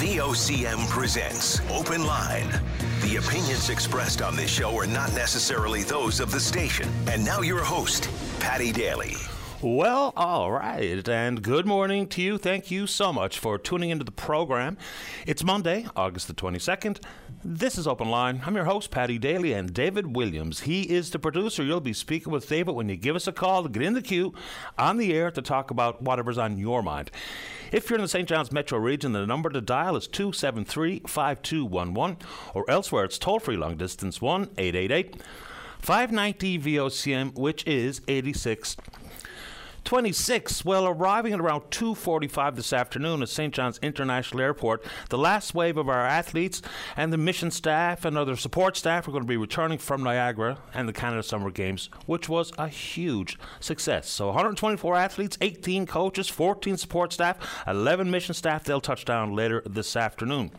VOCM presents Open Line. The opinions expressed on this show are not necessarily those of the station. And now your host, Patty Daly. Well, all right, and good morning to you. Thank you so much for tuning into the program. It's Monday, August the 22nd. This is Open Line. I'm your host, Patty Daly, and David Williams. He is the producer. You'll be speaking with David when you give us a call to get in the queue on the air to talk about whatever's on your mind. If you're in the St. John's metro region, the number to dial is 273 5211, or elsewhere it's toll free long distance 1 888 590 VOCM, which is 86 26. Well, arriving at around 2:45 this afternoon at St. John's International Airport, the last wave of our athletes and the mission staff and other support staff are going to be returning from Niagara and the Canada Summer Games, which was a huge success. So 124 athletes, 18 coaches, 14 support staff, 11 mission staff. They'll touch down later this afternoon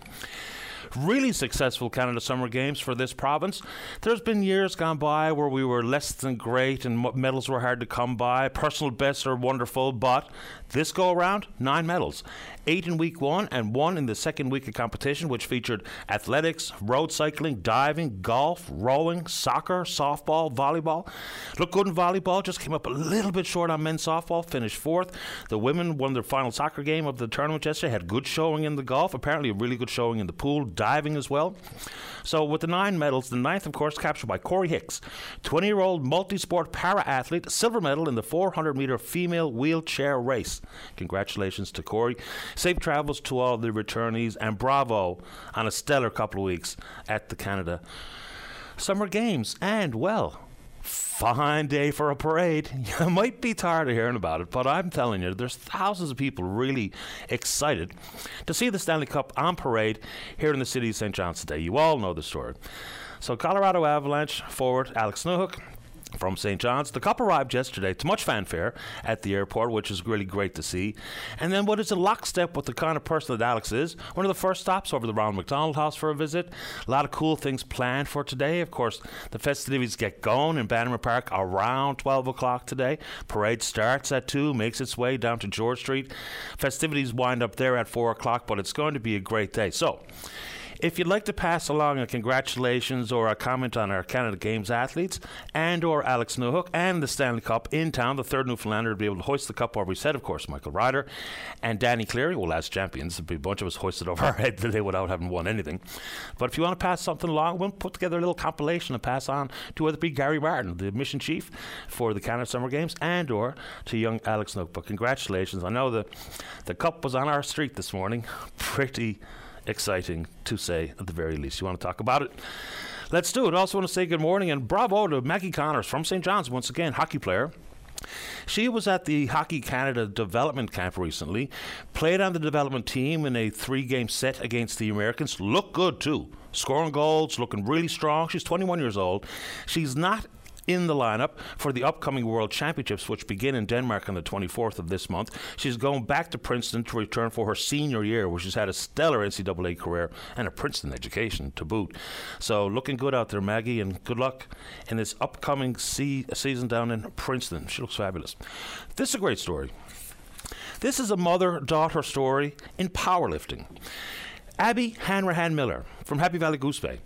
really successful Canada Summer Games for this province. There's been years gone by where we were less than great and medals were hard to come by. Personal bests are wonderful, but this go around, nine medals. Eight in week one and one in the second week of competition, which featured athletics, road cycling, diving, golf, rowing, soccer, softball, volleyball. Looked good in volleyball, just came up a little bit short on men's softball, finished fourth. The women won their final soccer game of the tournament yesterday, had good showing in the golf, apparently a really good showing in the pool, diving as well. So, with the nine medals, the ninth, of course, captured by Corey Hicks, 20 year old multi sport para athlete, silver medal in the 400 meter female wheelchair race. Congratulations to Corey. Safe travels to all the returnees, and bravo on a stellar couple of weeks at the Canada Summer Games. And, well, fine day for a parade. You might be tired of hearing about it, but I'm telling you, there's thousands of people really excited to see the Stanley Cup on parade here in the city of St. John's today. You all know the story. So, Colorado Avalanche forward Alex Newhook from St. John's. The cup arrived yesterday to much fanfare at the airport, which is really great to see. And then what is a lockstep with the kind of person that Alex is, one of the first stops over the Ronald McDonald House for a visit. A lot of cool things planned for today. Of course, the festivities get going in Bannerman Park around 12 o'clock today. Parade starts at 2, makes its way down to George Street. Festivities wind up there at 4 o'clock, but it's going to be a great day. So, if you'd like to pass along a congratulations or a comment on our Canada Games athletes and or Alex Newhook and the Stanley Cup in town, the third Newfoundlander to be able to hoist the cup over his head, of course, Michael Ryder and Danny Cleary. Well, as champions, a bunch of us hoisted over our head today without having won anything. But if you want to pass something along, we'll put together a little compilation and pass on to whether it be Gary Martin, the mission chief for the Canada Summer Games, and or to young Alex Newhook. But congratulations. I know the the cup was on our street this morning. Pretty exciting to say at the very least. You want to talk about it? Let's do it. Also, want to say good morning and bravo to Maggie Connors from St. John's once again, hockey player. She was at the Hockey Canada development camp recently, played on the development team in a three game set against the Americans. Looked good too. Scoring goals, looking really strong. She's 21 years old. She's not in the lineup for the upcoming World Championships, which begin in Denmark on the 24th of this month. She's going back to Princeton to return for her senior year, where she's had a stellar NCAA career and a Princeton education to boot. So, looking good out there, Maggie, and good luck in this upcoming se- season down in Princeton. She looks fabulous. This is a great story. This is a mother daughter story in powerlifting. Abby Hanrahan Miller from Happy Valley Goose Bay.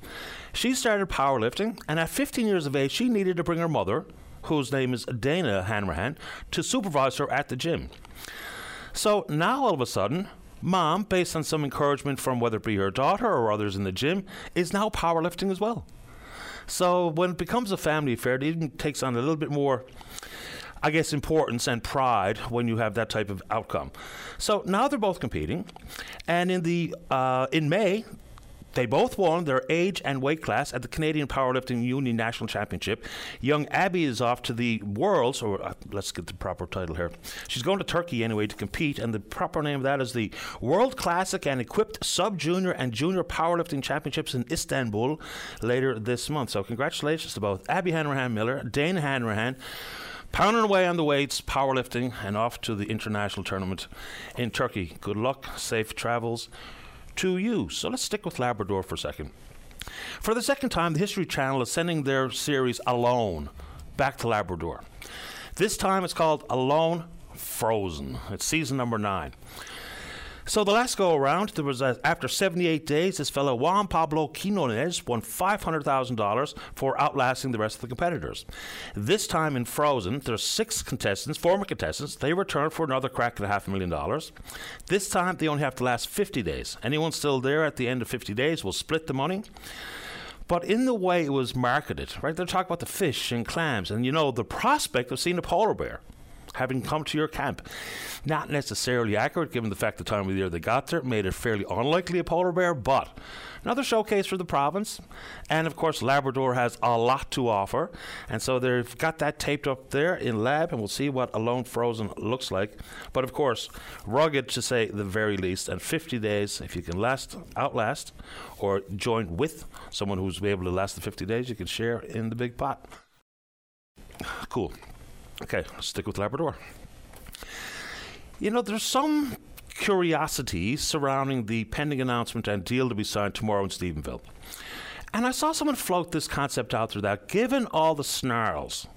She started powerlifting, and at 15 years of age, she needed to bring her mother, whose name is Dana Hanrahan, to supervise her at the gym. So now all of a sudden, mom, based on some encouragement from whether it be her daughter or others in the gym, is now powerlifting as well. So when it becomes a family affair, it even takes on a little bit more I guess, importance and pride when you have that type of outcome. So now they're both competing, and in the uh, in May. They both won their age and weight class at the Canadian Powerlifting Union National Championship. Young Abby is off to the Worlds, or uh, let's get the proper title here. She's going to Turkey anyway to compete, and the proper name of that is the World Classic and Equipped Sub Junior and Junior Powerlifting Championships in Istanbul later this month. So, congratulations to both Abby Hanrahan Miller, Dana Hanrahan pounding away on the weights, powerlifting, and off to the international tournament in Turkey. Good luck, safe travels to you. So let's stick with Labrador for a second. For the second time, the History Channel is sending their series Alone back to Labrador. This time it's called Alone Frozen. It's season number nine. So the last go around, there was a, after 78 days, this fellow Juan Pablo Quinones won $500,000 for outlasting the rest of the competitors. This time in Frozen, there's six contestants, former contestants. They return for another crack at a half a million dollars. This time they only have to last 50 days. Anyone still there at the end of 50 days will split the money. But in the way it was marketed, right? They're talking about the fish and clams, and you know the prospect of seeing a polar bear having come to your camp. Not necessarily accurate given the fact the time of the year they got there made it fairly unlikely a polar bear, but another showcase for the province. And of course, Labrador has a lot to offer. And so they've got that taped up there in lab, and we'll see what Alone Frozen looks like. But of course, rugged to say the very least. And 50 days, if you can last, outlast, or join with someone who's able to last the 50 days, you can share in the big pot. Cool. Okay, stick with Labrador. You know, there's some curiosity surrounding the pending announcement and deal to be signed tomorrow in Stephenville. And I saw someone float this concept out there that given all the snarls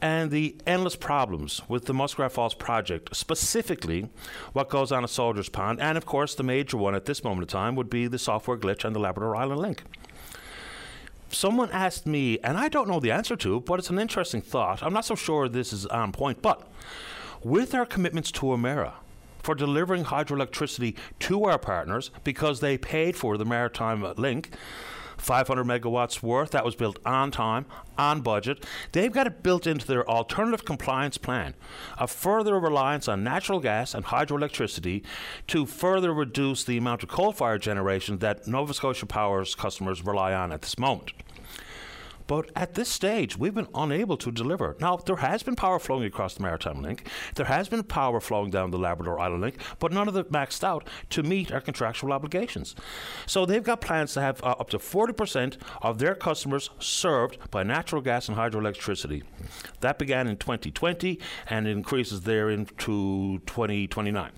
and the endless problems with the Muskrat Falls project, specifically what goes on at Soldiers Pond, and of course the major one at this moment in time would be the software glitch on the Labrador Island Link someone asked me, and I don't know the answer to, but it's an interesting thought. I'm not so sure this is on point, but with our commitments to Emera for delivering hydroelectricity to our partners because they paid for the maritime link. 500 megawatts worth. That was built on time, on budget. They've got it built into their alternative compliance plan, a further reliance on natural gas and hydroelectricity to further reduce the amount of coal fired generation that Nova Scotia Power's customers rely on at this moment. But at this stage, we've been unable to deliver. Now, there has been power flowing across the Maritime Link. There has been power flowing down the Labrador Island Link, but none of it maxed out to meet our contractual obligations. So they've got plans to have uh, up to 40% of their customers served by natural gas and hydroelectricity. That began in 2020 and increases there into 2029.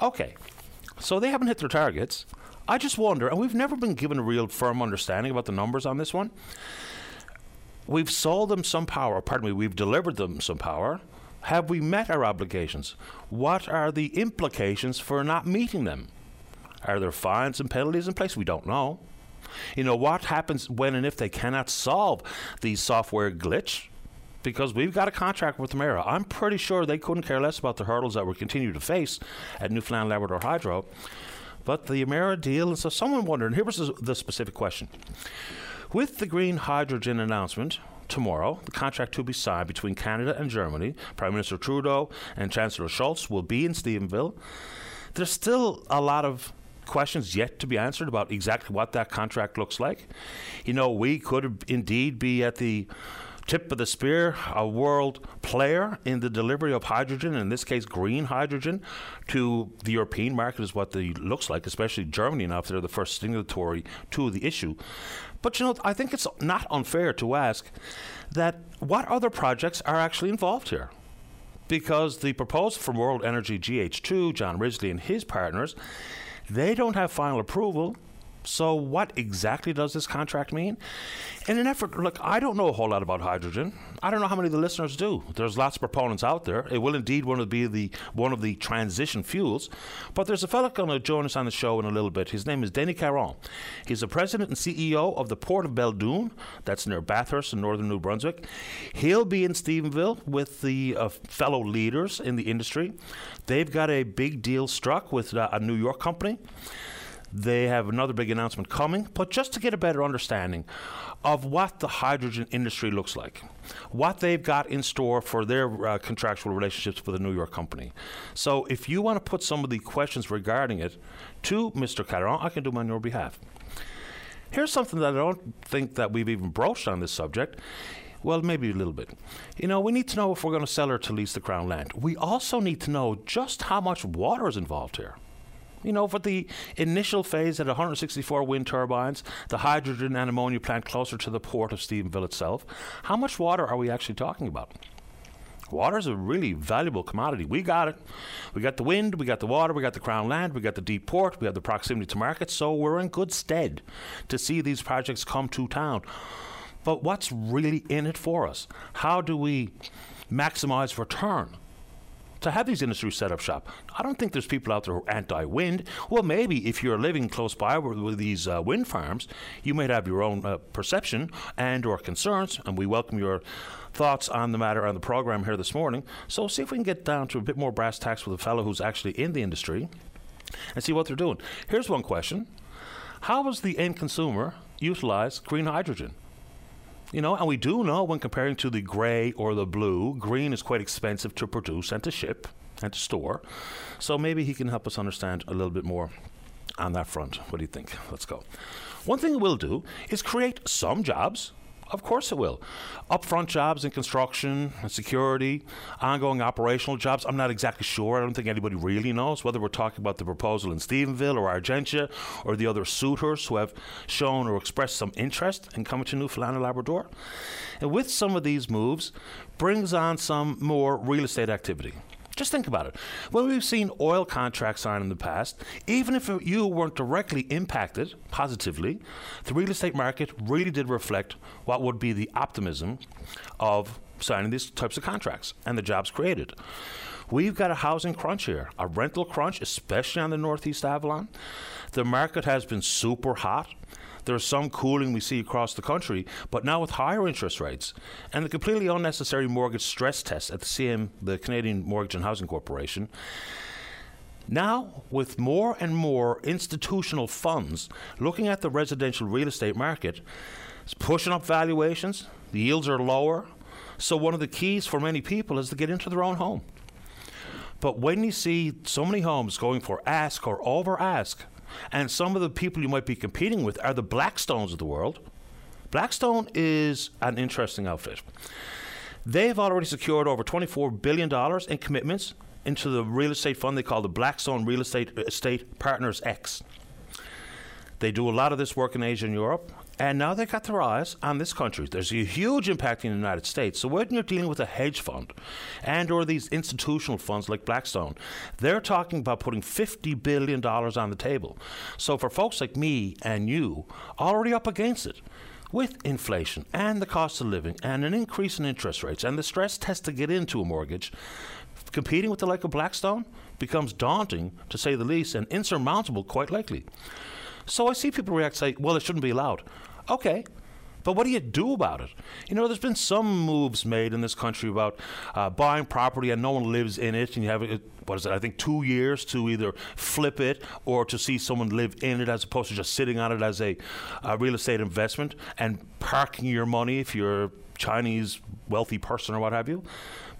Okay, so they haven't hit their targets. I just wonder, and we've never been given a real firm understanding about the numbers on this one. We've sold them some power, pardon me, we've delivered them some power. Have we met our obligations? What are the implications for not meeting them? Are there fines and penalties in place? We don't know. You know, what happens when and if they cannot solve the software glitch? Because we've got a contract with Emera. I'm pretty sure they couldn't care less about the hurdles that we continue to face at Newfoundland Labrador Hydro. But the Emera deal, and so someone wondered, and here was the specific question. With the green hydrogen announcement, tomorrow, the contract to be signed between Canada and Germany, Prime Minister Trudeau and Chancellor Scholz will be in Stephenville. There's still a lot of questions yet to be answered about exactly what that contract looks like. You know, we could indeed be at the tip of the spear, a world player in the delivery of hydrogen, in this case green hydrogen, to the European market is what the looks like, especially Germany now if they're the first signatory to the issue. But you know, I think it's not unfair to ask that what other projects are actually involved here? Because the proposal from World Energy GH2, John Risley and his partners, they don't have final approval so, what exactly does this contract mean? In an effort, look, I don't know a whole lot about hydrogen. I don't know how many of the listeners do. There's lots of proponents out there. It will indeed one of be the one of the transition fuels. But there's a fellow going to join us on the show in a little bit. His name is Denis Caron. He's the president and CEO of the Port of Belledune. That's near Bathurst in northern New Brunswick. He'll be in Stephenville with the uh, fellow leaders in the industry. They've got a big deal struck with uh, a New York company. They have another big announcement coming, but just to get a better understanding of what the hydrogen industry looks like, what they've got in store for their uh, contractual relationships with a New York company. So, if you want to put some of the questions regarding it to Mr. Caron, I can do them on your behalf. Here's something that I don't think that we've even broached on this subject. Well, maybe a little bit. You know, we need to know if we're going to sell or to lease the Crown land. We also need to know just how much water is involved here. You know, for the initial phase at 164 wind turbines, the hydrogen and ammonia plant closer to the port of Stephenville itself, how much water are we actually talking about? Water is a really valuable commodity. We got it. We got the wind, we got the water, we got the crown land, we got the deep port, we have the proximity to markets, so we're in good stead to see these projects come to town. But what's really in it for us? How do we maximize return to have these industries set up shop. I don't think there's people out there who are anti-wind. Well, maybe if you're living close by with, with these uh, wind farms, you might have your own uh, perception and or concerns, and we welcome your thoughts on the matter on the program here this morning. So see if we can get down to a bit more brass tacks with a fellow who's actually in the industry and see what they're doing. Here's one question. How does the end consumer utilize green hydrogen? You know, and we do know when comparing to the gray or the blue, green is quite expensive to produce and to ship and to store. So maybe he can help us understand a little bit more on that front. What do you think? Let's go. One thing it will do is create some jobs of course it will. Upfront jobs in construction and security, ongoing operational jobs. I'm not exactly sure. I don't think anybody really knows whether we're talking about the proposal in Stephenville or Argentia or the other suitors who have shown or expressed some interest in coming to Newfoundland and Labrador. And with some of these moves, brings on some more real estate activity. Just think about it. When we've seen oil contracts signed in the past, even if you weren't directly impacted positively, the real estate market really did reflect what would be the optimism of signing these types of contracts and the jobs created. We've got a housing crunch here, a rental crunch, especially on the Northeast Avalon. The market has been super hot. There's some cooling we see across the country, but now with higher interest rates and the completely unnecessary mortgage stress test at the CM, the Canadian Mortgage and Housing Corporation, now, with more and more institutional funds looking at the residential real estate market, it's pushing up valuations, the yields are lower. So, one of the keys for many people is to get into their own home. But when you see so many homes going for ask or over ask, and some of the people you might be competing with are the Blackstones of the world. Blackstone is an interesting outfit. They've already secured over $24 billion in commitments into the real estate fund they call the Blackstone Real Estate Estate Partners X. They do a lot of this work in Asia and Europe, and now they've got their eyes on this country. There's a huge impact in the United States. So when you're dealing with a hedge fund and or these institutional funds like Blackstone, they're talking about putting $50 billion on the table. So for folks like me and you, already up against it, with inflation and the cost of living and an increase in interest rates and the stress test to get into a mortgage, competing with the like of Blackstone becomes daunting, to say the least, and insurmountable quite likely. So I see people react say, well, it shouldn't be allowed. Okay. But what do you do about it? You know, there's been some moves made in this country about uh, buying property and no one lives in it, and you have what is it? I think two years to either flip it or to see someone live in it, as opposed to just sitting on it as a, a real estate investment and parking your money if you're a Chinese wealthy person or what have you.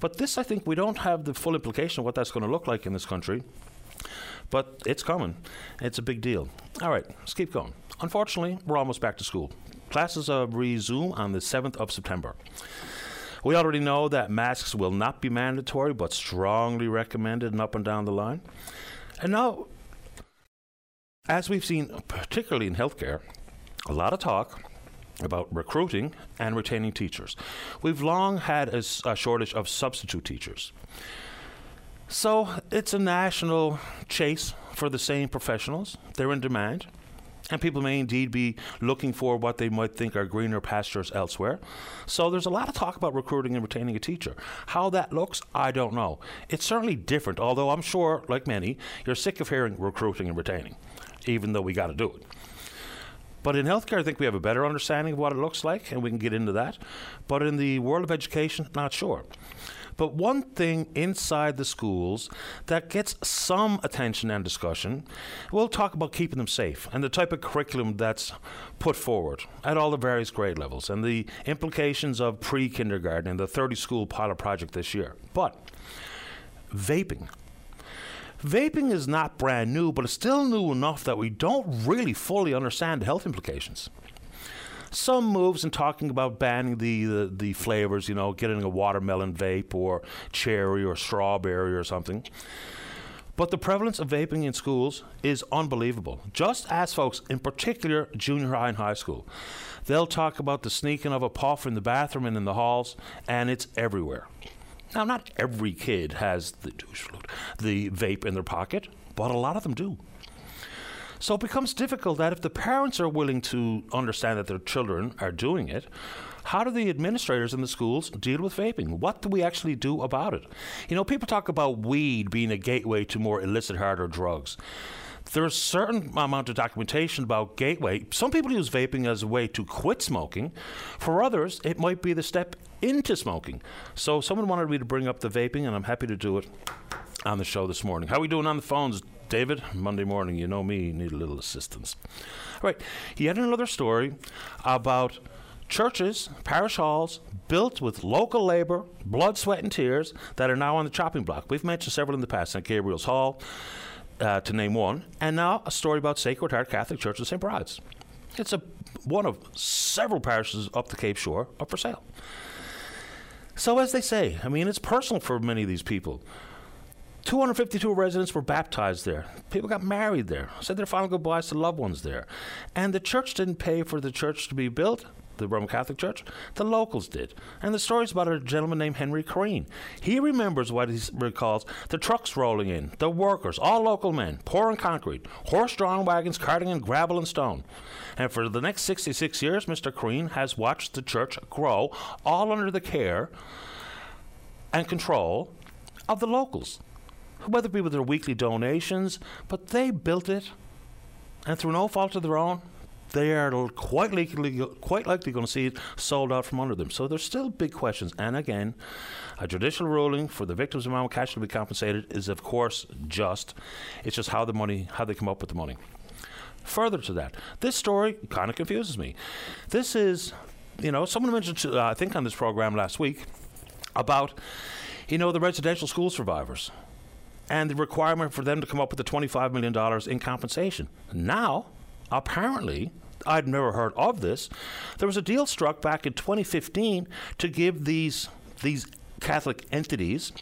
But this, I think, we don't have the full implication of what that's going to look like in this country. But it's coming. It's a big deal. All right, let's keep going. Unfortunately, we're almost back to school. Classes resume on the 7th of September. We already know that masks will not be mandatory, but strongly recommended and up and down the line. And now, as we've seen, particularly in healthcare, a lot of talk about recruiting and retaining teachers. We've long had a, a shortage of substitute teachers. So it's a national chase for the same professionals. They're in demand. And people may indeed be looking for what they might think are greener pastures elsewhere. So there's a lot of talk about recruiting and retaining a teacher. How that looks, I don't know. It's certainly different, although I'm sure, like many, you're sick of hearing recruiting and retaining, even though we got to do it. But in healthcare, I think we have a better understanding of what it looks like, and we can get into that. But in the world of education, not sure. But one thing inside the schools that gets some attention and discussion, we'll talk about keeping them safe and the type of curriculum that's put forward at all the various grade levels and the implications of pre kindergarten and the 30 school pilot project this year. But vaping. Vaping is not brand new, but it's still new enough that we don't really fully understand the health implications some moves in talking about banning the, the, the flavors, you know, getting a watermelon vape or cherry or strawberry or something. But the prevalence of vaping in schools is unbelievable. Just as folks, in particular junior high and high school, they'll talk about the sneaking of a puff in the bathroom and in the halls, and it's everywhere. Now, not every kid has the, the vape in their pocket, but a lot of them do. So it becomes difficult that if the parents are willing to understand that their children are doing it, how do the administrators in the schools deal with vaping? What do we actually do about it? You know, people talk about weed being a gateway to more illicit, harder drugs there's a certain amount of documentation about gateway. Some people use vaping as a way to quit smoking. For others, it might be the step into smoking. So someone wanted me to bring up the vaping, and I'm happy to do it on the show this morning. How are we doing on the phones, David? Monday morning, you know me, need a little assistance. All right, he had another story about churches, parish halls built with local labor, blood, sweat, and tears that are now on the chopping block. We've mentioned several in the past, St. Gabriel's Hall, uh, to name one, and now a story about Sacred Heart Catholic Church of St. Bride's. It's a one of several parishes up the Cape Shore up for sale. So, as they say, I mean, it's personal for many of these people. 252 residents were baptized there. People got married there, said their final goodbyes to loved ones there. And the church didn't pay for the church to be built the Roman Catholic Church. The locals did. And the story's about a gentleman named Henry Crane. He remembers what he recalls the trucks rolling in, the workers, all local men, pouring concrete, horse drawn wagons carting in gravel and stone. And for the next 66 years, Mr. Crane has watched the church grow, all under the care and control of the locals. Whether it be with their weekly donations, but they built it, and through no fault of their own, they are quite likely, quite likely going to see it sold out from under them. So there's still big questions. And again, a judicial ruling for the victims of Mount Cashel to be compensated is, of course, just. It's just how the money, how they come up with the money. Further to that, this story kind of confuses me. This is, you know, someone mentioned, uh, I think, on this program last week about, you know, the residential school survivors and the requirement for them to come up with the $25 million in compensation. Now, apparently, I'd never heard of this. There was a deal struck back in 2015 to give these these Catholic entities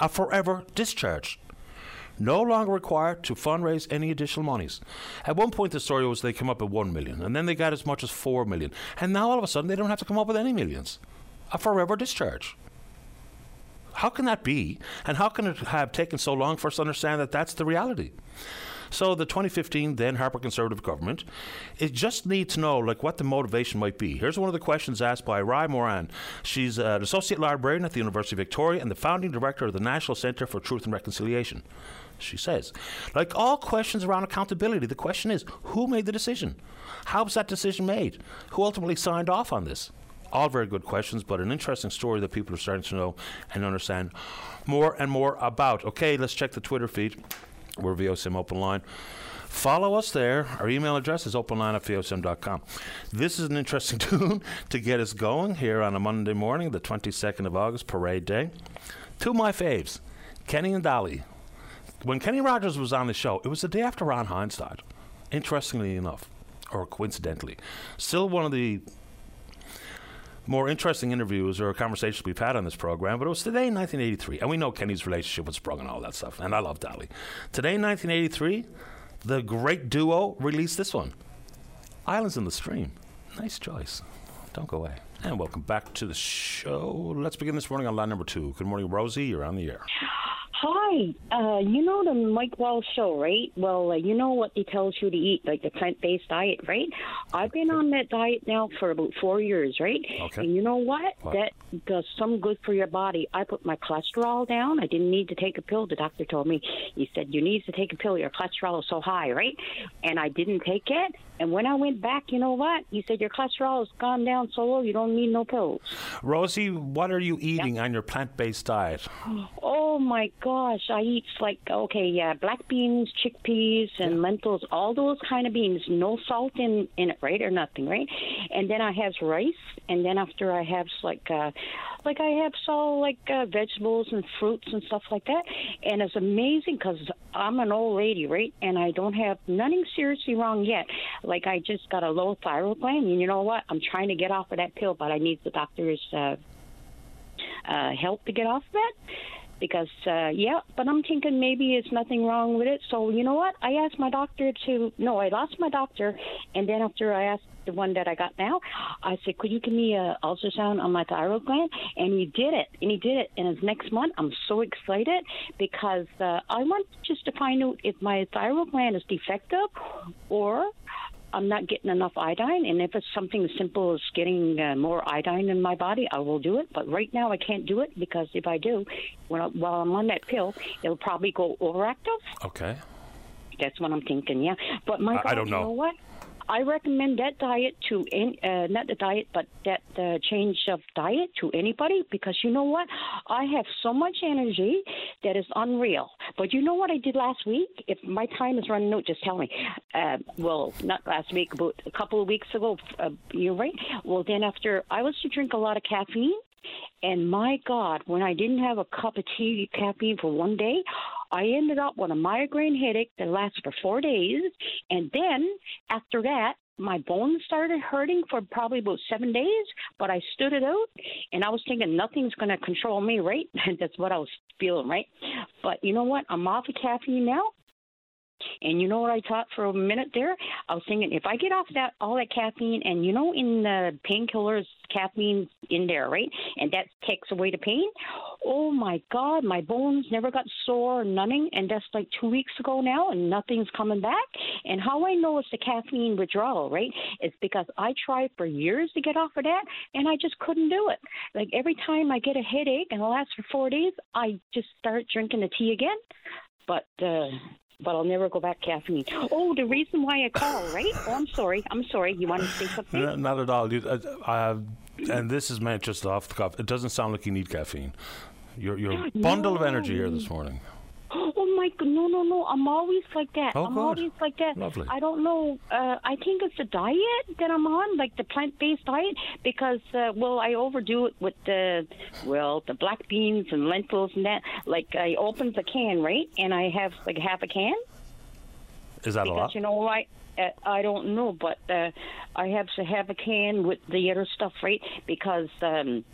a forever discharge. No longer required to fundraise any additional monies. At one point, the story was they come up with one million, and then they got as much as four million, and now all of a sudden they don't have to come up with any millions. A forever discharge. How can that be? And how can it have taken so long for us to understand that that's the reality? So the 2015 then Harper Conservative government, it just needs to know like what the motivation might be. Here's one of the questions asked by Ry Moran. She's an associate librarian at the University of Victoria and the founding director of the National Centre for Truth and Reconciliation. She says, like all questions around accountability, the question is who made the decision? How was that decision made? Who ultimately signed off on this? All very good questions, but an interesting story that people are starting to know and understand more and more about. Okay, let's check the Twitter feed. We're VOCM Open Line. Follow us there. Our email address is openline at VOCM.com. This is an interesting tune to get us going here on a Monday morning, the 22nd of August, Parade Day. Two of my faves, Kenny and Dolly. When Kenny Rogers was on the show, it was the day after Ron Hynes died, interestingly enough, or coincidentally. Still one of the more interesting interviews or conversations we've had on this program, but it was today in 1983. And we know Kenny's relationship with Sprung and all that stuff. And I love Dolly. Today in 1983, the great duo released this one Islands in the Stream. Nice choice. Don't go away. And welcome back to the show. Let's begin this morning on line number two. Good morning, Rosie. You're on the air. Hi, uh, you know the Mike Walsh show, right? Well, uh, you know what he tells you to eat, like the plant-based diet, right? I've been on that diet now for about four years, right? Okay. And you know what? What? That does some good for your body. I put my cholesterol down. I didn't need to take a pill. The doctor told me. He said you need to take a pill. Your cholesterol is so high, right? And I didn't take it. And when I went back, you know what? He said your cholesterol has gone down so low you don't need no pills. Rosie, what are you eating on your plant based diet? Oh my gosh, I eat like okay, yeah, black beans, chickpeas, and lentils, all those kind of beans. No salt in in it, right, or nothing, right? And then I have rice, and then after I have like uh, like I have so like uh, vegetables and fruits and stuff like that. And it's amazing because I'm an old lady, right? And I don't have nothing seriously wrong yet. Like I just got a low thyroid gland, and you know what? I'm trying to get off of that pill, but I need the doctor's uh, uh, help to get off of that. Because uh, yeah, but I'm thinking maybe it's nothing wrong with it. So you know what? I asked my doctor to no, I lost my doctor, and then after I asked the one that I got now, I said, could you give me a ultrasound on my thyroid gland? And he did it, and he did it. And it's next month. I'm so excited because uh, I want just to find out if my thyroid gland is defective or I'm not getting enough iodine, and if it's something as simple as getting uh, more iodine in my body, I will do it. But right now, I can't do it because if I do, when I, while I'm on that pill, it'll probably go overactive. Okay. That's what I'm thinking. Yeah, but my I- I don't you know. know what? I recommend that diet to any, uh, not the diet, but that uh, change of diet to anybody because you know what? I have so much energy that is unreal. But you know what I did last week? If my time is running out, just tell me. Uh, well, not last week, but a couple of weeks ago. Uh, you're right. Well, then after I was to drink a lot of caffeine, and my God, when I didn't have a cup of tea caffeine for one day, I ended up with a migraine headache that lasted for four days. And then after that, my bones started hurting for probably about seven days, but I stood it out and I was thinking nothing's going to control me, right? That's what I was feeling, right? But you know what? I'm off of caffeine now. And you know what I thought for a minute there? I was thinking if I get off that all that caffeine, and you know in the painkillers, caffeine's in there, right? And that takes away the pain. Oh my God, my bones never got sore or nothing, and that's like two weeks ago now, and nothing's coming back. And how I know it's the caffeine withdrawal, right? It's because I tried for years to get off of that, and I just couldn't do it. Like every time I get a headache, and it lasts for four days, I just start drinking the tea again. But uh, but I'll never go back caffeine. Oh, the reason why I call, right? Oh, I'm sorry. I'm sorry. You want to say something? No, not at all. You, uh, I, and this is meant just off the cuff. It doesn't sound like you need caffeine. You're, you're a bundle of energy here this morning. Oh my god, no, no, no! I'm always like that. Oh, I'm good. always like that. Lovely. I don't know. Uh, I think it's the diet that I'm on, like the plant-based diet, because uh, well, I overdo it with the well, the black beans and lentils and that. Like I open the can, right, and I have like half a can Is that a because lot? you know why. Uh, I don't know, but uh, I have to have a can with the other stuff, right? Because um,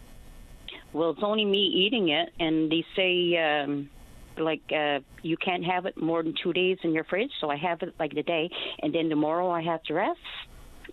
well, it's only me eating it, and they say um, like uh, you can't have it more than two days in your fridge. So I have it like the day, and then tomorrow I have to rest.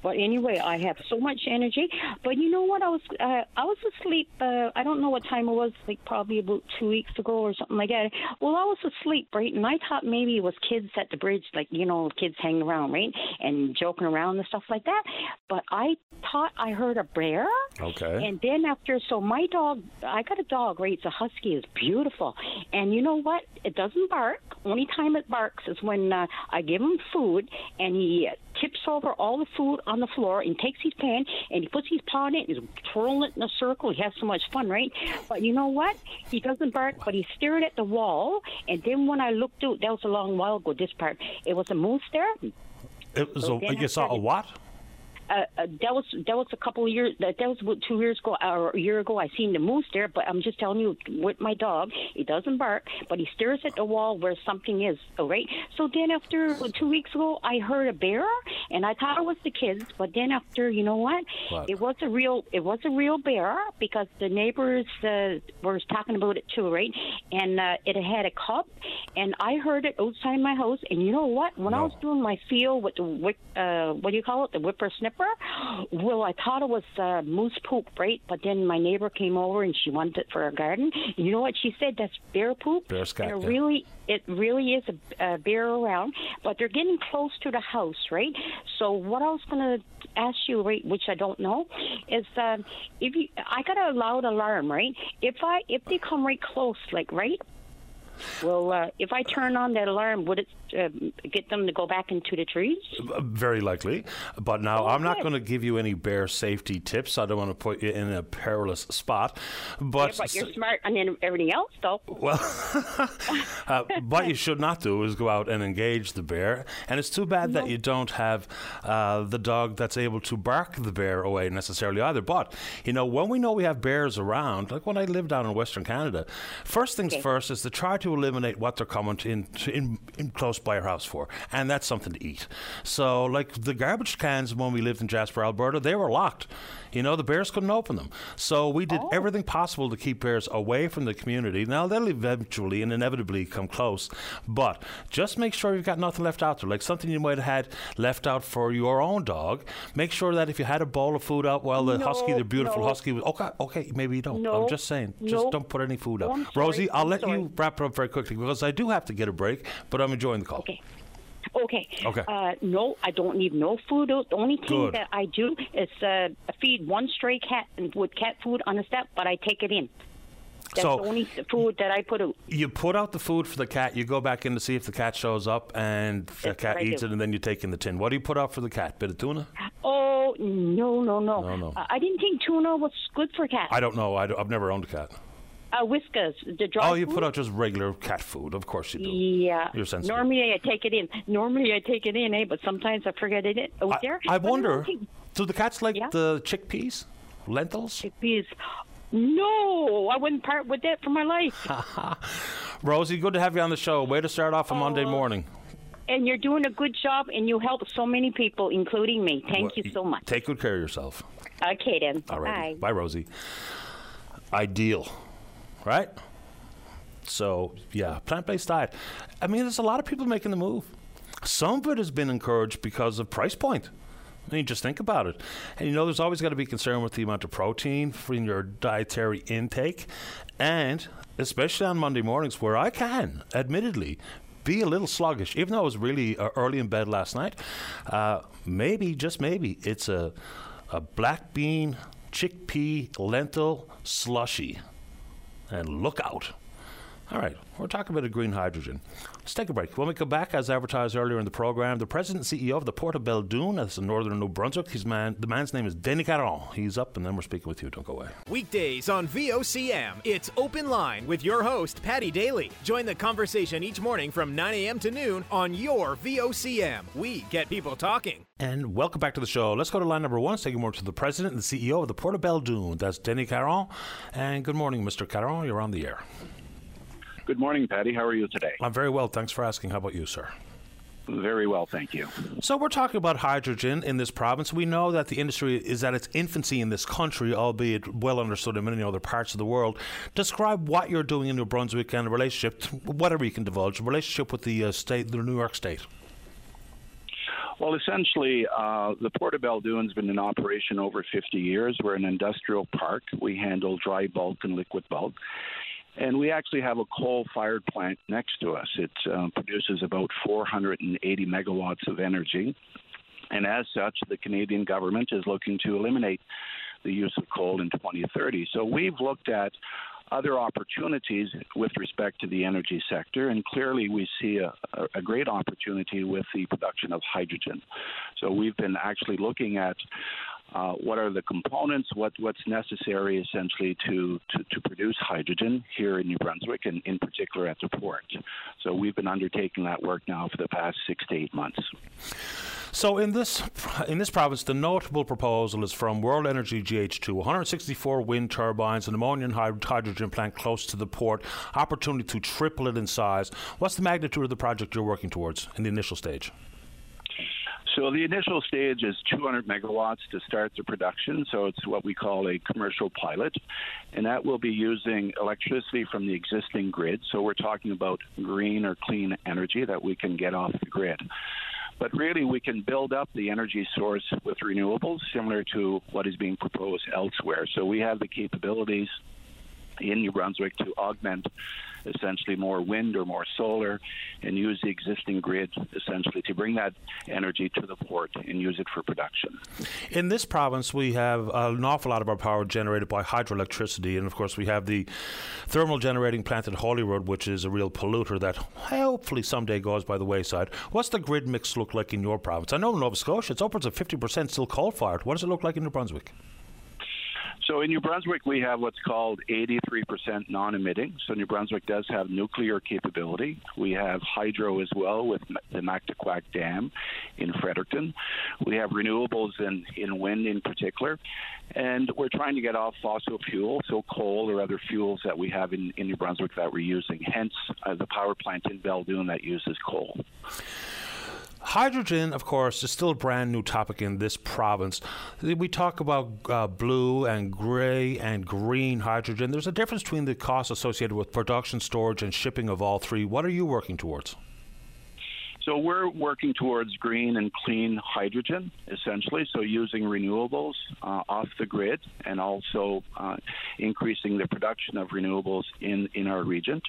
But anyway, I have so much energy. But you know what? I was uh, I was asleep. Uh, I don't know what time it was. Like probably about two weeks ago or something like that. Well, I was asleep, right? And I thought maybe it was kids at the bridge, like you know, kids hanging around, right, and joking around and stuff like that. But I thought I heard a bear. Okay. And then after, so my dog, I got a dog, right? It's a husky. It's beautiful. And you know what? It doesn't bark. Only time it barks is when uh, I give him food and he tips over all the food on the floor and takes his pan and he puts his paw in it and he's twirling it in a circle. He has so much fun, right? But you know what? He doesn't bark, but he stared at the wall. And then when I looked out, that was a long while ago, this part, it was a moose there. It was So a, you saw a what? Uh, uh, that was that was a couple of years. That, that was about two years ago or a year ago. I seen the moose there, but I'm just telling you, with my dog, he doesn't bark, but he stares at the wall where something is. All right. So then after two weeks ago, I heard a bear, and I thought it was the kids. But then after, you know what? What? It was a real it was a real bear because the neighbors uh, were talking about it too, right? And uh, it had a cub, and I heard it outside my house. And you know what? When I was doing my feel with the whip, uh, what do you call it, the whippersnapper? Well, I thought it was uh, moose poop, right? But then my neighbor came over and she wanted it for her garden. You know what she said? That's bear poop. Bear scat, And it yeah. really, it really is a, a bear around. But they're getting close to the house, right? So what I was going to ask you, right, which I don't know, is um, if you, I got a loud alarm, right? If I, if they come right close, like right. Well, uh, if I turn on that alarm, would it uh, get them to go back into the trees? Very likely. But now, I'm not going to give you any bear safety tips. I don't want to put you in a perilous spot. But, Yeah, but you're smart and then everything else, though. Well, uh, what you should not do is go out and engage the bear. And it's too bad that you don't have uh, the dog that's able to bark the bear away necessarily either. But, you know, when we know we have bears around, like when I live down in Western Canada, first things Okay. first is to try to eliminate what they're coming to in, to in, in close by our house for, and that's something to eat. So, like the garbage cans when we lived in Jasper, Alberta, they were locked. You know, the bears couldn't open them. So we did Oh. everything possible to keep bears away from the community. Now they'll eventually and inevitably come close, but just make sure you've got nothing left out there, like something you might have had left out for your own dog. Make sure that if you had a bowl of food out while the No, husky, the beautiful no. husky, was okay. Okay, maybe you don't. No, I'm just saying, just don't put any food out. Rosie, I'll I'm let sorry. you wrap it up very quickly because I do have to get a break, but I'm enjoying the call. Okay. Okay. Okay. Uh, no, I don't need no food. The only thing Good. that I do is uh, feed one stray cat with cat food on the step, but I take it in. That's So- the only food that I put out. You put out the food for the cat. You go back in to see if the cat shows up, and the That's cat eats do. it, and then you take in the tin. What do you put out for the cat? Bit of tuna? Oh no, no, no! No, no. Uh, I didn't think tuna was good for cats. I don't know. I have never owned a cat. Uh, Whiskas, the dry Oh, you food? put out just regular cat food. Of course you do. Yeah. You're sensitive. Normally I take it in. Normally I take it in, eh? But sometimes I forget it out I, there. I But wonder, don't do the cats like Yeah. the chickpeas? Lentils? chickpeas. No, I wouldn't part with that for my life. Rosie, good to have you on the show. Way to start off a Monday Oh. morning. and you're doing a good job, and you help so many people, including me. Thank Well, you so much. Take good care of yourself. Okay then. All right. Bye. Bye, Rosie. Ideal, right? So, yeah, plant based diet. I mean, there's a lot of people making the move. Some of it has been encouraged because of price point. I mean, just think about it. And you know, there's always got to be concern with the amount of protein in your dietary intake. And especially on Monday mornings, where I can, admittedly, be a little sluggish, even though I was really uh, early in bed last night. Uh, maybe, just maybe, it's a, a black bean, chickpea, lentil slushy. And look out. All right, we're talking about a green hydrogen. Let's take a break. When we come back, as advertised earlier in the program, the president and CEO of the Port of Belledune, that's in northern New Brunswick. His man, the man's name is Denis Caron. He's up, and then we're speaking with you. Don't go away. Weekdays on VOCM, it's Open Line with your host, Patty Daly. Join the conversation each morning from 9 a.m. to noon on your VOCM. We get people talking. And welcome back to the show. Let's go to line number one. Say good morning to the president and CEO of the Port of Belledune. That's Denis Caron. And good morning, Mr. Caron. You're on the air. Good morning, Patty. How are you today? I'm very well. Thanks for asking. How about you, sir? Very well, thank you. So we're talking about hydrogen in this province. We know that the industry is at its infancy in this country, albeit well understood in many other parts of the world. Describe what you're doing in New Brunswick and a relationship, whatever you can divulge, a relationship with the uh, state, the New York State. Well, essentially, uh, the Port of Belledune's been in operation over 50 years. We're an industrial park. We handle dry bulk and liquid bulk. And we actually have a coal fired plant next to us. It uh, produces about 480 megawatts of energy. And as such, the Canadian government is looking to eliminate the use of coal in 2030. So we've looked at other opportunities with respect to the energy sector, and clearly we see a, a, a great opportunity with the production of hydrogen. So we've been actually looking at uh, what are the components, what, what's necessary essentially to, to, to produce hydrogen here in New Brunswick, and in particular at the port. So we've been undertaking that work now for the past six to eight months. So in this in this province, the notable proposal is from World Energy GH2, 164 wind turbines, an ammonia and hyd- hydrogen plant close to the port, opportunity to triple it in size. What's the magnitude of the project you're working towards in the initial stage? So the initial stage is 200 megawatts to start the production. So it's what we call a commercial pilot, and that will be using electricity from the existing grid. So we're talking about green or clean energy that we can get off the grid. But really, we can build up the energy source with renewables, similar to what is being proposed elsewhere. So we have the capabilities in New Brunswick to augment essentially more wind or more solar and use the existing grid essentially to bring that energy to the port and use it for production. In this province, we have an awful lot of our power generated by hydroelectricity, and of course, we have the thermal generating plant at Holyrood, which is a real polluter that hopefully someday goes by the wayside. What's the grid mix look like in your province? I know in Nova Scotia it's upwards of 50% still coal fired. What does it look like in New Brunswick? So in New Brunswick, we have what's called 83% non emitting. So New Brunswick does have nuclear capability. We have hydro as well with the Mactaquac Dam in Fredericton. We have renewables in, in wind in particular. And we're trying to get off fossil fuel, so coal or other fuels that we have in, in New Brunswick that we're using. Hence, uh, the power plant in Belledune that uses coal. Hydrogen, of course, is still a brand new topic in this province. We talk about uh, blue and gray and green hydrogen. There's a difference between the costs associated with production, storage, and shipping of all three. What are you working towards? So we're working towards green and clean hydrogen, essentially. So using renewables uh, off the grid and also uh, increasing the production of renewables in, in our region.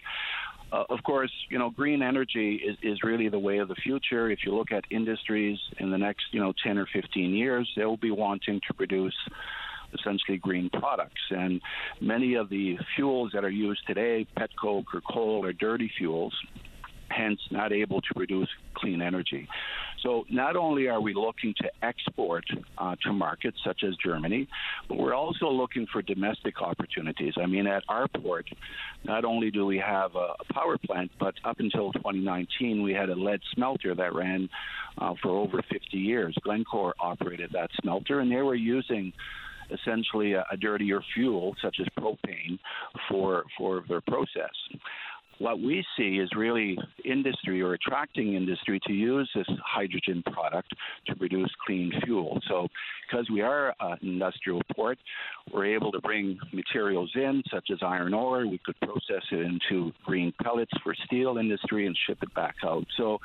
Uh, of course, you know, green energy is, is really the way of the future. If you look at industries in the next, you know, 10 or 15 years, they will be wanting to produce essentially green products. And many of the fuels that are used today, pet coke or coal, are dirty fuels hence not able to produce clean energy. So not only are we looking to export uh, to markets such as Germany, but we're also looking for domestic opportunities. I mean, at our port, not only do we have a, power plant, but up until 2019, we had a lead smelter that ran uh, for over 50 years. Glencore operated that smelter, and they were using essentially a, a dirtier fuel such as propane for for their process what we see is really industry or attracting industry to use this hydrogen product to produce clean fuel. So, because we are an industrial port, we're able to bring materials in, such as iron ore. We could process it into green pellets for steel industry and ship it back out. So,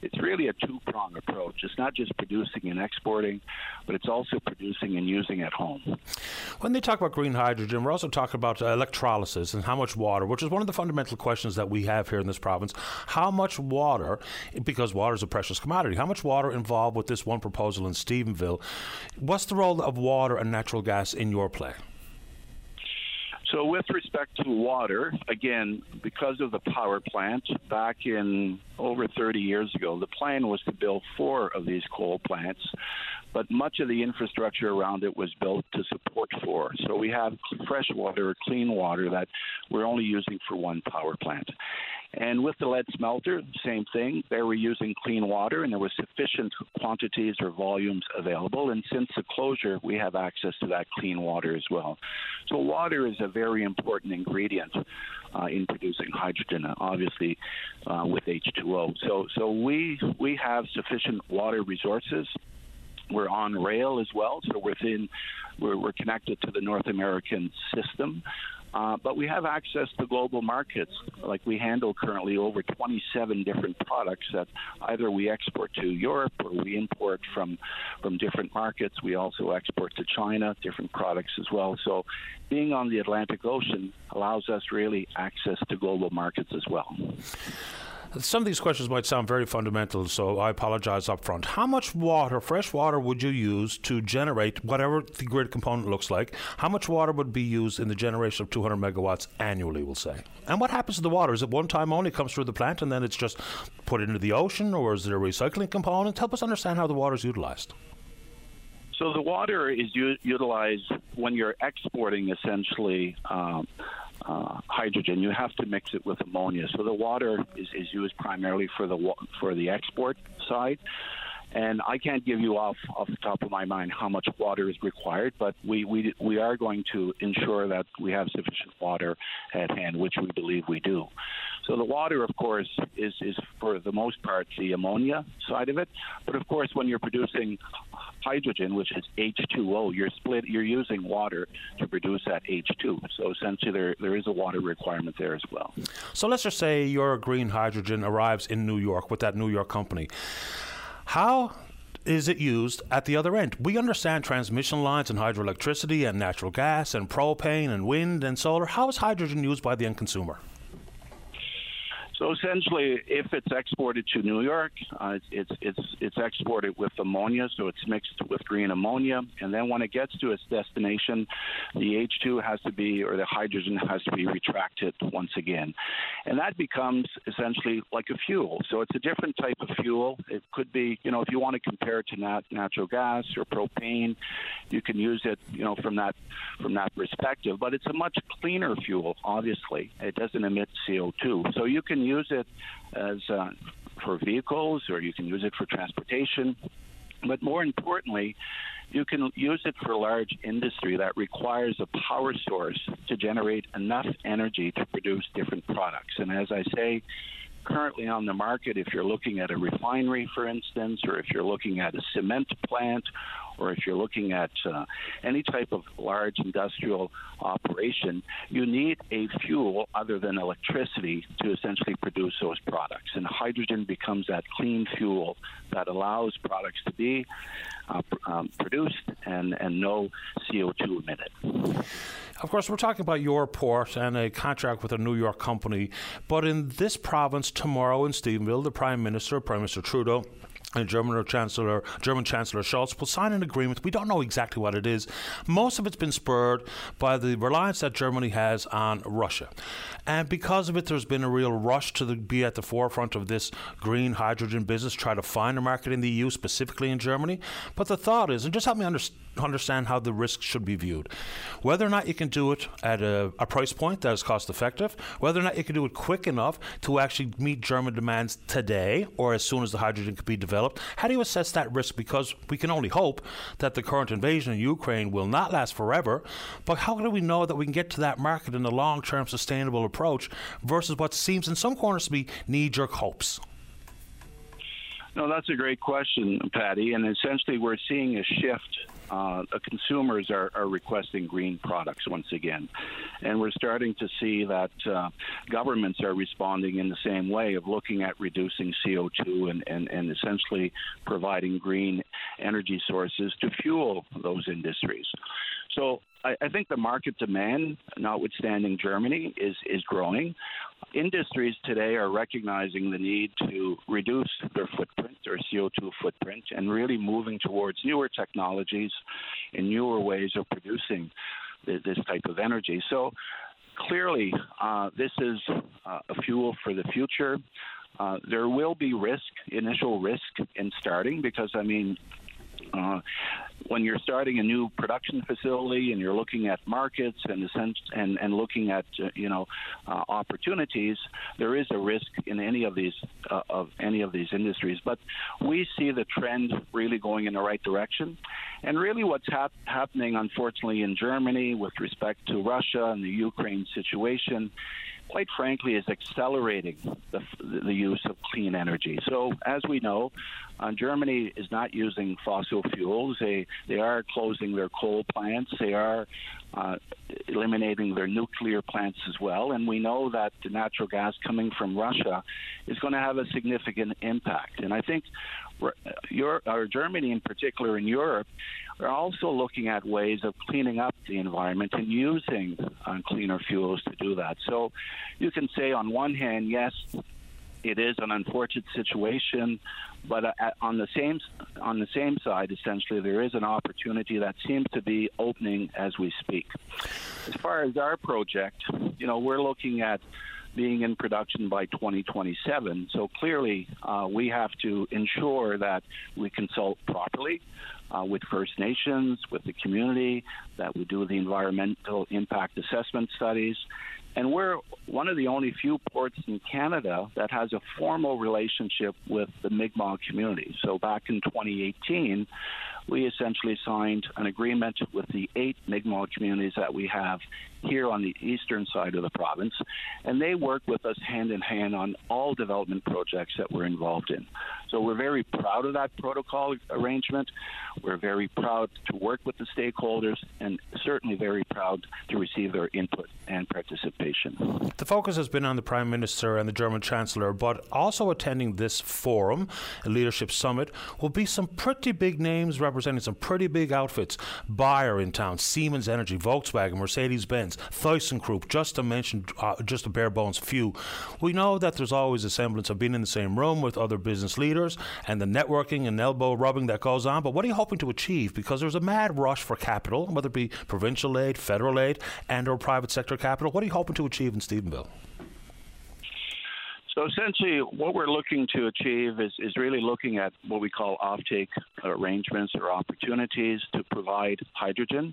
it's really a two prong approach. It's not just producing and exporting, but it's also producing and using at home. When they talk about green hydrogen, we're also talking about electrolysis and how much water, which is one of the fundamental questions that that we have here in this province. How much water, because water is a precious commodity, how much water involved with this one proposal in Stephenville? What's the role of water and natural gas in your play? So, with respect to water, again, because of the power plant, back in over 30 years ago, the plan was to build four of these coal plants, but much of the infrastructure around it was built to support four. So, we have fresh water or clean water that we're only using for one power plant. And with the lead smelter, same thing. They were using clean water and there was sufficient quantities or volumes available. And since the closure, we have access to that clean water as well. So, water is a very important ingredient uh, in producing hydrogen, obviously, uh, with H2O. So, so we, we have sufficient water resources. We're on rail as well, so within we're, we're connected to the North American system. Uh, but we have access to global markets. Like we handle currently over 27 different products that either we export to Europe or we import from from different markets. We also export to China, different products as well. So being on the Atlantic Ocean allows us really access to global markets as well. Some of these questions might sound very fundamental, so I apologize up front. How much water, fresh water, would you use to generate whatever the grid component looks like? How much water would be used in the generation of 200 megawatts annually, we'll say? And what happens to the water? Is it one time only, comes through the plant, and then it's just put into the ocean, or is there a recycling component? Help us understand how the water is utilized. So the water is u- utilized when you're exporting essentially um, uh, hydrogen, you have to mix it with ammonia. So the water is, is used primarily for the for the export side. And I can't give you off off the top of my mind how much water is required, but we, we, we are going to ensure that we have sufficient water at hand, which we believe we do. So the water, of course, is, is for the most part the ammonia side of it. But of course, when you're producing hydrogen, which is H2O, you're split, you're using water to produce that H2. So essentially, there there is a water requirement there as well. So let's just say your green hydrogen arrives in New York with that New York company. How is it used at the other end? We understand transmission lines and hydroelectricity and natural gas and propane and wind and solar. How is hydrogen used by the end consumer? So essentially, if it's exported to New York, uh, it's it's it's exported with ammonia, so it's mixed with green ammonia, and then when it gets to its destination, the H2 has to be or the hydrogen has to be retracted once again, and that becomes essentially like a fuel. So it's a different type of fuel. It could be, you know, if you want to compare it to nat- natural gas or propane, you can use it, you know, from that from that perspective. But it's a much cleaner fuel. Obviously, it doesn't emit CO2, so you can use it as uh, for vehicles or you can use it for transportation. But more importantly, you can use it for large industry that requires a power source to generate enough energy to produce different products. And as I say, currently on the market, if you're looking at a refinery, for instance, or if you're looking at a cement plant, or if you're looking at uh, any type of large industrial operation, you need a fuel other than electricity to essentially produce those products. And hydrogen becomes that clean fuel that allows products to be uh, um, produced and, and no CO2 emitted. Of course, we're talking about your port and a contract with a New York company, but in this province tomorrow in Stephenville, the Prime Minister, Prime Minister Trudeau, and German Chancellor German Chancellor Scholz will sign an agreement. We don't know exactly what it is. Most of it's been spurred by the reliance that Germany has on Russia, and because of it, there's been a real rush to the, be at the forefront of this green hydrogen business, try to find a market in the EU, specifically in Germany. But the thought is, and just help me understand understand how the risk should be viewed. Whether or not you can do it at a, a, price point that is cost effective, whether or not you can do it quick enough to actually meet German demands today or as soon as the hydrogen can be developed. How do you assess that risk? Because we can only hope that the current invasion in Ukraine will not last forever. But how do we know that we can get to that market in a long term sustainable approach versus what seems in some corners to be knee jerk hopes? No, that's a great question, Patty. And essentially, we're seeing a shift uh, consumers are, are, requesting green products once again. And we're starting to see that uh, governments are responding in the same way of looking at reducing CO2 and, and, and essentially providing green energy sources to fuel those industries. So I, I think the market demand, notwithstanding Germany, is, is growing. Industries today are recognizing the need to reduce their footprint, their CO2 footprint, and really moving towards newer technologies and newer ways of producing this type of energy. So clearly, uh, this is uh, a fuel for the future. Uh, there will be risk, initial risk in starting, because I mean, uh, when you're starting a new production facility and you're looking at markets and and and looking at uh, you know uh, opportunities, there is a risk in any of these uh, of any of these industries. But we see the trend really going in the right direction, and really what's hap- happening, unfortunately, in Germany with respect to Russia and the Ukraine situation quite frankly, is accelerating the, the use of clean energy. So, as we know, uh, Germany is not using fossil fuels. They they are closing their coal plants. They are uh, eliminating their nuclear plants as well. And we know that the natural gas coming from Russia is going to have a significant impact. And I think Europe, or Germany in particular in Europe are also looking at ways of cleaning up the environment and using uh, cleaner fuels to do that. So you can say, on one hand, yes, it is an unfortunate situation, but uh, on the same on the same side, essentially, there is an opportunity that seems to be opening as we speak. As far as our project, you know, we're looking at being in production by 2027. So clearly, uh, we have to ensure that we consult properly uh, with First Nations, with the community, that we do the environmental impact assessment studies, and we're one of the only few ports in Canada that has a formal relationship with the Mi'kmaq community. So back in 2018, we essentially signed an agreement with the eight Mi'kmaq communities that we have here on the eastern side of the province, and they work with us hand in hand on all development projects that we're involved in. So we're very proud of that protocol arrangement. We're very proud to work with the stakeholders, and certainly very proud to receive their input and participation. The focus has been on the Prime Minister and the German Chancellor, but also attending this forum, a leadership summit, will be some pretty big names representing some pretty big outfits. Bayer in town, Siemens Energy, Volkswagen, Mercedes Benz. ThyssenKrupp, just to mention uh, just a bare bones few. We know that there's always a semblance of being in the same room with other business leaders and the networking and elbow rubbing that goes on. But what are you hoping to achieve? Because there's a mad rush for capital, whether it be provincial aid, federal aid, and or private sector capital. What are you hoping to achieve in Stephenville? So essentially, what we're looking to achieve is, is really looking at what we call offtake arrangements or opportunities to provide hydrogen.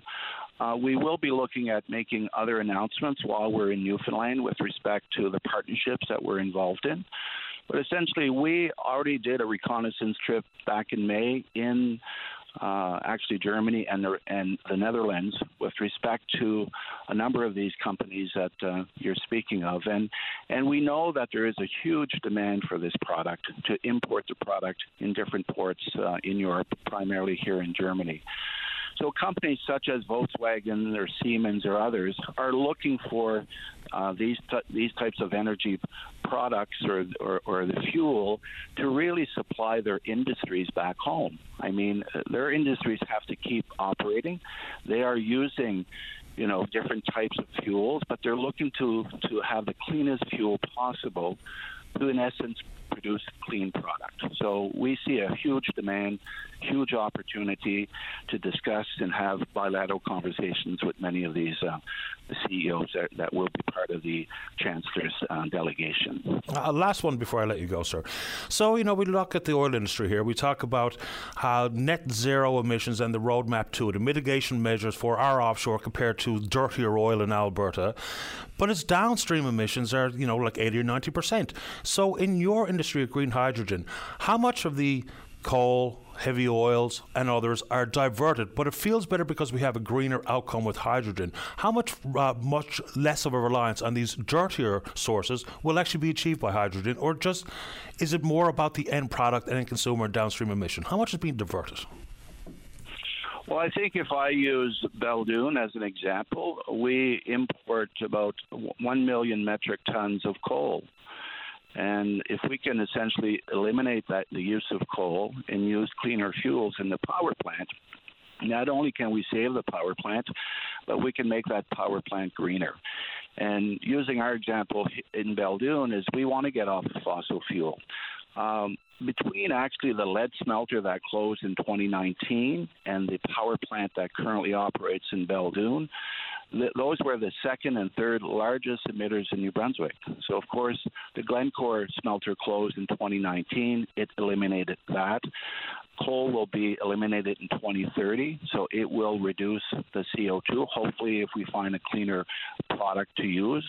Uh, we will be looking at making other announcements while we're in Newfoundland with respect to the partnerships that we're involved in. But essentially, we already did a reconnaissance trip back in May in uh, actually Germany and the, and the Netherlands with respect to a number of these companies that uh, you're speaking of. And, and we know that there is a huge demand for this product to import the product in different ports uh, in Europe, primarily here in Germany. So companies such as Volkswagen or Siemens or others are looking for uh, these t- these types of energy products or, or, or the fuel to really supply their industries back home. I mean, their industries have to keep operating. They are using you know different types of fuels, but they're looking to to have the cleanest fuel possible to, in essence, produce clean product. So we see a huge demand, huge opportunity to discuss and have bilateral conversations with many of these uh, CEOs that, that, will be part of the Chancellor's uh, delegation. Uh, last one before I let you go, sir. So, you know, we look at the oil industry here. We talk about how net zero emissions and the roadmap to it, the mitigation measures for our offshore compared to dirtier oil in Alberta. But its downstream emissions are, you know, like 80 or 90%. So, in your industry of green hydrogen, how much of the coal, heavy oils, and others are diverted, but it feels better because we have a greener outcome with hydrogen. How much uh, much less of a reliance on these dirtier sources will actually be achieved by hydrogen, or just is it more about the end product and end consumer and downstream emission? How much is being diverted? Well, I think if I use Belledune as an example, we import about 1 million metric tons of coal and if we can essentially eliminate that the use of coal and use cleaner fuels in the power plant, not only can we save the power plant, but we can make that power plant greener. And using our example in Belledune is we want to get off the fossil fuel. Um, between actually the lead smelter that closed in 2019 and the power plant that currently operates in Belledune, those were the second and third largest emitters in New Brunswick. So, of course, the Glencore smelter closed in 2019. It eliminated that. Coal will be eliminated in 2030, so it will reduce the CO2. Hopefully, if we find a cleaner product to use.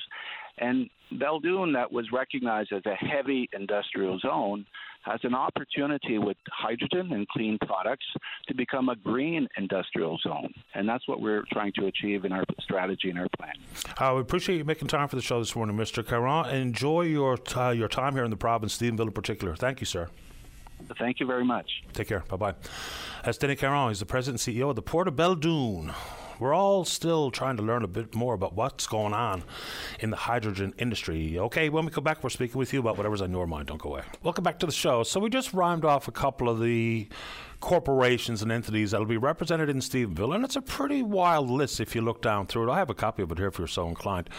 And Belledune, that was recognized as a heavy industrial zone, has an opportunity with hydrogen and clean products to become a green industrial zone. And that's what we're trying to achieve in our strategy and our plan. I appreciate you making time for the show this morning, Mr. Caron. Enjoy your, uh, your time here in the province, Stephenville in particular. Thank you, sir. Thank you very much. Take care. Bye bye. That's Denny Caron. He's the president and CEO of the Port of Belledune. We're all still trying to learn a bit more about what's going on in the hydrogen industry. Okay, when we come back, we're speaking with you about whatever's on your mind. Don't go away. Welcome back to the show. So we just rhymed off a couple of the corporations and entities that'll be represented in Stephenville, and it's a pretty wild list if you look down through it. I have a copy of it here if you're so inclined.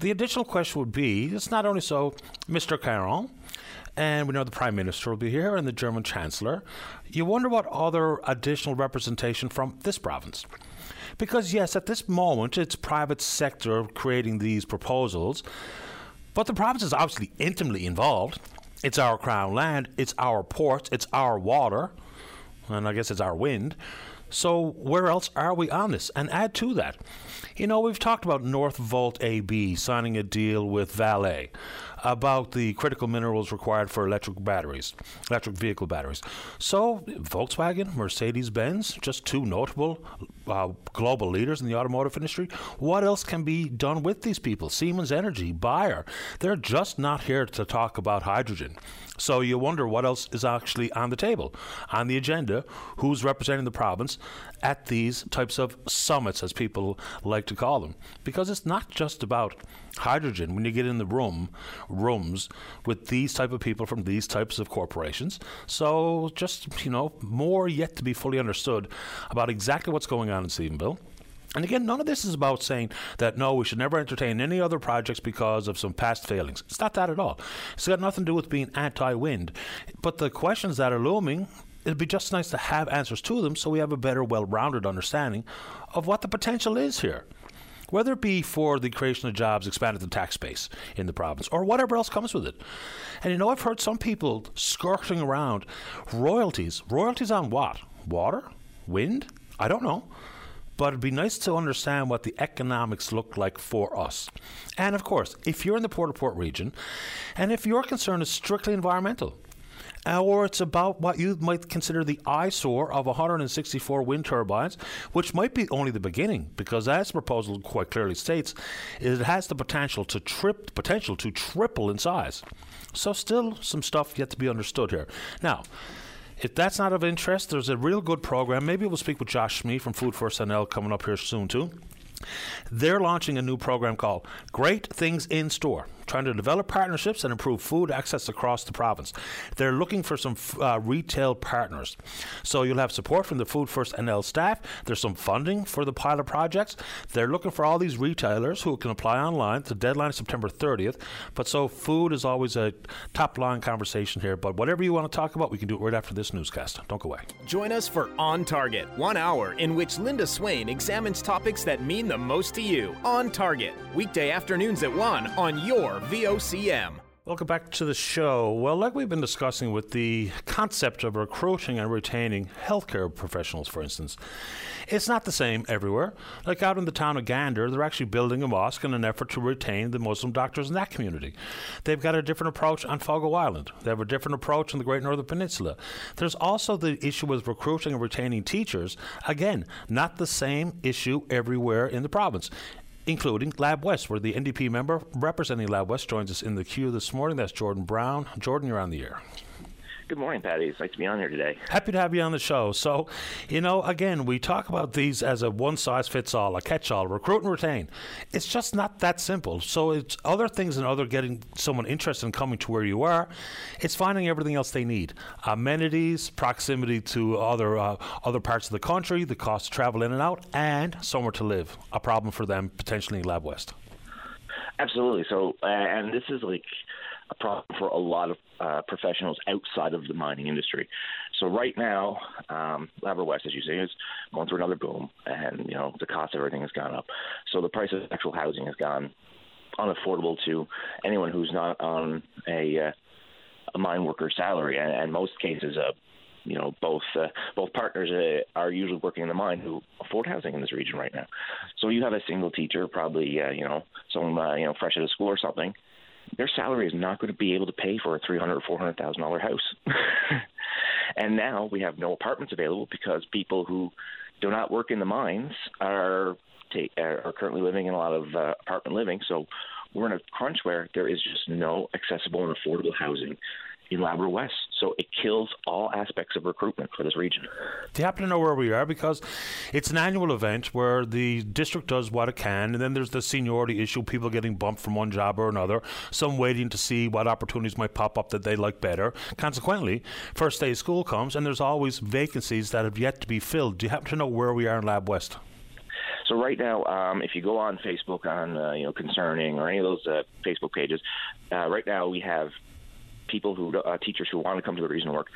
The additional question would be it's not only so, Mr. Caron, and we know the Prime Minister will be here and the German Chancellor. You wonder what other additional representation from this province. Because, yes, at this moment, it's private sector creating these proposals, but the province is obviously intimately involved. It's our crown land, it's our ports, it's our water, and I guess it's our wind. So, where else are we on this? And add to that, you know, we've talked about Northvolt AB signing a deal with Vale about the critical minerals required for electric batteries, electric vehicle batteries. So, Volkswagen, Mercedes Benz, just two notable uh, global leaders in the automotive industry. What else can be done with these people? Siemens Energy, Bayer, they're just not here to talk about hydrogen. So you wonder what else is actually on the table, on the agenda, who's representing the province at these types of summits, as people like to call them. Because it's not just about hydrogen when you get in the room rooms with these type of people from these types of corporations. So just you know more yet to be fully understood about exactly what's going on in Stephenville And again, none of this is about saying that no, we should never entertain any other projects because of some past failings. It's not that at all. It's got nothing to do with being anti wind. But the questions that are looming, it'd be just nice to have answers to them so we have a better, well rounded understanding of what the potential is here. Whether it be for the creation of jobs, expanded the tax base in the province, or whatever else comes with it. And you know, I've heard some people skirting around royalties. Royalties on what? Water? Wind? I don't know but it'd be nice to understand what the economics look like for us. And of course, if you're in the Port au Port region, and if your concern is strictly environmental, or it's about what you might consider the eyesore of 164 wind turbines, which might be only the beginning, because as the proposal quite clearly states, it has the potential to trip potential to triple in size. So still some stuff yet to be understood here. Now, if that's not of interest, there's a real good program. Maybe we'll speak with Josh Smee from Food First NL coming up here soon too. They're launching a new program called Great Things in Store trying to develop partnerships and improve food access across the province. They're looking for some uh, retail partners. So you'll have support from the Food First NL staff. There's some funding for the pilot projects. They're looking for all these retailers who can apply online. The deadline is September 30th. But so food is always a top line conversation here. But whatever you want to talk about, we can do it right after this newscast. Don't go away. Join us for On Target, one hour in which Linda Swain examines topics that mean the most to you. On Target, weekday afternoons at 1 on your VOCM. Welcome back to the show. Well, like we've been discussing with the concept of recruiting and retaining healthcare professionals, for instance, it's not the same everywhere. Like out in the town of Gander, they're actually building a mosque in an effort to retain the Muslim doctors in that community. They've got a different approach on Fogo Island. They have a different approach on the Great Northern Peninsula. There's also the issue with recruiting and retaining teachers. Again, not the same issue everywhere in the province including Lab West, where the NDP member representing Lab West joins us in the queue this morning. That's Jordan Brown. Jordan, you're on the air. Good morning, Patty. It's nice to be on here today. Happy to have you on the show. So, you know, again, we talk about these as a one size fits all, a catch all, recruit and retain. It's just not that simple. So, it's other things and other getting someone interested in coming to where you are. It's finding everything else they need amenities, proximity to other, uh, other parts of the country, the cost to travel in and out, and somewhere to live. A problem for them potentially in Lab West. Absolutely. So, uh, and this is like a problem for a lot of uh, professionals outside of the mining industry. So right now, um, Labrador West, as you say, is going through another boom, and you know the cost of everything has gone up. So the price of actual housing has gone unaffordable to anyone who's not on a uh, a mine worker salary, and, and most cases, uh, you know, both uh, both partners uh, are usually working in the mine who afford housing in this region right now. So you have a single teacher, probably uh, you know, someone uh, you know fresh out of school or something, their salary is not going to be able to pay for a three hundred or four hundred thousand dollar house. and now we have no apartments available because people who do not work in the mines are are currently living in a lot of uh, apartment living. So we're in a crunch where there is just no accessible and affordable housing in Labrador West. So it kills all aspects of recruitment for this region. Do you happen to know where we are? Because it's an annual event where the district does what it can, and then there's the seniority issue, people getting bumped from one job or another, some waiting to see what opportunities might pop up that they like better. Consequently, first day of school comes, and there's always vacancies that have yet to be filled. Do you happen to know where we are in Lab West? So right now, um, if you go on Facebook on uh, you know concerning or any of those uh, Facebook pages, uh, right now we have people who uh, teachers who want to come to the region work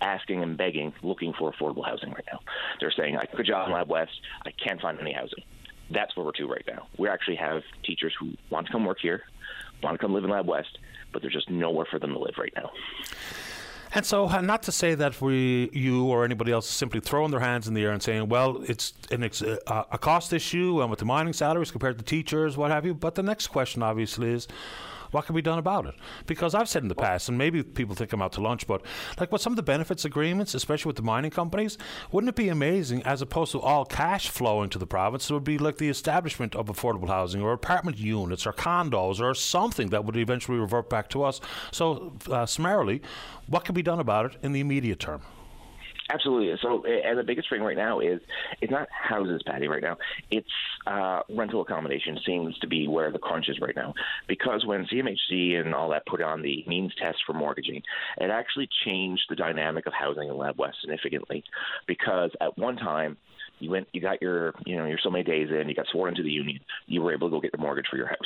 asking and begging, looking for affordable housing right now. They're saying, "I a job in Lab West. I can't find any housing." That's where we're to right now. We actually have teachers who want to come work here, want to come live in Lab West, but there's just nowhere for them to live right now. And so, uh, not to say that we, you or anybody else, is simply throwing their hands in the air and saying, "Well, it's an ex- uh, a cost issue, and with the mining salaries compared to teachers, what have you." But the next question, obviously, is what can be done about it? Because I've said in the past, and maybe people think I'm out to lunch, but like with some of the benefits agreements, especially with the mining companies, wouldn't it be amazing as opposed to all cash flowing to the province, it would be like the establishment of affordable housing or apartment units or condos or something that would eventually revert back to us. So, uh, summarily, what can be done about it in the immediate term? Absolutely. So, and the biggest thing right now is it's not houses, Patty. Right now, it's uh, rental accommodation seems to be where the crunch is right now. Because when CMHC and all that put on the means test for mortgaging, it actually changed the dynamic of housing in Lab West significantly. Because at one time, you went, you got your, you know, your so many days in, you got sworn into the union, you were able to go get the mortgage for your house.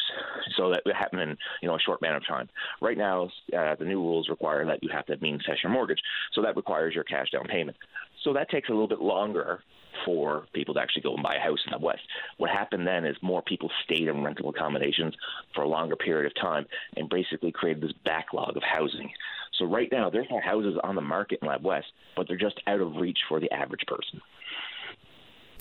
So that happened in, you know, a short amount of time. Right now, uh, the new rules require that you have to mean test your mortgage, so that requires your cash down payment. So that takes a little bit longer for people to actually go and buy a house in the West. What happened then is more people stayed in rental accommodations for a longer period of time and basically created this backlog of housing. So right now, there's no houses on the market in Lab West, but they're just out of reach for the average person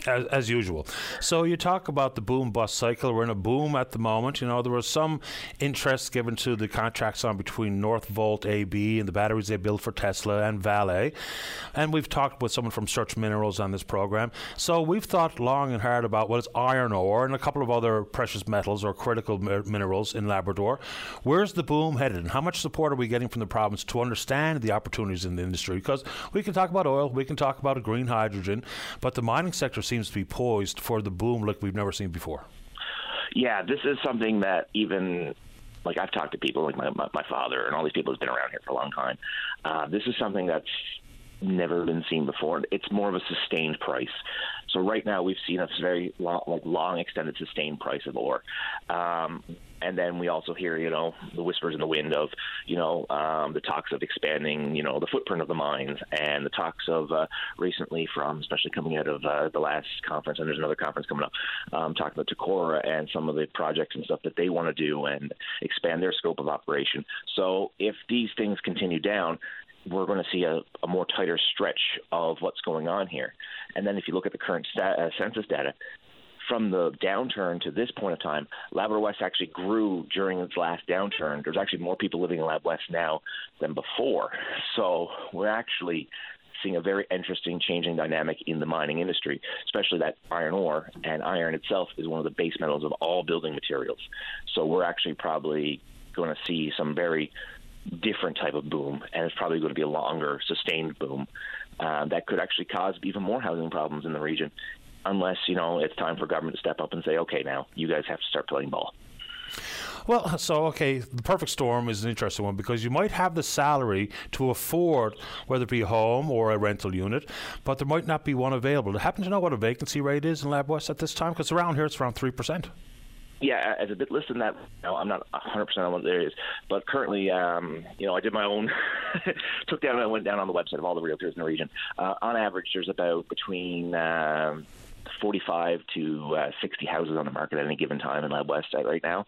as, as, usual. So you talk about the boom bust cycle. We're in a boom at the moment. You know, there was some interest given to the contracts on between Northvolt AB and the batteries they build for Tesla and Vale. And we've talked with someone from Search Minerals on this program. So we've thought long and hard about what is iron ore and a couple of other precious metals or critical minerals in Labrador. Where's the boom headed and how much support are we getting from the province to understand the opportunities in the industry? Because we can talk about oil, we can talk about green hydrogen, but the mining sector seems to be poised for the boom like we've never seen before. Yeah, this is something that even like I've talked to people like my my, my father and all these people who've been around here for a long time. Uh, this is something that's never been seen before. It's more of a sustained price. So right now we've seen a very long, like long extended sustained price of ore. Um, and then we also hear, you know, the whispers in the wind of, you know, um, the talks of expanding, you know, the footprint of the mines, and the talks of uh, recently from, especially coming out of uh, the last conference, and there's another conference coming up, um, talking about Tacora and some of the projects and stuff that they want to do and expand their scope of operation. So if these things continue down, we're going to see a, a, more tighter stretch of what's going on here. And then if you look at the current stat, uh, census data, from the downturn to this point of time, Labrador West actually grew during its last downturn. There's actually more people living in Lab West now than before. So we're actually seeing a very interesting changing dynamic in the mining industry, especially that iron ore. And iron itself is one of the base metals of all building materials. So we're actually probably going to see some very different type of boom, and it's probably going to be a longer, sustained boom uh, that could actually cause even more housing problems in the region unless you know it's time for government to step up and say, okay, now you guys have to start playing ball. Well, so okay, the perfect storm is an interesting one because you might have the salary to afford whether it be a home or a rental unit, but there might not be one available. Do you happen to know what a vacancy rate is in Lab West at this time? Because around here it's around three percent. Yeah, as a bit less than that, no, I'm not 100% on what there is, but currently, um, you know, I did my own, took down, I went down on the website of all the realtors in the region. Uh, on average, there's about between um, 45 to uh, 60 houses on the market at any given time in Lab West right now,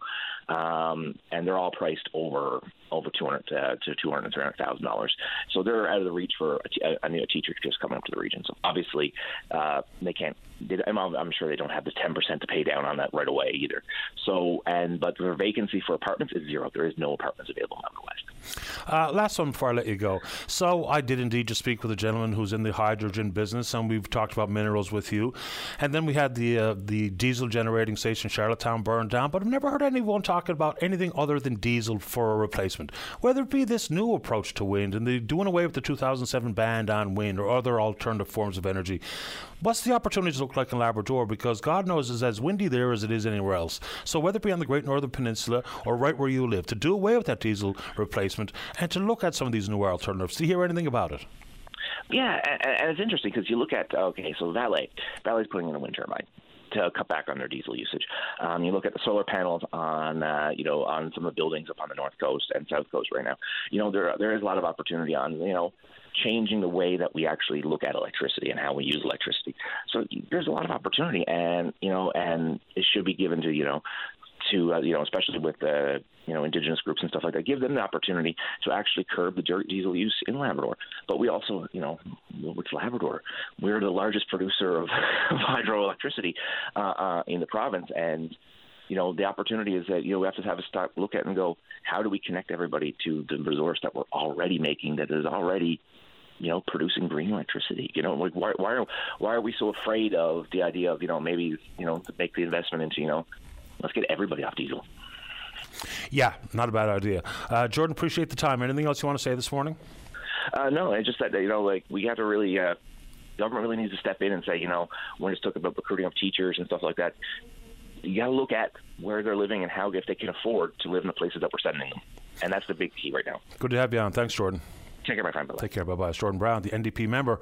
um, and they're all priced over over 200 uh, to 200 and 300 thousand dollars. So they're out of the reach for a, t- a, a teacher just coming up to the region. So obviously, uh, they can't. They, I'm, I'm sure they don't have the 10 percent to pay down on that right away either. So and but the vacancy for apartments is zero. There is no apartments available in Lab West. Uh, last one before I let you go. So I did indeed just speak with a gentleman who's in the hydrogen business, and we've talked about minerals with you. And then we had the uh, the diesel generating station Charlottetown burned down, but I've never heard anyone talking about anything other than diesel for a replacement. Whether it be this new approach to wind and the doing away with the 2007 ban on wind or other alternative forms of energy, what's the opportunities look like in Labrador? Because God knows it's as windy there as it is anywhere else. So whether it be on the Great Northern Peninsula or right where you live, to do away with that diesel replacement and to look at some of these newer alternatives. Do you hear anything about it? Yeah, and, it's interesting because you look at okay, so Vale, Vale's putting in a wind turbine to cut back on their diesel usage. Um, you look at the solar panels on uh, you know on some of the buildings up on the north coast and south coast right now. You know there there is a lot of opportunity on you know changing the way that we actually look at electricity and how we use electricity. So there's a lot of opportunity, and you know, and it should be given to you know to uh, you know, especially with uh, you know indigenous groups and stuff like that, give them the opportunity to actually curb the dirt diesel use in Labrador. But we also, you know, it's Labrador. We're the largest producer of, of hydroelectricity uh, uh, in the province, and you know the opportunity is that you know we have to have a start look at and go, how do we connect everybody to the resource that we're already making that is already you know, producing green electricity. You know, like why why are why are we so afraid of the idea of you know maybe you know to make the investment into you know let's get everybody off diesel. Yeah, not a bad idea. Uh, Jordan, appreciate the time. Anything else you want to say this morning? Uh, no, I just that you know, like we have to really, uh, government really needs to step in and say, you know, when it's talking about recruiting of teachers and stuff like that, you got to look at where they're living and how if they can afford to live in the places that we're sending them, and that's the big key right now. Good to have you on. Thanks, Jordan. Take care, my friend. Bye-bye. Take care. Bye bye. Jordan Brown, the NDP member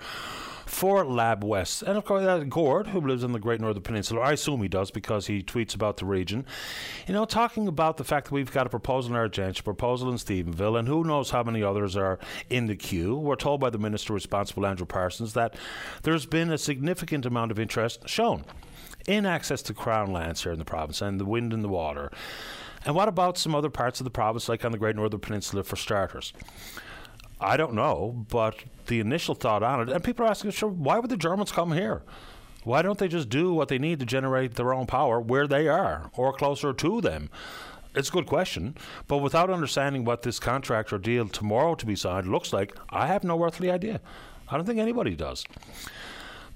for Lab West. And of course, Gord, who lives in the Great Northern Peninsula. I assume he does because he tweets about the region. You know, talking about the fact that we've got a proposal in Argentia, a proposal in Stephenville, and who knows how many others are in the queue. We're told by the minister responsible, Andrew Parsons, that there's been a significant amount of interest shown in access to crown lands here in the province and the wind and the water. And what about some other parts of the province, like on the Great Northern Peninsula, for starters? I don't know, but the initial thought on it, and people are asking, sure, why would the Germans come here? Why don't they just do what they need to generate their own power where they are or closer to them? It's a good question, but without understanding what this contract or deal tomorrow to be signed looks like, I have no earthly idea. I don't think anybody does.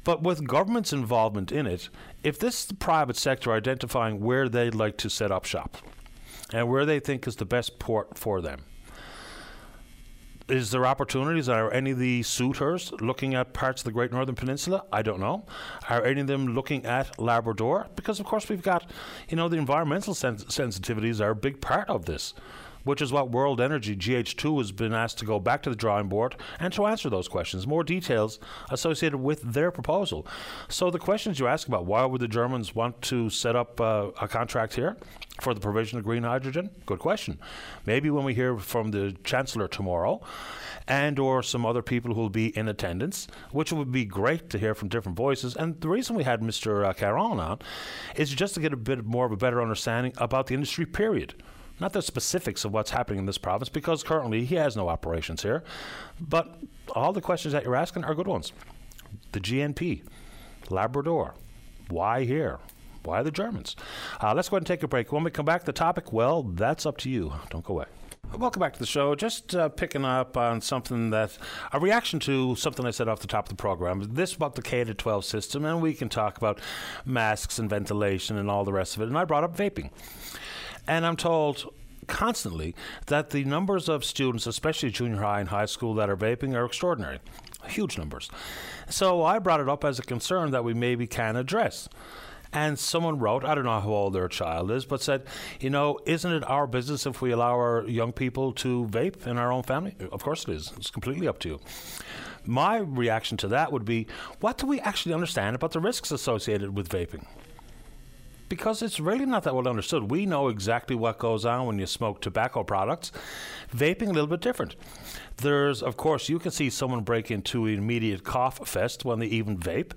But with government's involvement in it, if this is the private sector identifying where they'd like to set up shop and where they think is the best port for them, is there opportunities? Are any of the suitors looking at parts of the Great Northern Peninsula? I don't know. Are any of them looking at Labrador? Because of course we've got, you know, the environmental sens- sensitivities are a big part of this which is what World Energy GH2 has been asked to go back to the drawing board and to answer those questions. More details associated with their proposal. So the questions you ask about why would the Germans want to set up uh, a contract here for the provision of green hydrogen? Good question. Maybe when we hear from the Chancellor tomorrow and or some other people who will be in attendance, which would be great to hear from different voices. And the reason we had Mr. Uh, Caron on is just to get a bit more of a better understanding about the industry period not the specifics of what's happening in this province, because currently he has no operations here. But all the questions that you're asking are good ones. The GNP, Labrador, why here? Why the Germans? Uh, let's go ahead and take a break. When we come back, the topic, well, that's up to you. Don't go away. Welcome back to the show. Just uh, picking up on something that a reaction to something I said off the top of the program. This about the K to 12 system, and we can talk about masks and ventilation and all the rest of it. And I brought up vaping. And I'm told constantly that the numbers of students, especially junior high and high school, that are vaping are extraordinary. Huge numbers. So I brought it up as a concern that we maybe can address. And someone wrote, I don't know how old their child is, but said, you know, isn't it our business if we allow our young people to vape in our own family? Of course it is. It's completely up to you. My reaction to that would be, what do we actually understand about the risks associated with vaping? Because it's really not that well understood. We know exactly what goes on when you smoke tobacco products. Vaping a little bit different. There's, of course, you can see someone break into an immediate cough fest when they even vape.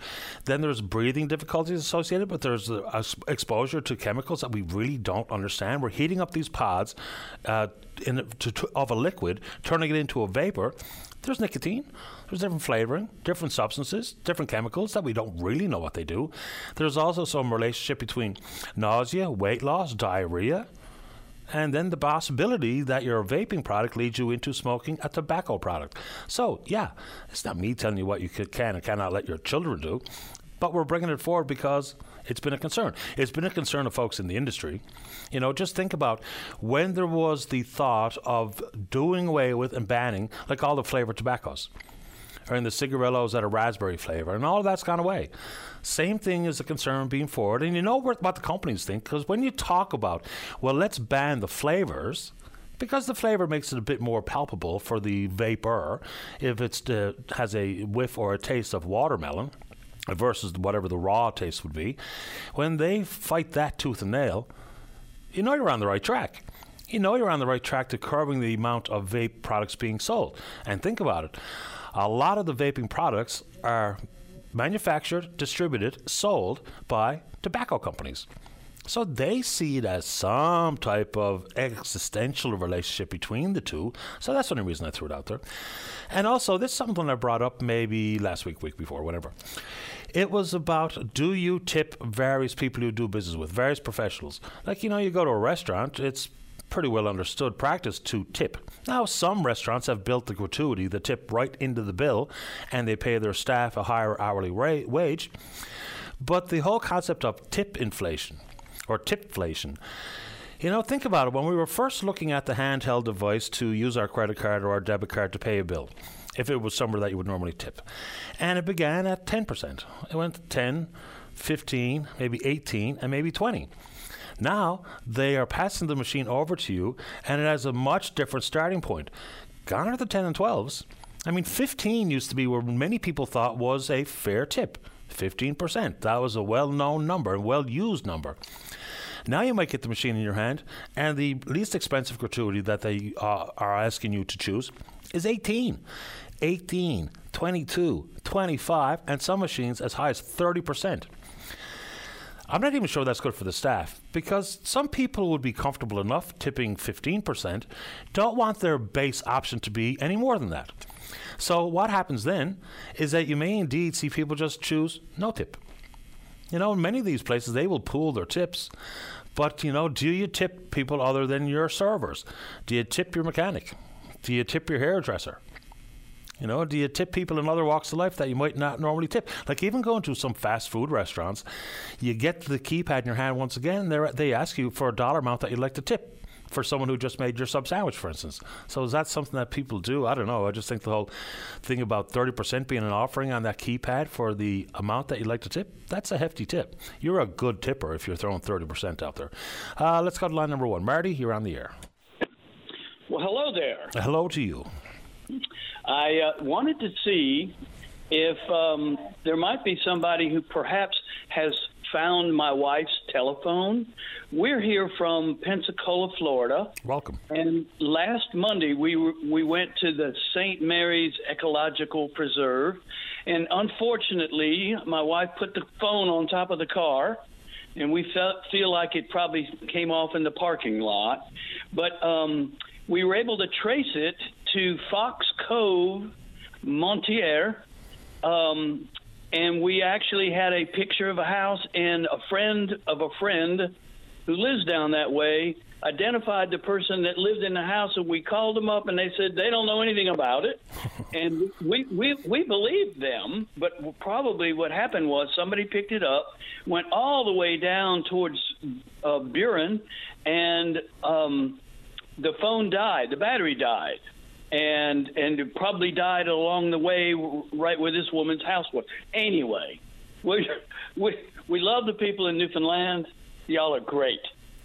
Then there's breathing difficulties associated, but there's exposure to chemicals that we really don't understand. We're heating up these pods uh, in, to, to, of a liquid, turning it into a vapor. There's nicotine. There's different flavoring, different substances, different chemicals that we don't really know what they do. There's also some relationship between nausea, weight loss, diarrhea, and then the possibility that your vaping product leads you into smoking a tobacco product. So, yeah, it's not me telling you what you can and cannot let your children do, but we're bringing it forward because it's been a concern. It's been a concern of folks in the industry. You know, just think about when there was the thought of doing away with and banning, like all the flavored tobaccos or in the cigarillos that are raspberry flavor, and all of that's gone away. Same thing is a concern being forward, and you know what the companies think because when you talk about, well, let's ban the flavors. Because the flavor makes it a bit more palpable for the vapor, if it has a whiff or a taste of watermelon, versus whatever the raw taste would be, when they fight that tooth and nail, you know you're on the right track. You know you're on the right track to curbing the amount of vape products being sold. And think about it a lot of the vaping products are manufactured, distributed, sold by tobacco companies. So they see it as some type of existential relationship between the two. So that's the only reason I threw it out there. And also, this is something I brought up maybe last week, week before, whatever. It was about do you tip various people you do business with, various professionals? Like, you know, you go to a restaurant, it's pretty well understood practice to tip. Now, some restaurants have built the gratuity, the tip right into the bill, and they pay their staff a higher hourly ra- wage. But the whole concept of tip inflation or tipflation, you know, think about it. When we were first looking at the handheld device to use our credit card or our debit card to pay a bill, if it was somewhere that you would normally tip, and it began at 10%. It went to 10, 15, maybe 18, and maybe 20. Now they are passing the machine over to you, and it has a much different starting point. Gone are the 10 and 12s. I mean, 15 used to be where many people thought was a fair tip. 15%. That was a well known number, a well used number. Now you might get the machine in your hand, and the least expensive gratuity that they uh, are asking you to choose is 18. 18, 22, 25, and some machines as high as 30%. I'm not even sure that's good for the staff because some people would be comfortable enough tipping 15%, don't want their base option to be any more than that. So, what happens then is that you may indeed see people just choose no tip. You know, in many of these places, they will pool their tips. But, you know, do you tip people other than your servers? Do you tip your mechanic? Do you tip your hairdresser? You know, do you tip people in other walks of life that you might not normally tip? Like even going to some fast food restaurants, you get the keypad in your hand once again. They ask you for a dollar amount that you'd like to tip for someone who just made your sub sandwich, for instance. So is that something that people do? I don't know. I just think the whole thing about 30% being an offering on that keypad for the amount that you'd like to tip, that's a hefty tip. You're a good tipper if you're throwing 30% out there. Uh, let's go to line number one. Marty, you're on the air. Well, hello there. Hello to you. I uh, wanted to see if um, there might be somebody who perhaps has found my wife's telephone. We're here from Pensacola, Florida. Welcome. And last Monday we we went to the St. Mary's Ecological Preserve, and unfortunately, my wife put the phone on top of the car. And we felt, feel like it probably came off in the parking lot. But um, we were able to trace it to Fox Cove, Mortier, um, and we actually had a picture of a house and a friend of a friend who lives down that way identified the person that lived in the house and we called them up and they said they don't know anything about it. And we we we believed them but probably what happened was somebody picked it up went all the way down towards uh, Burin and um, the phone died the battery died and and probably died along the way right where this woman's house was. Anyway, we we we love the people in Newfoundland. Y'all are great.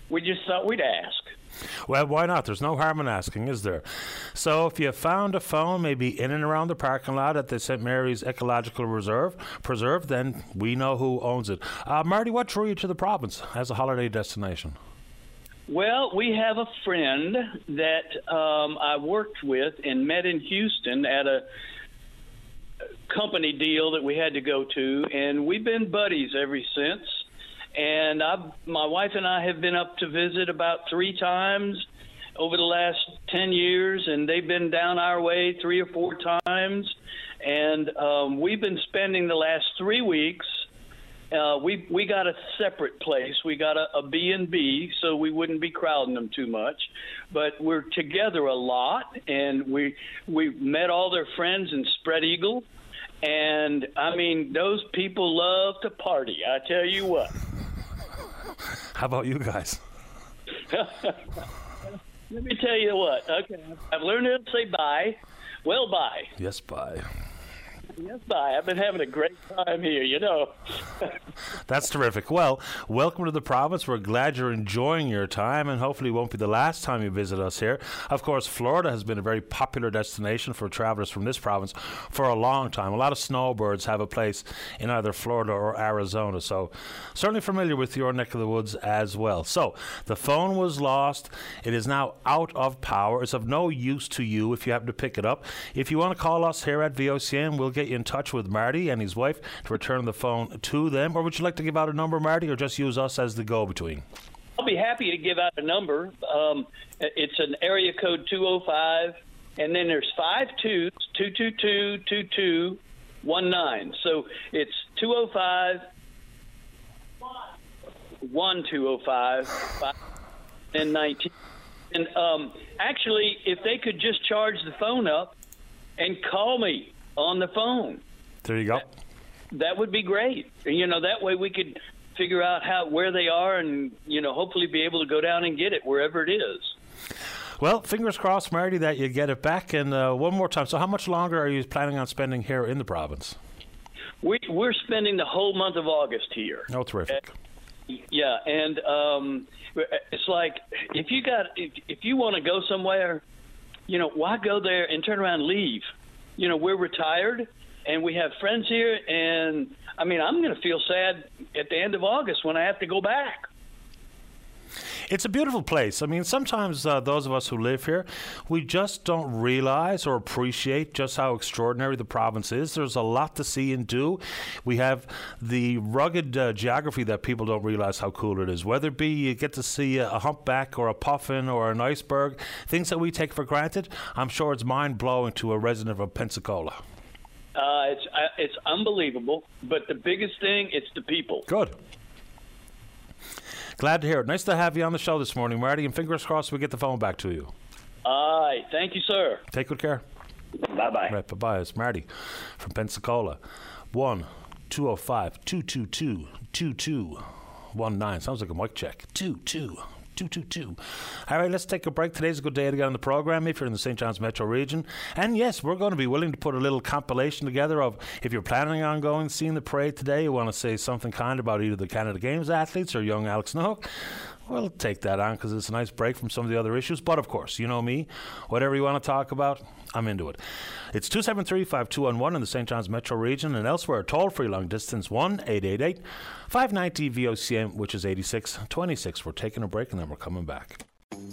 We just thought we'd ask. Well, why not? There's no harm in asking, is there? So, if you found a phone maybe in and around the parking lot at the St. Mary's Ecological Reserve Preserve, then we know who owns it. Uh, Marty, what drew you to the province as a holiday destination? Well, we have a friend that um, I worked with and met in Houston at a company deal that we had to go to, and we've been buddies ever since. And I've, my wife and I have been up to visit about three times over the last 10 years, and they've been down our way three or four times. And um, we've been spending the last three weeks uh, we we got a separate place. We got a, a B and B, so we wouldn't be crowding them too much. But we're together a lot, and we we met all their friends in Spread Eagle, and I mean those people love to party. I tell you what. How about you guys? Let me tell you what. Okay, I've learned how to say bye. Well, bye. Yes, bye. Yes, bye. I've been having a great time here, you know. That's terrific. Well, welcome to the province. We're glad you're enjoying your time, and hopefully, it won't be the last time you visit us here. Of course, Florida has been a very popular destination for travelers from this province for a long time. A lot of snowbirds have a place in either Florida or Arizona, so certainly familiar with your neck of the woods as well. So, the phone was lost. It is now out of power. It's of no use to you if you happen to pick it up. If you want to call us here at VOCM, we'll get in touch with Marty and his wife to return the phone to them? Or would you like to give out a number, Marty, or just use us as the go between? I'll be happy to give out a number. Um, it's an area code 205, and then there's five twos, 222 2219. So it's 205 1205 and 19. And um, actually, if they could just charge the phone up and call me on the phone. There you go. That, that would be great. You know, that way we could figure out how where they are and you know hopefully be able to go down and get it wherever it is. Well, fingers crossed, Marty, that you get it back. And uh, one more time. So, how much longer are you planning on spending here in the province? We, we're spending the whole month of August here. Oh, terrific. Uh, yeah, and um, it's like if you got if, if you want to go somewhere, you know, why go there and turn around and leave? You know, we're retired and we have friends here. And I mean, I'm going to feel sad at the end of August when I have to go back. It's a beautiful place. I mean, sometimes uh, those of us who live here, we just don't realize or appreciate just how extraordinary the province is. There's a lot to see and do. We have the rugged uh, geography that people don't realize how cool it is. Whether it be you get to see a, a humpback or a puffin or an iceberg, things that we take for granted, I'm sure it's mind blowing to a resident of Pensacola. Uh, it's uh, it's unbelievable, but the biggest thing, it's the people. Good. Glad to hear it. Nice to have you on the show this morning, Marty, and fingers crossed we get the phone back to you. All right. Thank you, sir. Take good care. Bye bye. Right, bye bye. It's Marty from Pensacola. 1 205 222 2219. Sounds like a mic check. 2 2 222. All right, let's take a break. Today's a good day to get on the program if you're in the St. John's metro region. And yes, we're going to be willing to put a little compilation together of if you're planning on going, seeing the parade today, you want to say something kind about either the Canada Games athletes or young Alex Newhook. We'll take that on because it's a nice break from some of the other issues. But of course, you know me, whatever you want to talk about, I'm into it. It's 273 5211 in the St. John's metro region and elsewhere. Toll free long distance 1 888 590 VOCM, which is 8626. We're taking a break and then we're coming back.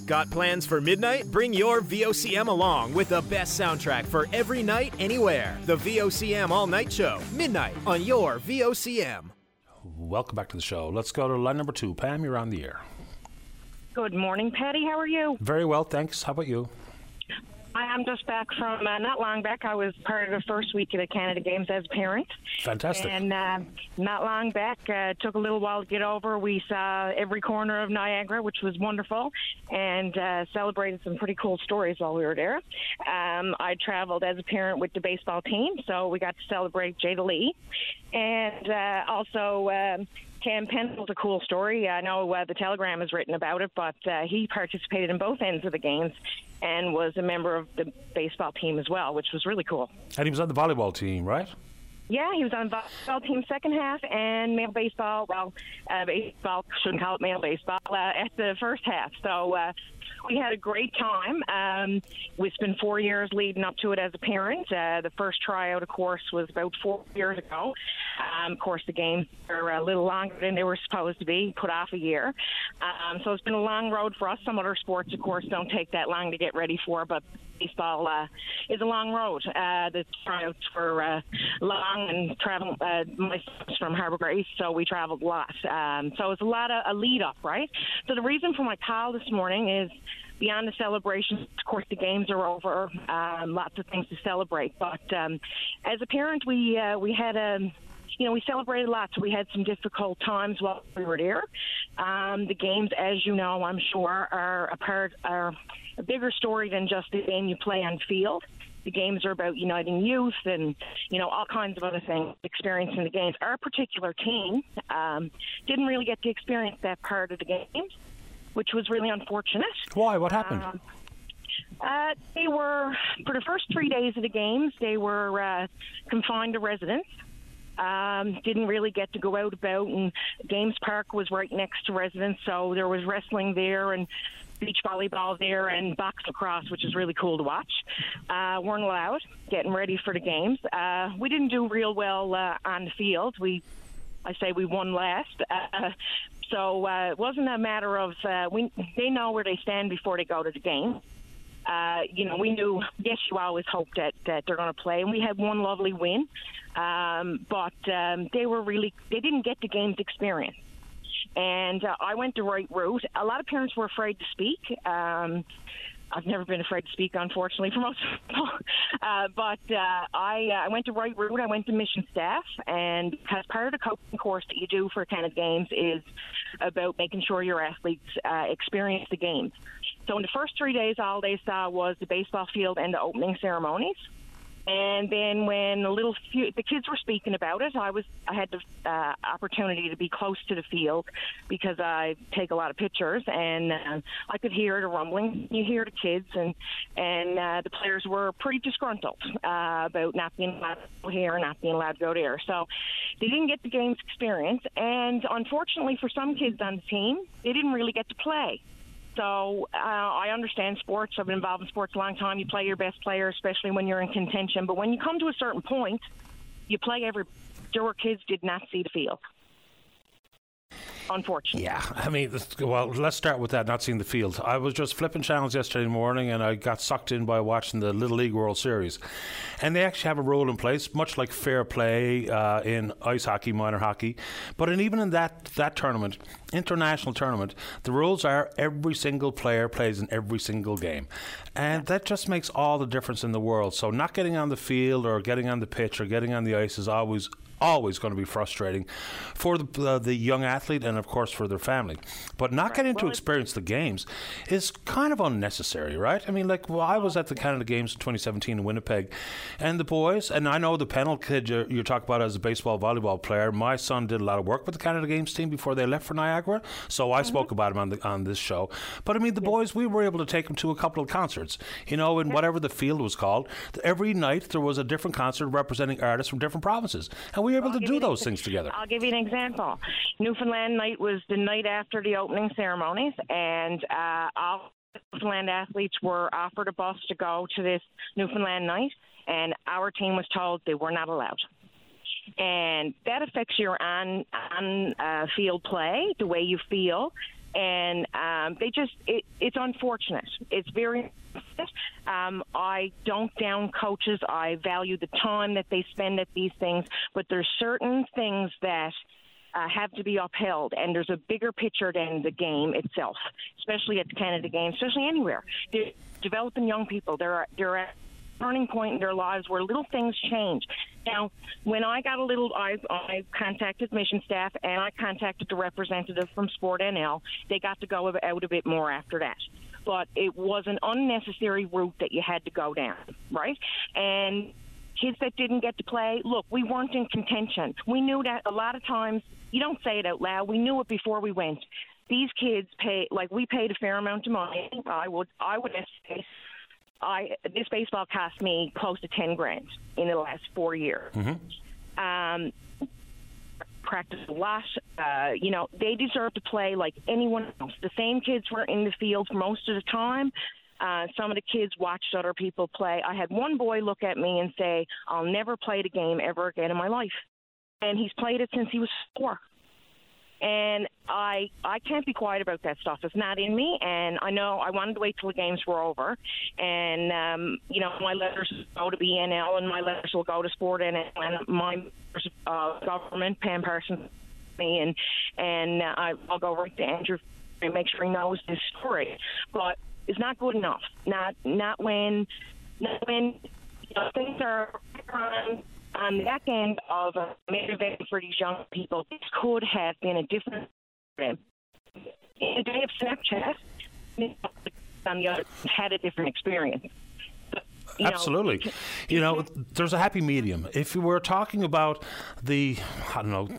Got plans for midnight? Bring your VOCM along with the best soundtrack for every night, anywhere. The VOCM All Night Show, midnight on your VOCM. Welcome back to the show. Let's go to line number two. Pam, you're on the air. Good morning, Patty. How are you? Very well, thanks. How about you? I'm just back from uh, not long back. I was part of the first week of the Canada Games as a parent. Fantastic. And uh, not long back, uh, took a little while to get over. We saw every corner of Niagara, which was wonderful, and uh, celebrated some pretty cool stories while we were there. Um, I traveled as a parent with the baseball team, so we got to celebrate Jada Lee, and uh, also. Um, Cam Pendle's a cool story. I know uh, the Telegram has written about it, but uh, he participated in both ends of the games and was a member of the baseball team as well, which was really cool. And he was on the volleyball team, right? Yeah, he was on volleyball team second half and male baseball. Well, uh, baseball shouldn't call it male baseball uh, at the first half. So uh, we had a great time. Um, it's been four years leading up to it as a parent. Uh, the first tryout, of course, was about four years ago. Um, of course, the games are a little longer than they were supposed to be, put off a year. Um, so it's been a long road for us. Some other sports, of course, don't take that long to get ready for, but baseball uh, is a long road. Uh, the tryouts were uh, long and travel. Uh, my son's from Harbour Grace, so we traveled a lot. Um, so it's a lot of a lead up, right? So the reason for my call this morning is beyond the celebrations, of course, the games are over. Um, lots of things to celebrate. But um, as a parent, we uh, we had a you know, we celebrated lots. We had some difficult times while we were there. Um, the games, as you know, I'm sure, are a part are a bigger story than just the game you play on field. The games are about uniting youth and you know all kinds of other things. Experiencing the games. Our particular team um, didn't really get to experience that part of the games, which was really unfortunate. Why? What happened? Um, uh, they were for the first three days of the games. They were uh, confined to residence. Um, didn't really get to go out about, and Games Park was right next to residence, so there was wrestling there and beach volleyball there and box lacrosse, which is really cool to watch. Uh, weren't allowed getting ready for the games. Uh, we didn't do real well uh, on the field. We, I say, we won last. Uh, so uh, it wasn't a matter of uh, we. They know where they stand before they go to the game. Uh, you know, we knew. Yes, you always hope that that they're going to play, and we had one lovely win. Um, but um, they were really. They didn't get the game's experience and uh, I went the right route. A lot of parents were afraid to speak. Um, I've never been afraid to speak, unfortunately, for most people. Uh, but uh, I, uh, I went the right route. I went to mission staff, and because part of the coaching course that you do for Canada Games is about making sure your athletes uh, experience the games. So in the first three days, all they saw was the baseball field and the opening ceremonies. And then when a little few, the kids were speaking about it, I was I had the uh, opportunity to be close to the field because I take a lot of pictures, and uh, I could hear the rumbling. You hear the kids, and and uh, the players were pretty disgruntled uh, about not being allowed to go here, not being allowed to go there. So they didn't get the game's experience, and unfortunately for some kids on the team, they didn't really get to play. So uh, I understand sports. I've been involved in sports a long time. You play your best player, especially when you're in contention. But when you come to a certain point, you play every. Were kids did not see the field unfortunately. Yeah, I mean, well, let's start with that. Not seeing the field. I was just flipping channels yesterday morning, and I got sucked in by watching the Little League World Series, and they actually have a rule in place, much like fair play uh, in ice hockey, minor hockey, but in, even in that that tournament, international tournament, the rules are every single player plays in every single game, and that just makes all the difference in the world. So not getting on the field or getting on the pitch or getting on the ice is always always going to be frustrating for the, uh, the young athlete and, of course, for their family. But not right. getting well, to experience the games is kind of unnecessary, right? I mean, like, well, I was at the Canada Games in 2017 in Winnipeg, and the boys, and I know the panel kid you're, you're talking about as a baseball volleyball player. My son did a lot of work with the Canada Games team before they left for Niagara, so I mm-hmm. spoke about him on the, on this show. But I mean, the boys, we were able to take them to a couple of concerts, you know, in whatever the field was called. Every night there was a different concert representing artists from different provinces, and we able I'll to do those things together. I'll give you an example. Newfoundland night was the night after the opening ceremonies, and uh, all Newfoundland athletes were offered a bus to go to this Newfoundland night, and our team was told they were not allowed and that affects your on on uh, field play, the way you feel, and um, they just it, it's unfortunate. It's very. Um, I don't down coaches. I value the time that they spend at these things, but there's certain things that. Uh, have to be upheld, and there's a bigger picture than the game itself, especially at the Canada Games, especially anywhere. They're developing young people. They're they're at turning point in their lives where little things change. Now, when I got a little, I, I contacted mission staff and I contacted the representative from Sport NL. They got to go out a bit more after that. But it was an unnecessary route that you had to go down, right? And kids that didn't get to play, look, we weren't in contention. We knew that a lot of times, you don't say it out loud, we knew it before we went. These kids pay, like we paid a fair amount of money. I would, I would estimate I this baseball cost me close to ten grand in the last four years. Mm-hmm. Um, practice a lot. Uh, you know, they deserve to play like anyone else. The same kids were in the field most of the time. Uh, some of the kids watched other people play. I had one boy look at me and say, "I'll never play the game ever again in my life," and he's played it since he was four and I I can't be quiet about that stuff. It's not in me, and I know I wanted to wait till the games were over, and um, you know my letters go to BNL, and my letters will go to Sport and, and my uh, government, Pam Parsons, me, and and uh, I, I'll go right to Andrew and make sure he knows this story, but it's not good enough. Not not when not when you know, things are the back end of a major event for these young people, this could have been a different program. In the day of Snapchat, on the other had a different experience. You Absolutely. Know, you know, there's a happy medium. If we're talking about the, I don't know,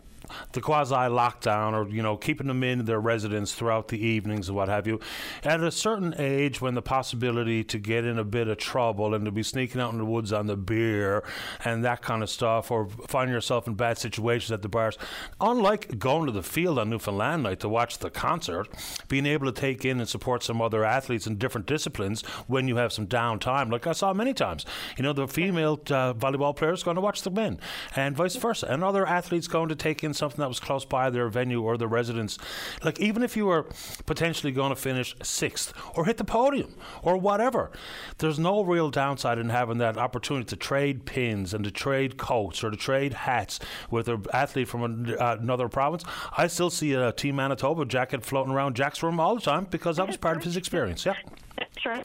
the quasi lockdown or you know keeping them in their residence throughout the evenings and what have you. At a certain age, when the possibility to get in a bit of trouble and to be sneaking out in the woods on the beer and that kind of stuff, or finding yourself in bad situations at the bars, unlike going to the field on Newfoundland night to watch the concert, being able to take in and support some other athletes in different disciplines when you have some downtime, like I saw many times. You know, the female uh, volleyball players going to watch the men, and vice versa, and other athletes going to take in something that was close by their venue or their residence. Like even if you were potentially going to finish sixth or hit the podium or whatever, there's no real downside in having that opportunity to trade pins and to trade coats or to trade hats with an athlete from uh, another province. I still see a Team Manitoba jacket floating around Jack's room all the time because that was part of his experience. Yeah. That's right.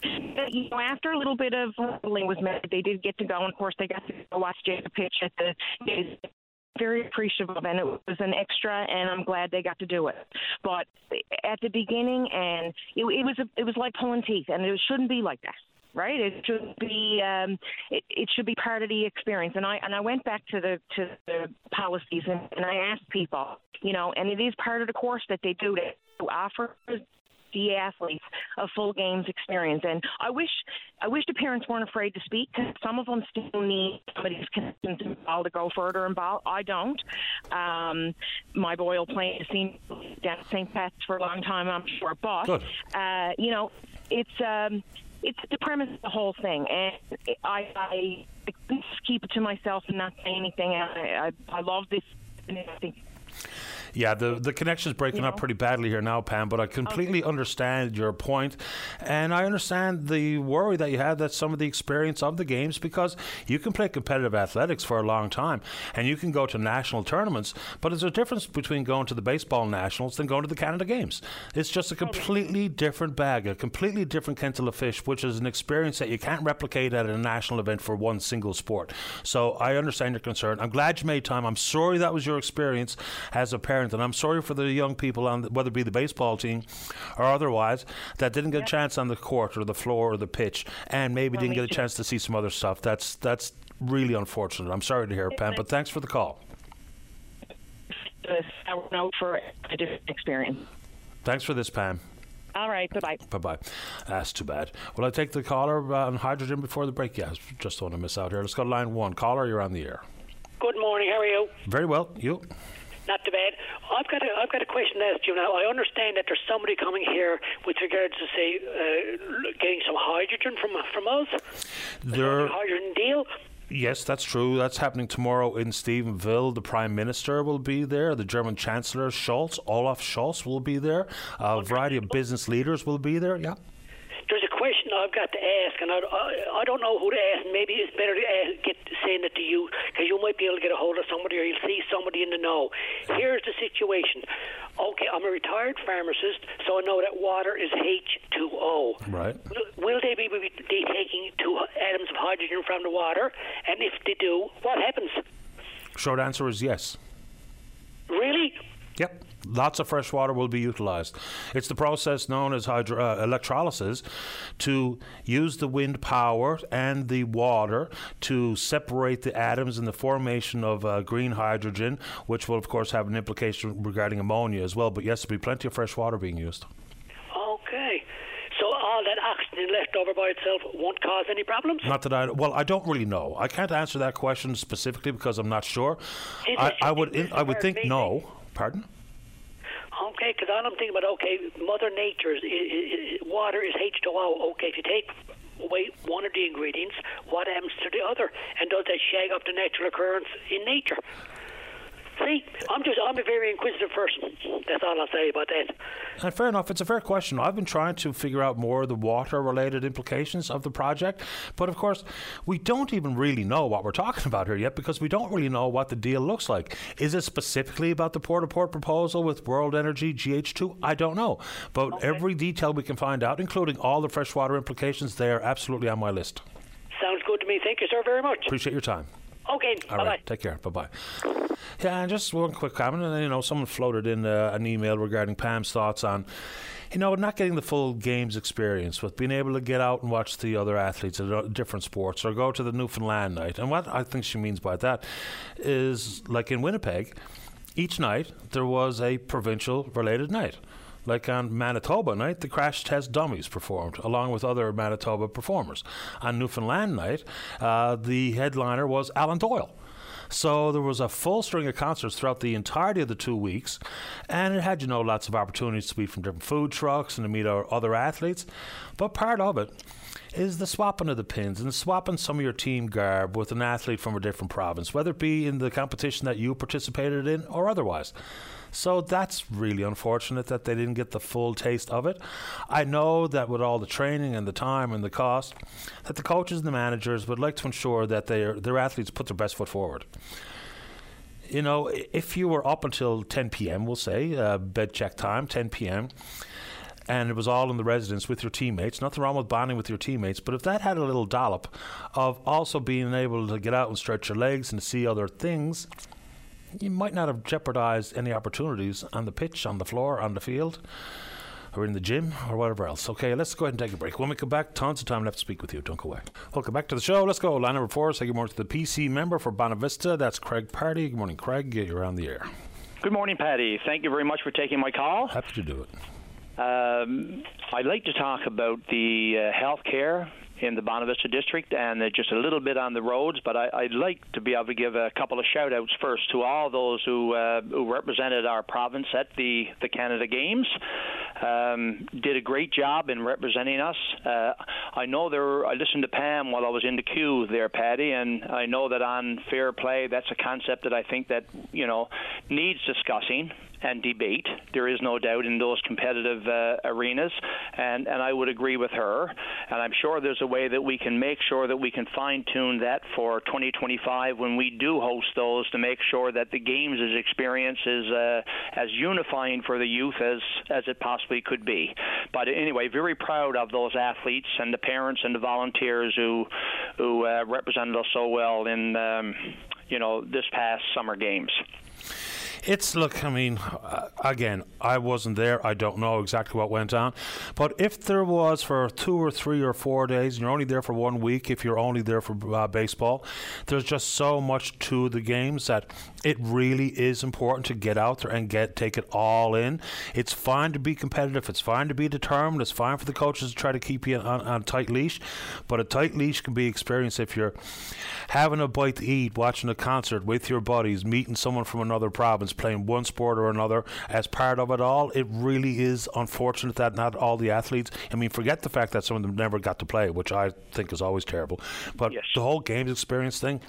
You know, after a little bit of rumbling was made, they did get to go, and of course, they got to watch Jacob pitch at the very appreciative of, and it was an extra, and I'm glad they got to do it. But at the beginning, and it, it was a, it was like pulling teeth, and it shouldn't be like that right? It should be um, it, it should be part of the experience. And I and I went back to the to the policies and, and I asked people, you know, and it is part of the course that they do to offer 50 athletes a full games experience. And I wish I wish the parents weren't afraid to speak because some of them still need somebody's and ball to go further and ball. I don't. Um, my boy will play the scene down at St. Pat's for a long time, I'm sure. But uh, you know, it's. Um, it's the premise of the whole thing, and I, I, I keep it to myself and not say anything. I, I, I love this, and I think yeah, the the connection's breaking You up know? pretty badly here now, Pam. But I completely understand your point. and I understand the worry that you have that some of the experience of the games because you can play competitive athletics for a long time, and you can go to national tournaments. But there's a difference between going to the baseball nationals than going to the Canada Games. It's just a oh, completely different bag, a completely different kettle of fish, which is an experience that you can't replicate at a national event for one single sport. So I understand your concern. I'm glad you made time. I'm sorry that was your experience as a parent, and I'm sorry for the young people on the, whether it be the baseball team or otherwise that didn't get a chance on the court or the floor or the pitch, and maybe didn't get a chance to see some other stuff. That's that's really unfortunate. I'm sorry to hear, it, Pam, but thanks for the call. a sour note for a different experience. Thanks for this, Pam. All right, bye bye. Bye bye. That's too bad. Will I take the caller uh, on hydrogen before the break? Yeah, just don't want to miss out here. Let's go to line one. Caller, you're on the air. Good morning. How are you? Very well. You? Not too bad. I've got a, I've got a question to ask you now. I understand that there's somebody coming here with regards to say uh, getting some hydrogen from from us. There. Hydrogen deal. Yes, that's true. That's happening tomorrow in Stephenville. The Prime Minister will be there. The German Chancellor Scholz, Olaf Scholz, will be there. A variety of business leaders will be there. Yeah. There's a question I've got to ask, and I, I, I don't know who to ask. Maybe it's better to ask, get saying it to you because you might be able to get a hold of somebody, or you'll see somebody in the know. Here's the situation. Okay, I'm a retired pharmacist, so I know that water is H2O. Right. Will they be, be taking two atoms of hydrogen from the water? And if they do, what happens? Short answer is yes. Really? Yep. Lots of fresh water will be utilized. It's the process known as hydro- uh, electrolysis to use the wind power and the water to separate the atoms in the formation of uh, green hydrogen, which will, of course, have an implication regarding ammonia as well. But yes, there'll be plenty of fresh water being used. Okay. So all that oxygen left over by itself won't cause any problems? Not that I well, I don't really know. I can't answer that question specifically because I'm not sure. I, I would is I would think no. Pardon? Okay, because I'm thinking about, okay, Mother Nature's i i i water is H2O. Okay, if you take away one of the ingredients, what happens to the other? And does that shag up the natural occurrence in nature? See, I'm just I'm a very inquisitive person. That's all I'll say about that. And fair enough, it's a fair question. I've been trying to figure out more of the water related implications of the project, but of course, we don't even really know what we're talking about here yet because we don't really know what the deal looks like. Is it specifically about the port to port proposal with World Energy GH2? I don't know. But every detail we can find out, including all the freshwater implications, they are absolutely on my list. Sounds good to me. Thank you, sir, very much. Appreciate your time. Okay, All bye bye. right, take care. Bye bye. Yeah, and just one quick comment. And you know, someone floated in uh, an email regarding Pam's thoughts on, you know, not getting the full games experience with being able to get out and watch the other athletes at different sports or go to the Newfoundland night. And what I think she means by that is, like in Winnipeg, each night there was a provincial related night. Like on Manitoba night, the Crash Test Dummies performed, along with other Manitoba performers. On Newfoundland night, uh, the headliner was Alan Doyle. So there was a full string of concerts throughout the entirety of the two weeks, and it had, you know, lots of opportunities to meet from different food trucks and to meet other athletes. But part of it is the swapping of the pins and swapping some of your team garb with an athlete from a different province, whether it be in the competition that you participated in or otherwise. So that's really unfortunate that they didn't get the full taste of it. I know that with all the training and the time and the cost, that the coaches and the managers would like to ensure that their their athletes put their best foot forward. You know, if you were up until 10 p.m., we'll say uh, bed check time, 10 p.m. And it was all in the residence with your teammates. Nothing wrong with bonding with your teammates, but if that had a little dollop of also being able to get out and stretch your legs and see other things, you might not have jeopardized any opportunities on the pitch, on the floor, on the field, or in the gym, or whatever else. Okay, let's go ahead and take a break. When we come back, tons of time left to speak with you. Don't go away. Welcome back to the show. Let's go. Line number four. Say good morning to the PC member for Bonavista. That's Craig Pardy. Good morning, Craig. You're on the air. Good morning, Patty. Thank you very much for taking my call. Happy to do it. Um, I'd like to talk about the uh, health care in the Bonavista district and uh, just a little bit on the roads. But I, would like to be able to give a couple of shout outs first to all those who, uh, who represented our province at the, the Canada Games. Um, did a great job in representing us. Uh, I know there. I listened to Pam while I was in the queue there, Patty, and I know that on fair play, that's a concept that I think that you know needs discussing and debate. There is no doubt in those competitive uh, arenas, and, and I would agree with her. And I'm sure there's a way that we can make sure that we can fine tune that for 2025 when we do host those to make sure that the games' experience is uh, as unifying for the youth as, as it possibly could be. But anyway, very proud of those athletes and the parents and the volunteers who, who uh, represented us so well in um, you know this past summer games. It's look, I mean, uh, again, I wasn't there. I don't know exactly what went on. But if there was for two or three or four days, and you're only there for one week, if you're only there for uh, baseball, there's just so much to the games that it really is important to get out there and get take it all in. It's fine to be competitive. It's fine to be determined. It's fine for the coaches to try to keep you on, on a tight leash. But a tight leash can be experienced if you're having a bite to eat, watching a concert with your buddies, meeting someone from another province playing one sport or another as part of it all. It really is unfortunate that not all the athletes. I mean, forget the fact that some of them never got to play, which I think is always terrible. But yes. the whole games experience thing.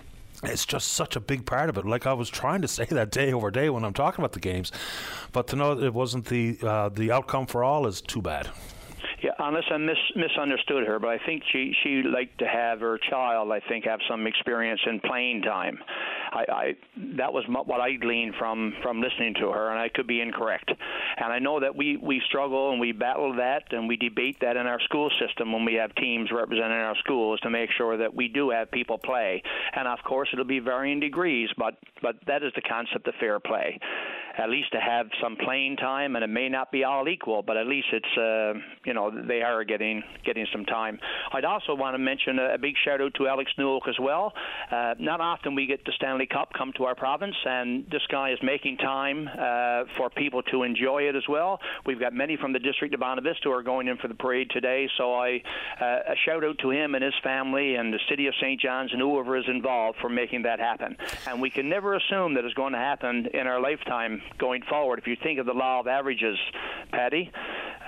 It's just such a big part of it. Like I was trying to say that day over day when I'm talking about the games, but to know that it wasn't the uh, the outcome for all is too bad. Yeah, unless I mis- misunderstood her, but I think she she liked to have her child, I think, have some experience in playing time. I, I that was what I gleaned from from listening to her, and I could be incorrect. And I know that we we struggle and we battle that and we debate that in our school system when we have teams representing our schools to make sure that we do have people play. And of course, it'll be varying degrees, but but that is the concept of fair play at least to have some playing time, and it may not be all equal, but at least it's uh, you know they are getting getting some time. I'd also want to mention a, a big shout out to Alex Newhook as well. Uh, not often we get the Stanley Cup come to our province, and this guy is making time uh, for people to enjoy it as well. We've got many from the district of Bonavista who are going in for the parade today, so I uh, a shout out to him and his family and the city of St. John's and whoever is involved for making that happen. And we can never assume that it's going to happen in our lifetime going forward. If you think of the law of averages, Patty,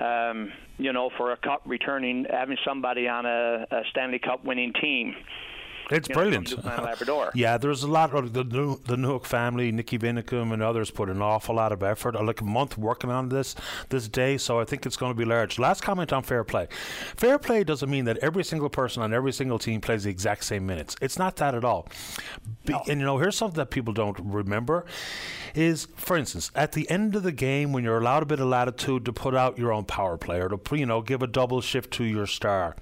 um, you know, for a cup returning, having somebody on a, a Stanley Cup winning team it's brilliant. Labrador. yeah, there's a lot of the New, the Newhook family, Nicky Vinicum and others put an awful lot of effort. I like a month working on this this day, so I think it's going to be large. Last comment on fair play. Fair play doesn't mean that every single person on every single team plays the exact same minutes. It's not that at all. No. And you know, here's something that people don't remember is, for instance, at the end of the game when you're allowed a bit of latitude to put out your own power play or to you know give a double shift to your star.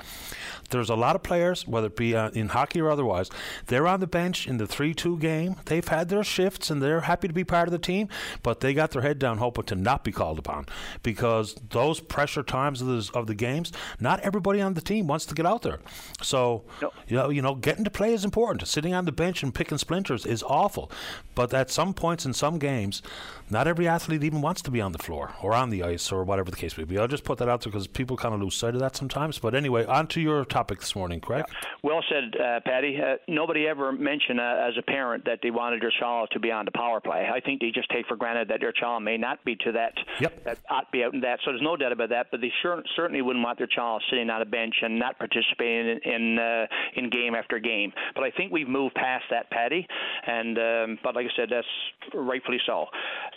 There's a lot of players, whether it be uh, in hockey or otherwise, they're on the bench in the 3 2 game. They've had their shifts and they're happy to be part of the team, but they got their head down hoping to not be called upon because those pressure times of the, of the games, not everybody on the team wants to get out there. So, no. you, know, you know, getting to play is important. Sitting on the bench and picking splinters is awful. But at some points in some games, not every athlete even wants to be on the floor or on the ice or whatever the case may be. I'll just put that out there because people kind of lose sight of that sometimes. But anyway, on to your topic this morning, correct? Yeah. Well said, uh, Patty. Uh, nobody ever mentioned uh, as a parent that they wanted their child to be on the power play. I think they just take for granted that their child may not be to that, yep. that ought to be out in that. So there's no doubt about that. But they sure, certainly wouldn't want their child sitting on a bench and not participating in in, uh, in game after game. But I think we've moved past that, Patty. And um, but like I said, that's rightfully so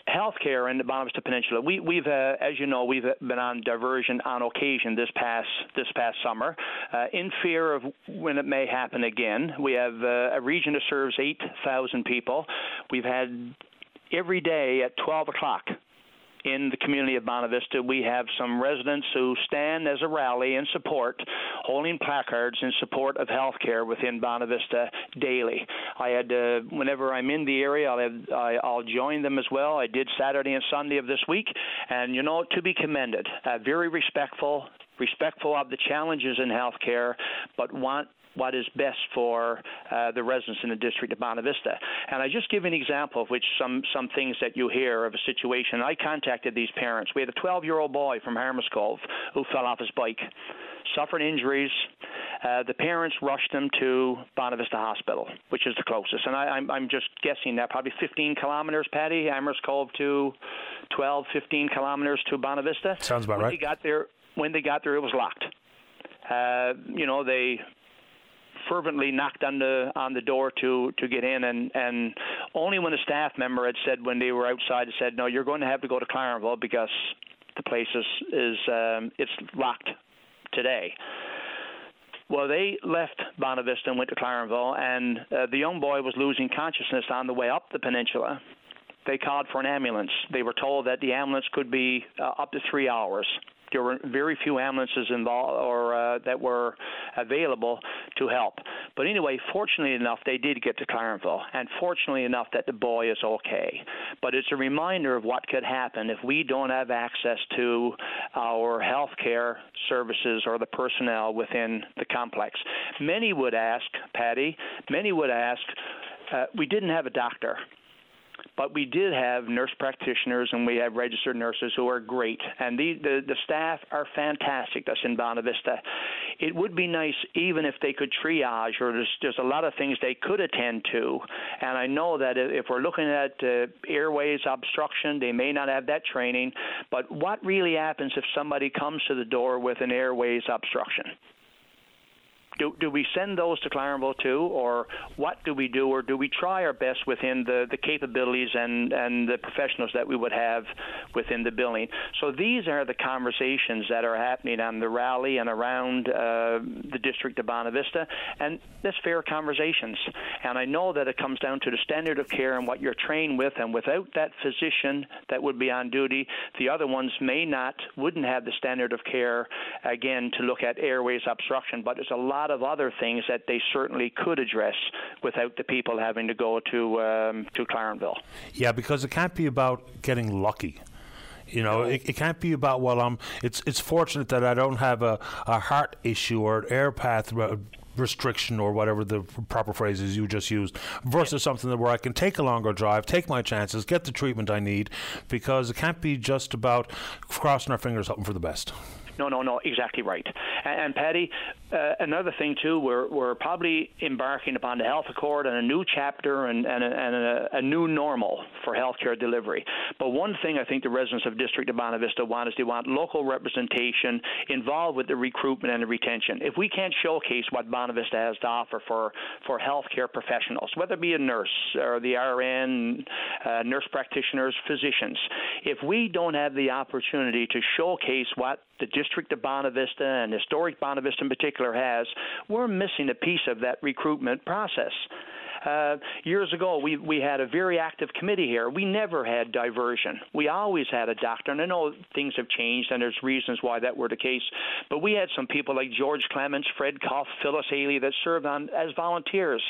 healthcare in the Bonavista Peninsula. We, we've, uh, as you know, we've been on diversion on occasion this past this past summer, uh, in fear of when it may happen again. We have uh, a region that serves 8,000 people. We've had every day at 12 o'clock in the community of Bonavista, we have some residents who stand as a rally in support, holding placards in support of health care within Bonavista daily. I had, uh, whenever I'm in the area, I'll, have, I, I'll join them as well. I did Saturday and Sunday of this week, and you know, to be commended, uh, very respectful, respectful of the challenges in healthcare, but want what is best for uh, the residents in the district of Bonavista. And I just give an example of which some some things that you hear of a situation. I contacted these parents. We had a 12-year-old boy from Amherst Cove who fell off his bike, suffered injuries. Uh, the parents rushed him to Bonavista Hospital, which is the closest. And I, I'm, I'm just guessing that probably 15 kilometers, Patty, Amherst Cove to 12, 15 kilometers to Bonavista. Sounds about when right. They got there, when they got there, it was locked. Uh, you know, they fervently knocked on the on the door to to get in and and only when a staff member had said when they were outside said no you're going to have to go to Clarenville because the place is is um, it's locked today well, they left Bonavista and went to Clarenville, and uh, the young boy was losing consciousness on the way up the peninsula. They called for an ambulance. They were told that the ambulance could be uh, up to three hours there were very few ambulances involved or uh, that were available to help. But anyway, fortunately enough, they did get to Clarenville, and fortunately enough that the boy is okay. But it's a reminder of what could happen if we don't have access to our health care services or the personnel within the complex. Many would ask, Patty, many would ask, uh, we didn't have a doctor. But we did have nurse practitioners and we have registered nurses who are great. And the, the, the staff are fantastic that's in Bonavista. It would be nice even if they could triage or there's, there's a lot of things they could attend to. And I know that if we're looking at uh, airways obstruction, they may not have that training. But what really happens if somebody comes to the door with an airways obstruction? Do, do we send those to Clarenville too, or what do we do, or do we try our best within the, the capabilities and, and the professionals that we would have within the building? So these are the conversations that are happening on the rally and around uh, the district of Bonavista, and that's fair conversations. And I know that it comes down to the standard of care and what you're trained with, and without that physician that would be on duty, the other ones may not, wouldn't have the standard of care, again, to look at airways obstruction, but there's a lot lot of other things that they certainly could address without the people having to go to um, to Clarenville. Yeah, because it can't be about getting lucky. You know, it, it, can't be about well, I'm. It's it's fortunate that I don't have a, a heart issue or an air path restriction or whatever the proper phrase is you just used versus yeah. something where I can take a longer drive, take my chances, get the treatment I need, because it can't be just about crossing our fingers hoping for the best. No, no, no, exactly right. And, and Patty, uh, another thing too, we're we're probably embarking upon the health accord and a new chapter and and, a, and a, a, new normal for healthcare delivery. But one thing I think the residents of District of Bonavista want is they want local representation involved with the recruitment and the retention. If we can't showcase what Bonavista has to offer for for healthcare professionals, whether it be a nurse or the RN, uh, nurse practitioners, physicians, if we don't have the opportunity to showcase what the District of Bonavista and historic Bonavista in particular has, we're missing a piece of that recruitment process. Uh, years ago, we we had a very active committee here. We never had diversion. We always had a doctor, and I know things have changed, and there's reasons why that were the case. But we had some people like George Clements, Fred Koff, Phyllis Haley that served on as volunteers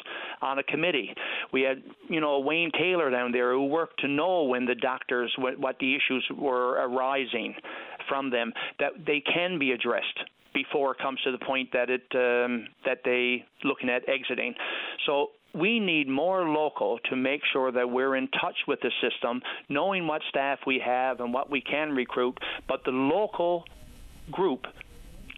on a committee. We had you know Wayne Taylor down there who worked to know when the doctors what, what the issues were arising from them that they can be addressed before it comes to the point that it um, that they looking at exiting. So we need more local to make sure that we're in touch with the system, knowing what staff we have and what we can recruit, but the local group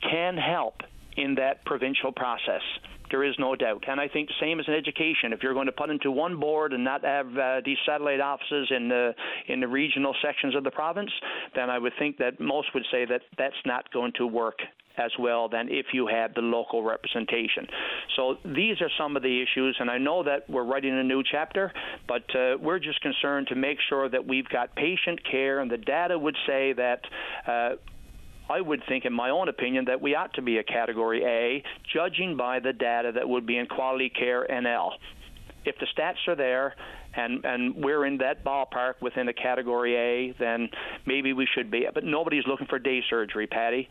can help in that provincial process. There is no doubt. And I think the same as in education. If you're going to put into one board and not have uh, these satellite offices in the in the regional sections of the province, then I would think that most would say that that's not going to work as well than if you had the local representation. So these are some of the issues, and I know that we're writing a new chapter, but uh, we're just concerned to make sure that we've got patient care, and the data would say that. Uh, I would think, in my own opinion, that we ought to be a Category A, judging by the data that would be in Quality Care NL. If the stats are there, and and we're in that ballpark within a category A, then maybe we should be. But nobody's looking for day surgery, Patty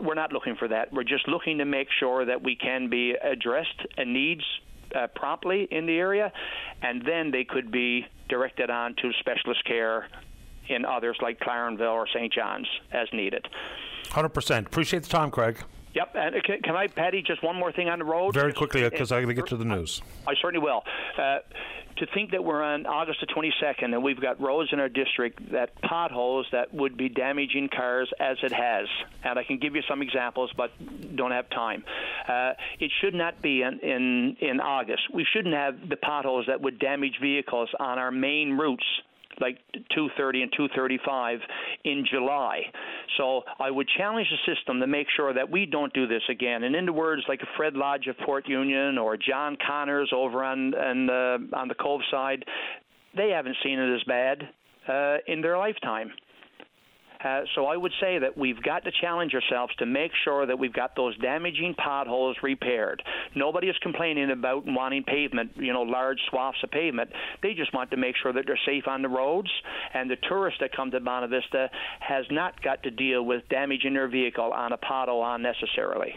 we're not looking for that. We're just looking to make sure that we can be addressed and needs uh, promptly in the area, and then they could be directed on to specialist care in others like Clarenville or St. John's as needed. 100%. Appreciate the time, Craig. Yep. And uh, can, can I, Patty, just one more thing on the road? Very quickly, because I got to get to the news. I certainly will. Uh, to think that we're on August the 22nd and we've got roads in our district that potholes that would be damaging cars as it has, and I can give you some examples, but don't have time. Uh, it should not be in, in in August. We shouldn't have the potholes that would damage vehicles on our main routes like 230 and 235 in July. So I would challenge the system to make sure that we don't do this again. And in the words like Fred Lodge of Port Union or John Connors over on on, uh, on the Cove side, they haven't seen it as bad uh, in their lifetime. Uh, so I would say that we've got to challenge ourselves to make sure that we've got those damaging potholes repaired. Nobody is complaining about wanting pavement, you know, large swaths of pavement. They just want to make sure that they're safe on the roads, and the tourists that come to Bonavista has not got to deal with damaging their vehicle on a pothole unnecessarily.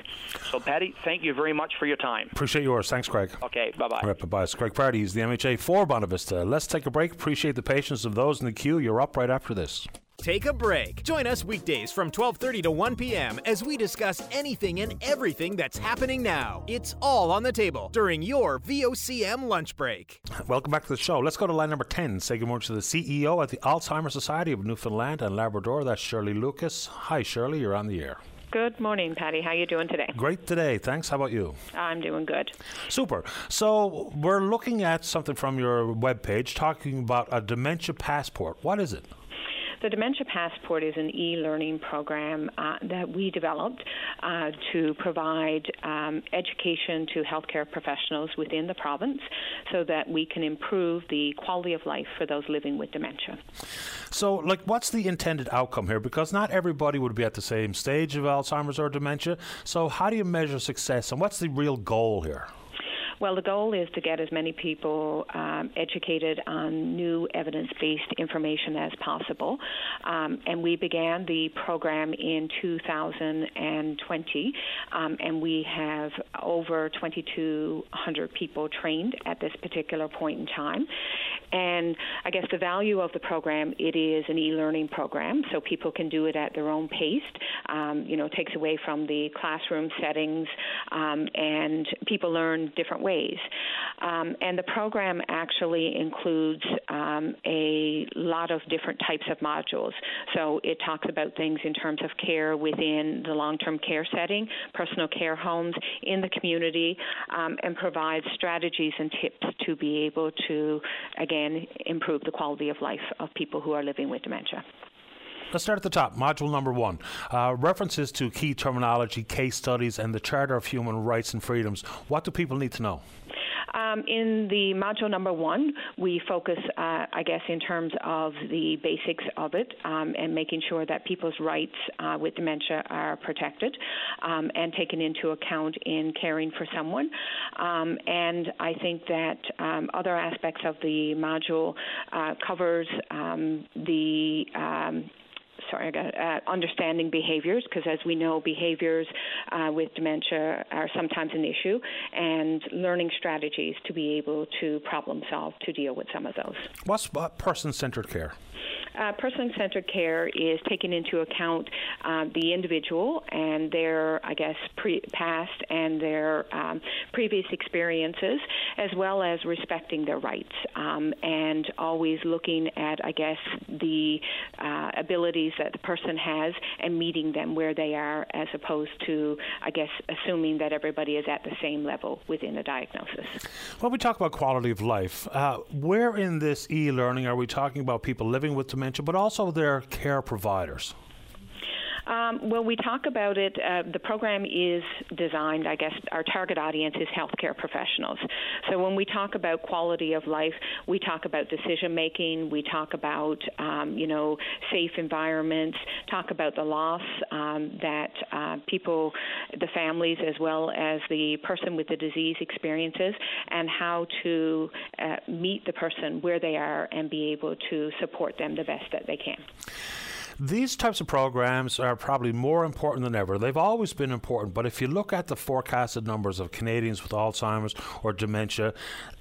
So, Patty, thank you very much for your time. Appreciate yours. Thanks, Craig. Okay, bye bye. All right, bye bye. It's Craig Pardy. He's the MHA for Bonavista. Let's take a break. Appreciate the patience of those in the queue. You're up right after this. Take a break. Join us weekdays from 12:30 to 1 p.m. as we discuss anything and everything that's happening now. It's all on the table during your VOCM lunch break. Welcome back to the show. Let's go to line number 10. Say good morning to the CEO at the Alzheimer's Society of Newfoundland and Labrador. That's Shirley Lucas. Hi, Shirley. You're on the air. Good morning, Patty. How you doing today? Great today. Thanks. How about you? I'm doing good. Super. So we're looking at something from your webpage talking about a dementia passport. What is it? The Dementia Passport is an e learning program uh, that we developed uh, to provide um, education to healthcare professionals within the province so that we can improve the quality of life for those living with dementia. So, like, what's the intended outcome here? Because not everybody would be at the same stage of Alzheimer's or dementia. So, how do you measure success and what's the real goal here? Well, the goal is to get as many people um, educated on new evidence based information as possible. Um, and we began the program in 2020, um, and we have over 2,200 people trained at this particular point in time. And I guess the value of the program, it is an e-learning program, so people can do it at their own pace. Um, you know, takes away from the classroom settings, um, and people learn different ways. Um, and the program actually includes um, a lot of different types of modules. So it talks about things in terms of care within the long-term care setting, personal care homes, in the community, um, and provides strategies and tips to be able to, again, improve the quality of life of people who are living with dementia. Let's start at the top. Module number one uh, references to key terminology, case studies, and the Charter of Human Rights and Freedoms. What do people need to know? Um, in the module number one, we focus, uh, I guess, in terms of the basics of it um, and making sure that people's rights uh, with dementia are protected um, and taken into account in caring for someone. Um, and I think that um, other aspects of the module uh, covers um, the sorry, I uh, understanding behaviors because as we know, behaviors uh, with dementia are sometimes an issue, and learning strategies to be able to problem solve to deal with some of those. What's person-centered care? Uh, person centered care is taking into account uh, the individual and their, I guess, pre- past and their um, previous experiences, as well as respecting their rights um, and always looking at, I guess, the uh, abilities that the person has and meeting them where they are, as opposed to, I guess, assuming that everybody is at the same level within a diagnosis. Well, we talk about quality of life, uh, where in this e learning are we talking about people living with dementia, but also their care providers? Um, well, we talk about it. Uh, the program is designed, I guess, our target audience is healthcare professionals. So when we talk about quality of life, we talk about decision making, we talk about, um, you know, safe environments, talk about the loss um, that uh, people, the families, as well as the person with the disease experiences, and how to uh, meet the person where they are and be able to support them the best that they can. These types of programs are probably more important than ever. They've always been important, but if you look at the forecasted numbers of Canadians with Alzheimer's or dementia,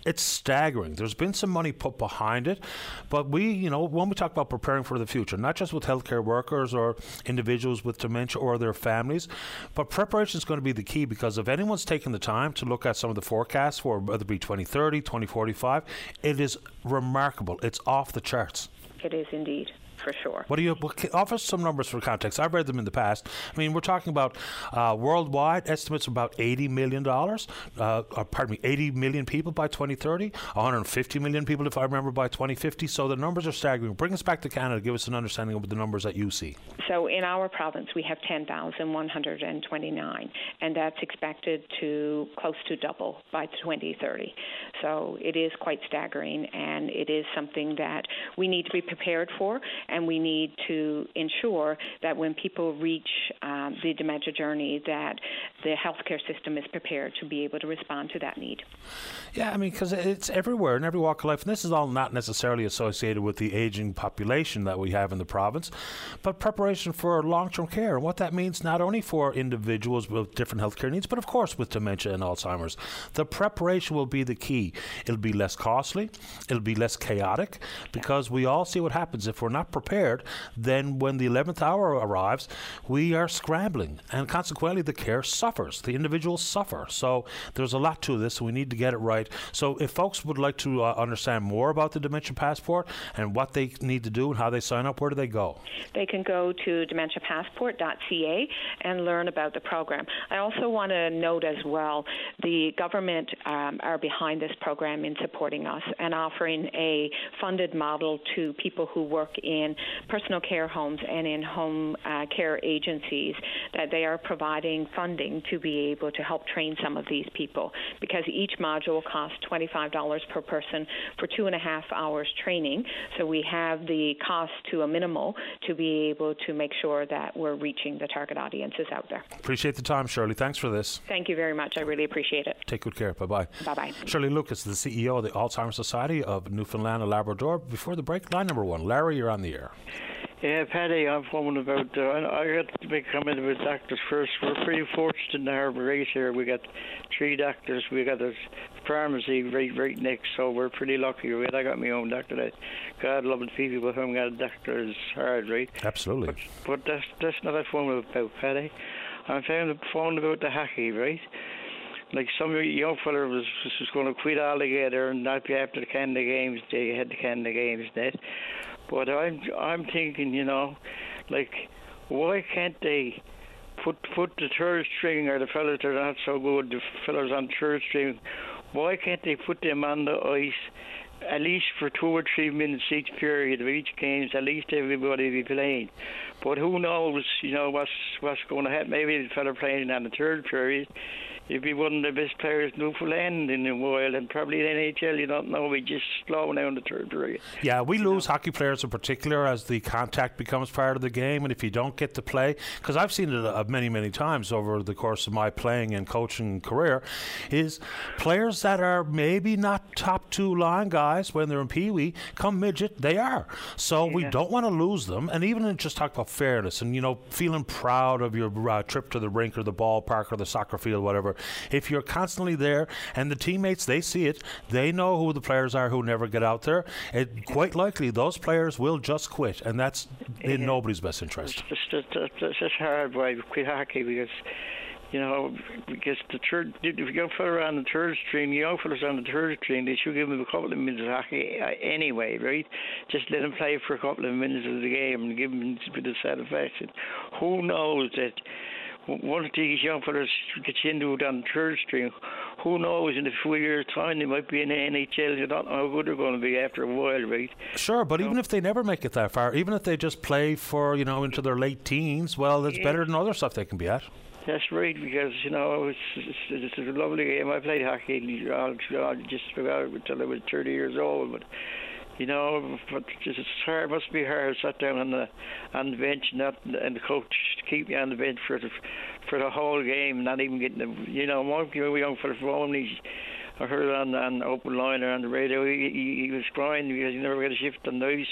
it's staggering. There's been some money put behind it, but we, you know, when we talk about preparing for the future, not just with healthcare workers or individuals with dementia or their families, but preparation is going to be the key because if anyone's taken the time to look at some of the forecasts for whether it be 2030, 2045, it is remarkable. It's off the charts. It is indeed for sure. What do you offer some numbers for context? I've read them in the past. I mean, we're talking about uh, worldwide estimates of about eighty million dollars. Uh, uh, pardon me, eighty million people by 2030, 150 million people, if I remember, by 2050. So the numbers are staggering. Bring us back to Canada. Give us an understanding of the numbers that you see. So in our province, we have 10,129, and that's expected to close to double by 2030. So it is quite staggering, and it is something that we need to be prepared for and we need to ensure that when people reach um, the dementia journey, that the healthcare system is prepared to be able to respond to that need. Yeah, I mean, because it's everywhere in every walk of life, and this is all not necessarily associated with the aging population that we have in the province, but preparation for long-term care and what that means not only for individuals with different healthcare needs, but of course with dementia and Alzheimer's. The preparation will be the key. It'll be less costly, it'll be less chaotic, because we all see what happens if we're not then when the 11th hour arrives, we are scrambling, and consequently, the care suffers. The individuals suffer. So there's a lot to this, we need to get it right. So if folks would like to uh, understand more about the Dementia Passport and what they need to do and how they sign up, where do they go? They can go to dementiapassport.ca and learn about the program. I also want to note as well the government um, are behind this program in supporting us and offering a funded model to people who work in in personal care homes and in home uh, care agencies that they are providing funding to be able to help train some of these people because each module costs $25 per person for two and a half hours training. So we have the cost to a minimal to be able to make sure that we're reaching the target audiences out there. Appreciate the time, Shirley. Thanks for this. Thank you very much. I really appreciate it. Take good care. Bye bye. Bye bye. Shirley Lucas, the CEO of the Alzheimer's Society of Newfoundland and Labrador. Before the break, line number one. Larry, you're on the air. Yeah, Paddy, I'm phoning about. Uh, I got to make a comment about doctors first. We're pretty fortunate in the Harbour Grace here. We got three doctors. We got a pharmacy right right next, so we're pretty lucky. Right? I got my own doctor. That God loving people with whom got a doctor is hard, right? Absolutely. But, but that's that's not a phone about, Paddy. I'm phone about the hockey, right? like some young fella was was going to quit altogether and not be after the Canada games. They had the Canada games net, but I'm I'm thinking, you know, like why can't they put put the third string or the fellas that are not so good, the fellas on third string, why can't they put them on the ice? At least for two or three minutes each period of each games, at least everybody be playing. But who knows, you know, what's what's going to happen? Maybe the fella playing on the third period, he'd be one of the best players in Newfoundland in the world, and probably the NHL. You don't know, we just slow down the third period. Yeah, we lose know? hockey players in particular as the contact becomes part of the game, and if you don't get to play, because I've seen it uh, many, many times over the course of my playing and coaching career, is players that are maybe not top two line guys when they're in Pee Wee come midget, they are. So yeah. we don't want to lose them, and even just talk about fairness and you know feeling proud of your uh, trip to the rink or the ballpark or the soccer field, whatever if you're constantly there and the teammates they see it, they know who the players are who never get out there. It quite likely those players will just quit, and that's in yeah. nobody's best interest. It's just, it's just hard why quit hockey because you know, because the third, if you go further on the third string, you go fellas on the third string, they should give them a couple of minutes of hockey uh, anyway, right? Just let them play for a couple of minutes of the game and give them a bit of satisfaction. Who knows that one of these young fellas gets into it on third string, who knows in a few years' time they might be in the NHL. You don't know how good they're going to be after a while, right? Sure, but even if they never make it that far, even if they just play for you know into their late teens, well, it's yeah. better than other stuff they can be at. That's right, because you know it's, it's, it's a lovely game. I played hockey all, all uh, just about until I was 30 years old, but you know, but it's hard. Must be hard. Sat down on the on the bench, not and the coach keep me on the bench for the for the whole game, not even getting the. You know, one young for the only I heard on on open line or on the radio. He, he, he was crying because he never got a shift on night,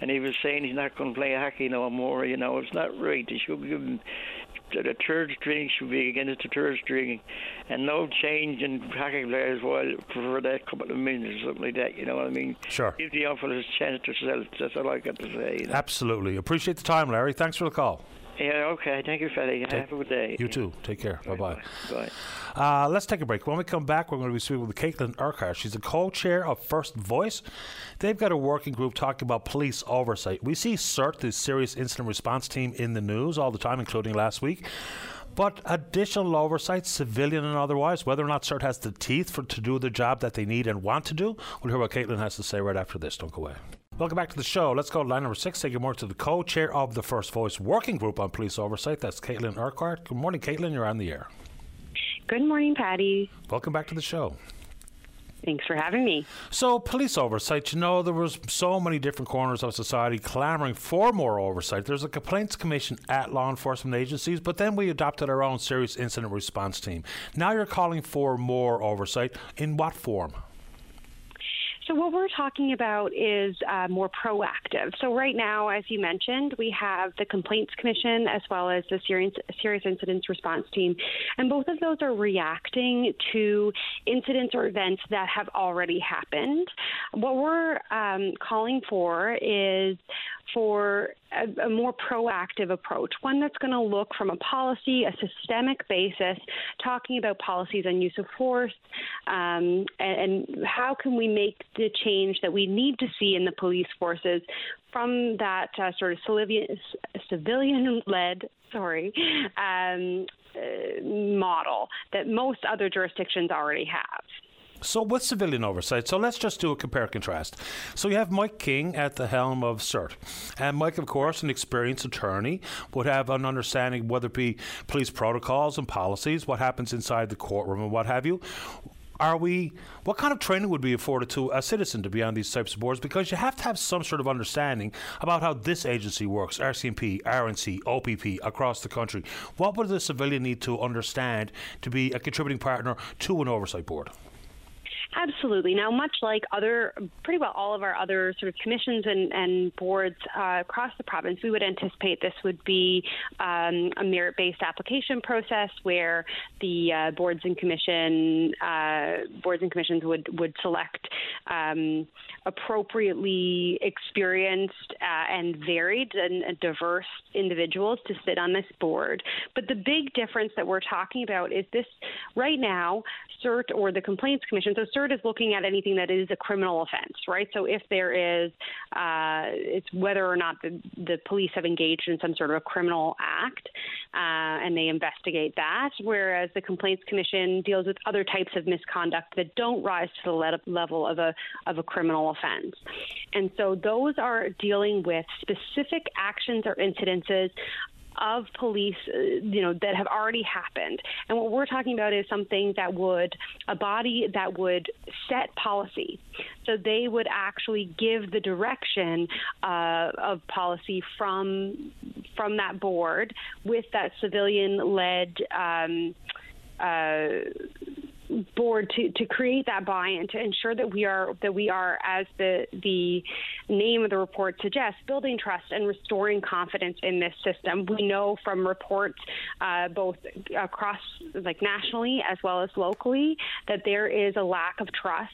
and he was saying he's not going to play hockey no more. You know, it's not right. They should give him the third string should be against the third string, and no change in hockey players while for that couple of minutes or something like that. You know what I mean? Sure. Give the fellas a chance to sell. That's all I got to say. You know? Absolutely. Appreciate the time, Larry. Thanks for the call. Yeah, okay. Thank you, Paddy. Have a good day. You too. Take care. Bye bye. Bye. Uh, let's take a break. When we come back, we're going to be speaking with Caitlin Urquhart. She's the co-chair of First Voice. They've got a working group talking about police oversight. We see SIRT, the Serious Incident Response Team, in the news all the time, including last week. But additional oversight, civilian and otherwise, whether or not SIRT has the teeth for to do the job that they need and want to do, we'll hear what Caitlin has to say right after this. Don't go away. Welcome back to the show. Let's go to line number six. Say good morning to the co-chair of the First Voice Working Group on Police Oversight. That's Caitlin Urquhart. Good morning, Caitlin. You're on the air. Good morning, Patty. Welcome back to the show. Thanks for having me. So, police oversight, you know, there was so many different corners of society clamoring for more oversight. There's a complaints commission at law enforcement agencies, but then we adopted our own serious incident response team. Now you're calling for more oversight. In what form? So, what we're talking about is uh, more proactive. So, right now, as you mentioned, we have the Complaints Commission as well as the Serious, Serious Incidents Response Team, and both of those are reacting to incidents or events that have already happened. What we're um, calling for is for a, a, more proactive approach, one that's going to look from a policy, a systemic basis, talking about policies on use of force, um, and, and how can we make the change that we need to see in the police forces from that uh, sort of civilian led sorry um, uh, model that most other jurisdictions already have. So, with civilian oversight, so let's just do a compare contrast. So, you have Mike King at the helm of SIRT. And Mike, of course, an experienced attorney, would have an understanding whether it be police protocols and policies, what happens inside the courtroom, and what have you are we what kind of training would be afforded to a citizen to be on these types of boards? Because you have to have some sort of understanding about how this agency works RCMP, RNC, OPP across the country. What would the civilian need to understand to be a contributing partner to an oversight board Absolutely. Now, much like other, pretty well all of our other sort of commissions and, and boards uh, across the province, we would anticipate this would be um, a merit based application process where the uh, boards and commission uh, boards and commissions would would select um, appropriately experienced uh, and varied and diverse individuals to sit on this board. But the big difference that we're talking about is this right now, SIRT or the Complaints Commission. So SIRT is looking at anything that is a criminal offense, right? So if there is, uh, it's whether or not the, the police have engaged in some sort of a criminal act uh, and they investigate that. Whereas the Complaints Commission deals with other types of misconduct that don't rise to the le- level of a of a criminal offense. And so those are dealing with specific actions or incidences of police, uh, you know, that have already happened. And what we're talking about is something that would, a body that would set policy. So they would actually give the direction uh, of policy from from that board with that civilian-led. Um, uh, board to, to create that buy-in to ensure that we are that we are as the the name of the report suggests building trust and restoring confidence in this system. We know from reports uh, both across like nationally as well as locally that there is a lack of trust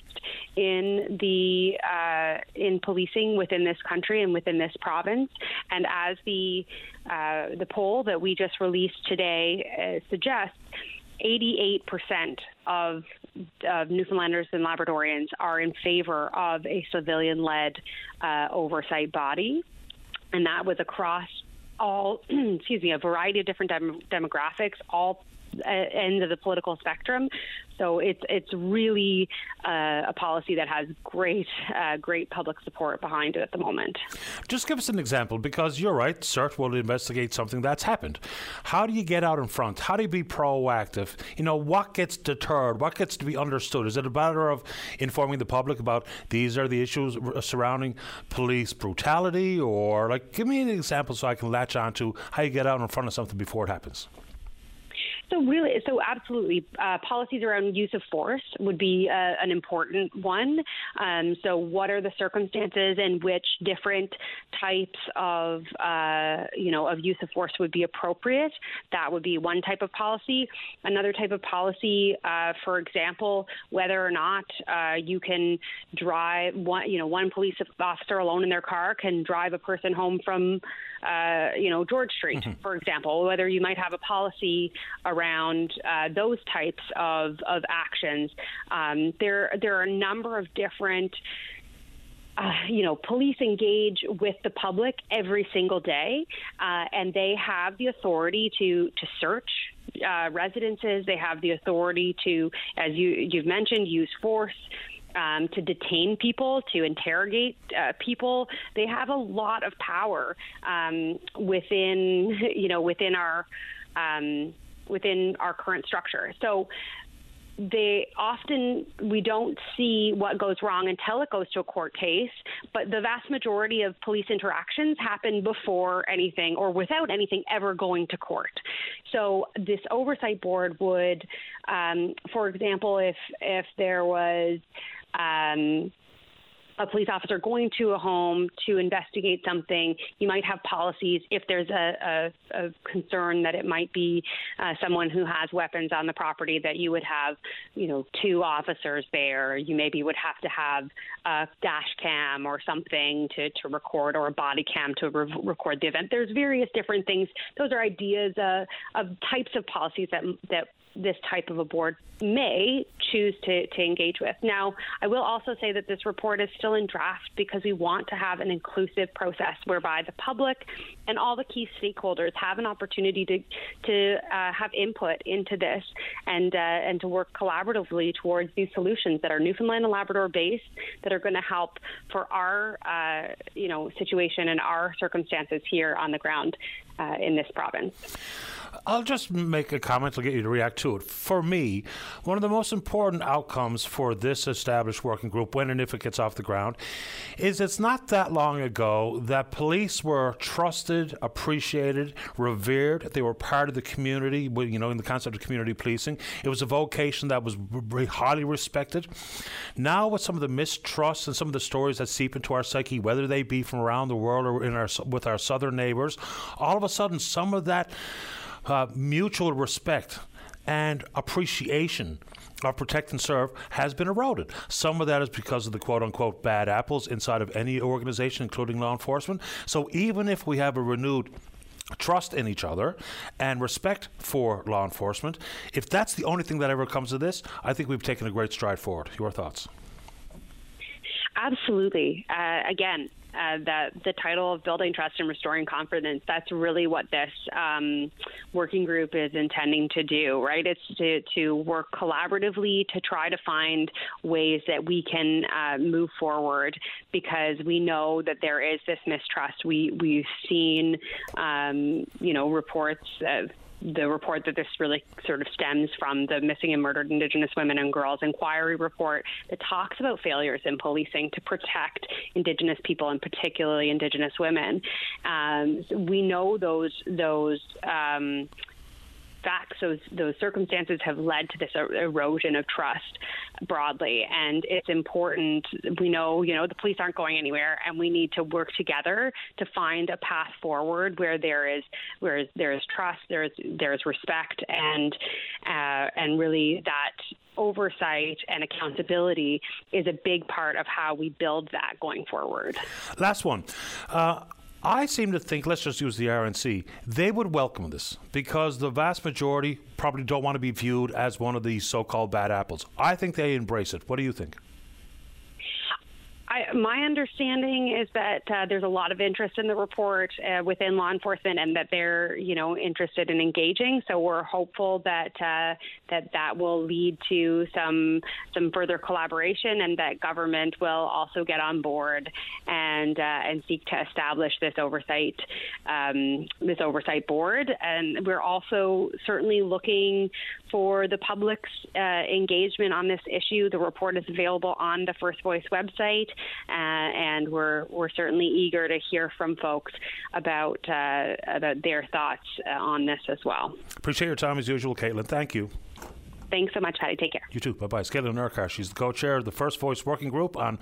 in the uh, in policing within this country and within this province. And as the uh, the poll that we just released today uh, suggests 88% of, of Newfoundlanders and Labradorians are in favor of a civilian led uh, oversight body. And that was across all, excuse me, a variety of different dem- demographics, all uh, ends of the political spectrum. So it's it's really uh, a policy that has great uh, great public support behind it at the moment. Just give us an example, because you're right. SIRT will investigate something that's happened. How do you get out in front? How do you be proactive? You know, what gets deterred? What gets to be understood? Is it a matter of informing the public about these are the issues surrounding police brutality, or like give me an example so I can latch on to how you get out in front of something before it happens? So really, so absolutely, uh, policies around use of force would be uh, an important one. Um, so, what are the circumstances in which different types of, uh, you know, of use of force would be appropriate? That would be one type of policy. Another type of policy, uh, for example, whether or not uh, you can drive one, you know, one police officer alone in their car can drive a person home from uh, you know, George Street, mm-hmm. for example, whether you might have a policy around uh, those types of, of actions. Um, there, there are a number of different. Uh, you know, police engage with the public every single day, uh, and they have the authority to to search uh, residences. They have the authority to, as you you've mentioned, use force um, to detain people, to interrogate uh, people. They have a lot of power um, within, you know, within our um, within our current structure. So they often we don't see what goes wrong until it goes to a court case but the vast majority of police interactions happen before anything or without anything ever going to court so this oversight board would um, for example if if there was um, a police officer going to a home to investigate something, you might have policies if there's a, a, a concern that it might be uh, someone who has weapons on the property that you would have, you know, two officers there. You maybe would have to have a dash cam or something to, to record or a body cam to re- record the event. There's various different things. Those are ideas uh, of types of policies that that this type of a board may choose to, to engage with. Now, I will also say that this report is still in draft because we want to have an inclusive process whereby the public and all the key stakeholders have an opportunity to to uh, have input into this and uh, and to work collaboratively towards these solutions that are Newfoundland and Labrador based that are going to help for our uh, you know situation and our circumstances here on the ground uh, in this province. I'll just make a comment to get you to react to it. For me, one of the most important outcomes for this established working group, when and if it gets off the ground, is it's not that long ago that police were trusted, appreciated, revered. They were part of the community, you know, in the concept of community policing. It was a vocation that was highly respected. Now, with some of the mistrust and some of the stories that seep into our psyche, whether they be from around the world or in our with our southern neighbors, all of a sudden, some of that uh, mutual respect and appreciation of protect and serve has been eroded. Some of that is because of the quote unquote bad apples inside of any organization, including law enforcement. So even if we have a renewed trust in each other and respect for law enforcement, if that's the only thing that ever comes of this, I think we've taken a great stride forward. Your thoughts? Absolutely. Uh, again, uh, that the title of building trust and restoring confidence that's really what this um, working group is intending to do right? It's to, to work collaboratively to try to find ways that we can uh, move forward because we know that there is this mistrust. We we've seen um, you know reports of the report that this really sort of stems from the missing and murdered Indigenous women and girls inquiry report that talks about failures in policing to protect Indigenous people and particularly Indigenous women. Um, we know those those um, facts, those those circumstances have led to this erosion of trust broadly, and it's important. We know, you know, the police aren't going anywhere, and we need to work together to find a path forward where there is where there is trust, there is there is respect, and uh, and really that oversight and accountability is a big part of how we build that going forward. Last one. Uh, I seem to think, let's just use the RNC, they would welcome this because the vast majority probably don't want to be viewed as one of these so called bad apples. I think they embrace it. What do you think? I, my understanding is that uh, there's a lot of interest in the report uh, within law enforcement, and that they're, you know, interested in engaging. So we're hopeful that uh, that that will lead to some some further collaboration, and that government will also get on board and uh, and seek to establish this oversight um, this oversight board. And we're also certainly looking for the public's uh, engagement on this issue. The report is available on the First Voice website. Uh, and we're we're certainly eager to hear from folks about uh, about their thoughts uh, on this as well. Appreciate your time as usual, Caitlin. Thank you. Thanks so much, Patty. Take care. You too. Bye bye. Caitlin Urquhart. She's the co chair of the First Voice Working Group on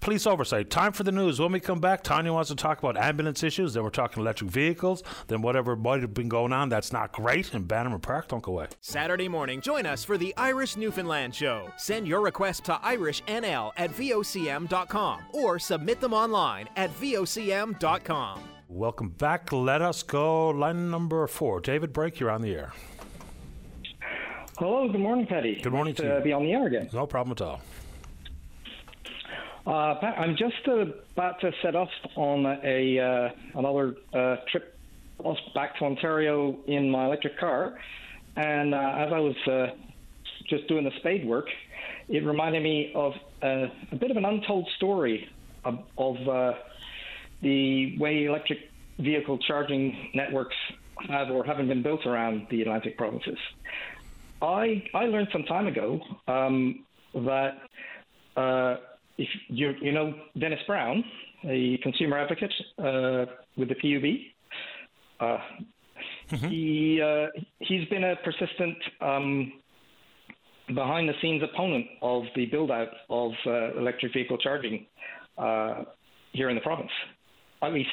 Police Oversight. Time for the news. When we come back, Tanya wants to talk about ambulance issues. Then we're talking electric vehicles. Then whatever might have been going on that's not great in Bannerman Park. Don't go away. Saturday morning, join us for the Irish Newfoundland Show. Send your request to IrishNL at VOCM.com or submit them online at VOCM.com. Welcome back. Let us go. Line number four. David Brake, you're on the air. Hello, good morning, Patty. Good morning nice to you. be on the air again. No problem at all. Uh, Pat, I'm just uh, about to set off on a uh, another uh, trip back to Ontario in my electric car, and uh, as I was uh, just doing the spade work, it reminded me of a bit of an untold story of, of the way electric vehicle charging networks have or haven't been built around the Atlantic provinces. I I learned some time ago um, that uh, if you you know Dennis Browne, a consumer advocate uh, with the PUB, uh, mm-hmm. he uh, he's been a persistent um, behind the scenes opponent of the build out of uh, electric vehicle charging uh, here in the province, at least